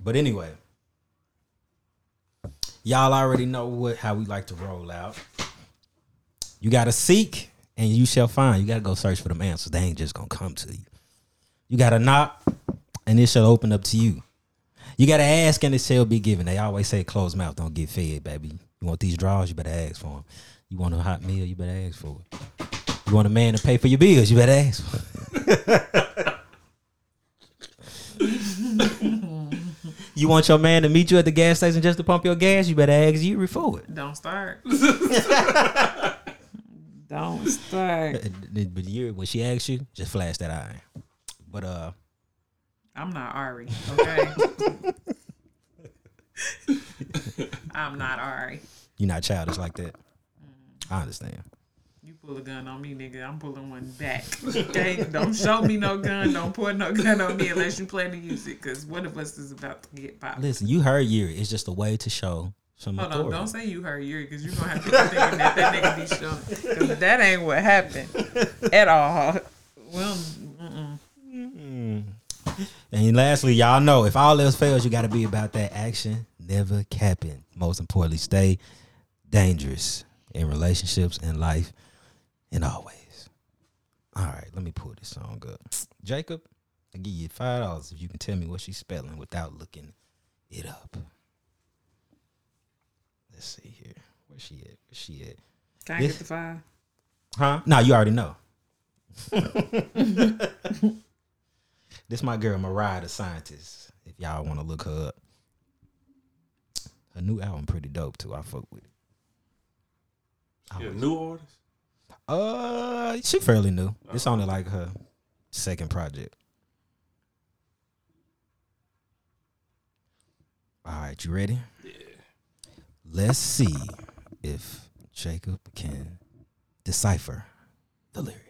Speaker 1: But anyway, y'all already know what how we like to roll out. You gotta seek and you shall find. You gotta go search for them answers. They ain't just gonna come to you. You gotta knock and it shall open up to you. You gotta ask and it shall be given. They always say closed mouth don't get fed, baby. You want these draws, you better ask for them. You want a hot meal, you better ask for it. You want a man to pay for your bills, you better ask you want your man to meet you at the gas station just to pump your gas, you better ask you for it.
Speaker 6: Don't start. Don't start.
Speaker 1: But you, when she asks you, just flash that eye. But uh,
Speaker 6: I'm not Ari, okay? I'm not Ari.
Speaker 1: you're not childish like that. I understand.
Speaker 6: Pull a gun on me, nigga. I'm pulling one back. Okay? Don't show me no gun. Don't put no gun on me unless you plan to use it. Because one of us is about to get popped.
Speaker 1: Listen, you heard Yuri. It's just a way to show some
Speaker 6: Hold on, don't say you heard Yuri because you're gonna have people thinking that that nigga be showing. 'Cause that ain't what happened at all. Well, mm-mm.
Speaker 1: And lastly, y'all know if all else fails, you got to be about that action, never capping. Most importantly, stay dangerous in relationships and life and always. All right, let me pull this song up. Jacob, I give you five dollars if you can tell me what she's spelling without looking it up. Let's see here. Where's she at? Where's she at?
Speaker 6: can I
Speaker 1: This-
Speaker 6: get the five?
Speaker 1: Huh? No, you already know. this my girl Mariah the scientist. If y'all want to look her up, her new album pretty dope too. I fuck with it. I
Speaker 3: Yeah,
Speaker 1: always-
Speaker 3: new artist.
Speaker 1: Uh, she fairly new. It's only like her second project. All right, you ready?
Speaker 3: Yeah.
Speaker 1: Let's see if Jacob can decipher the lyric.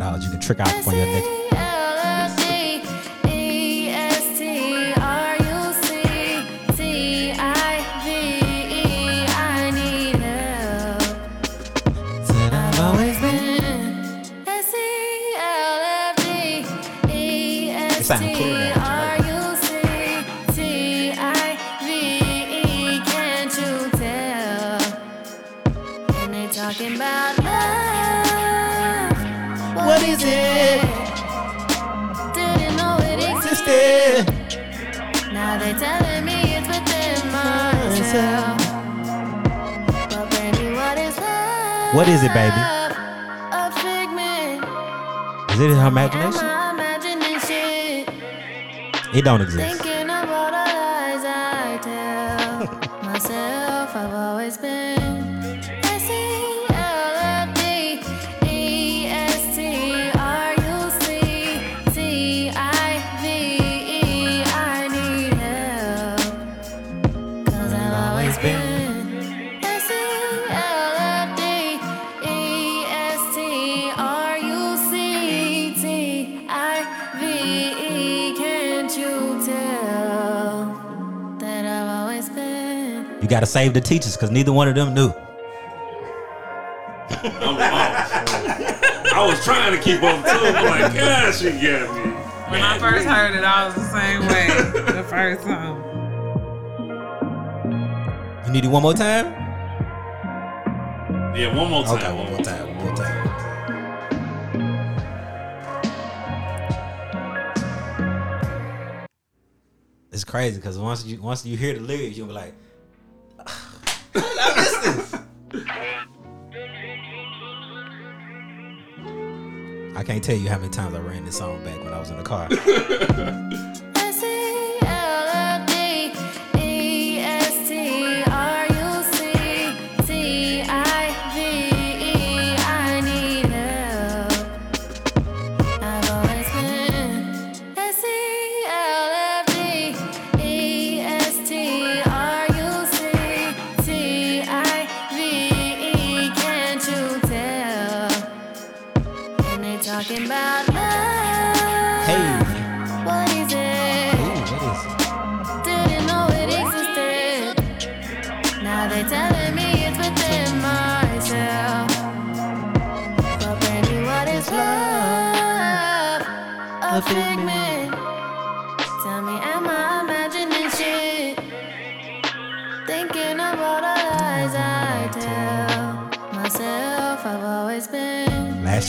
Speaker 1: Five. You can trick out for your next.
Speaker 4: Baby, what is?
Speaker 1: What is it, baby? Is it in her imagination? It don't exist.
Speaker 4: Been? You
Speaker 1: gotta save the teachers because neither one of them knew.
Speaker 3: I'm lost. I was trying to keep up too. I'm like, God, she got me.
Speaker 6: When I first heard it, I was the same way. the first time.
Speaker 1: You need it one more time?
Speaker 3: Yeah, one more time.
Speaker 1: Okay, one more time, one more time. It's crazy because once you once you hear the lyrics, you'll be like, I missed this. I can't tell you how many times I ran this song back when I was in the car.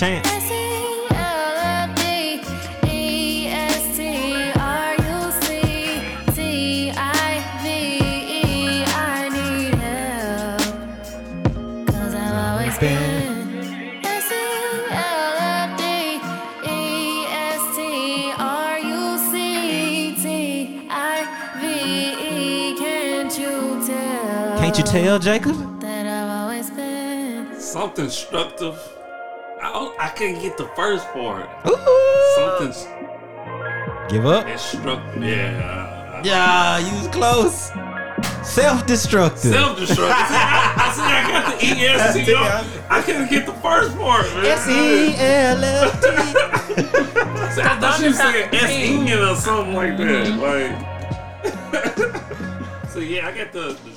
Speaker 4: E. Can't you tell? Can't you tell,
Speaker 1: Jacob?
Speaker 4: That I've always been.
Speaker 3: Something instructive. I, couldn't get the first part.
Speaker 1: Ooh.
Speaker 3: Something
Speaker 1: Give up.
Speaker 3: instructive. Yeah.
Speaker 1: Yeah, you was close. Self-destructive.
Speaker 3: Self destructive. I said I got the EST. I couldn't get the first part, man.
Speaker 1: S E L L T.
Speaker 3: I thought she was saying S E or something like that. Like, so yeah, I got the, the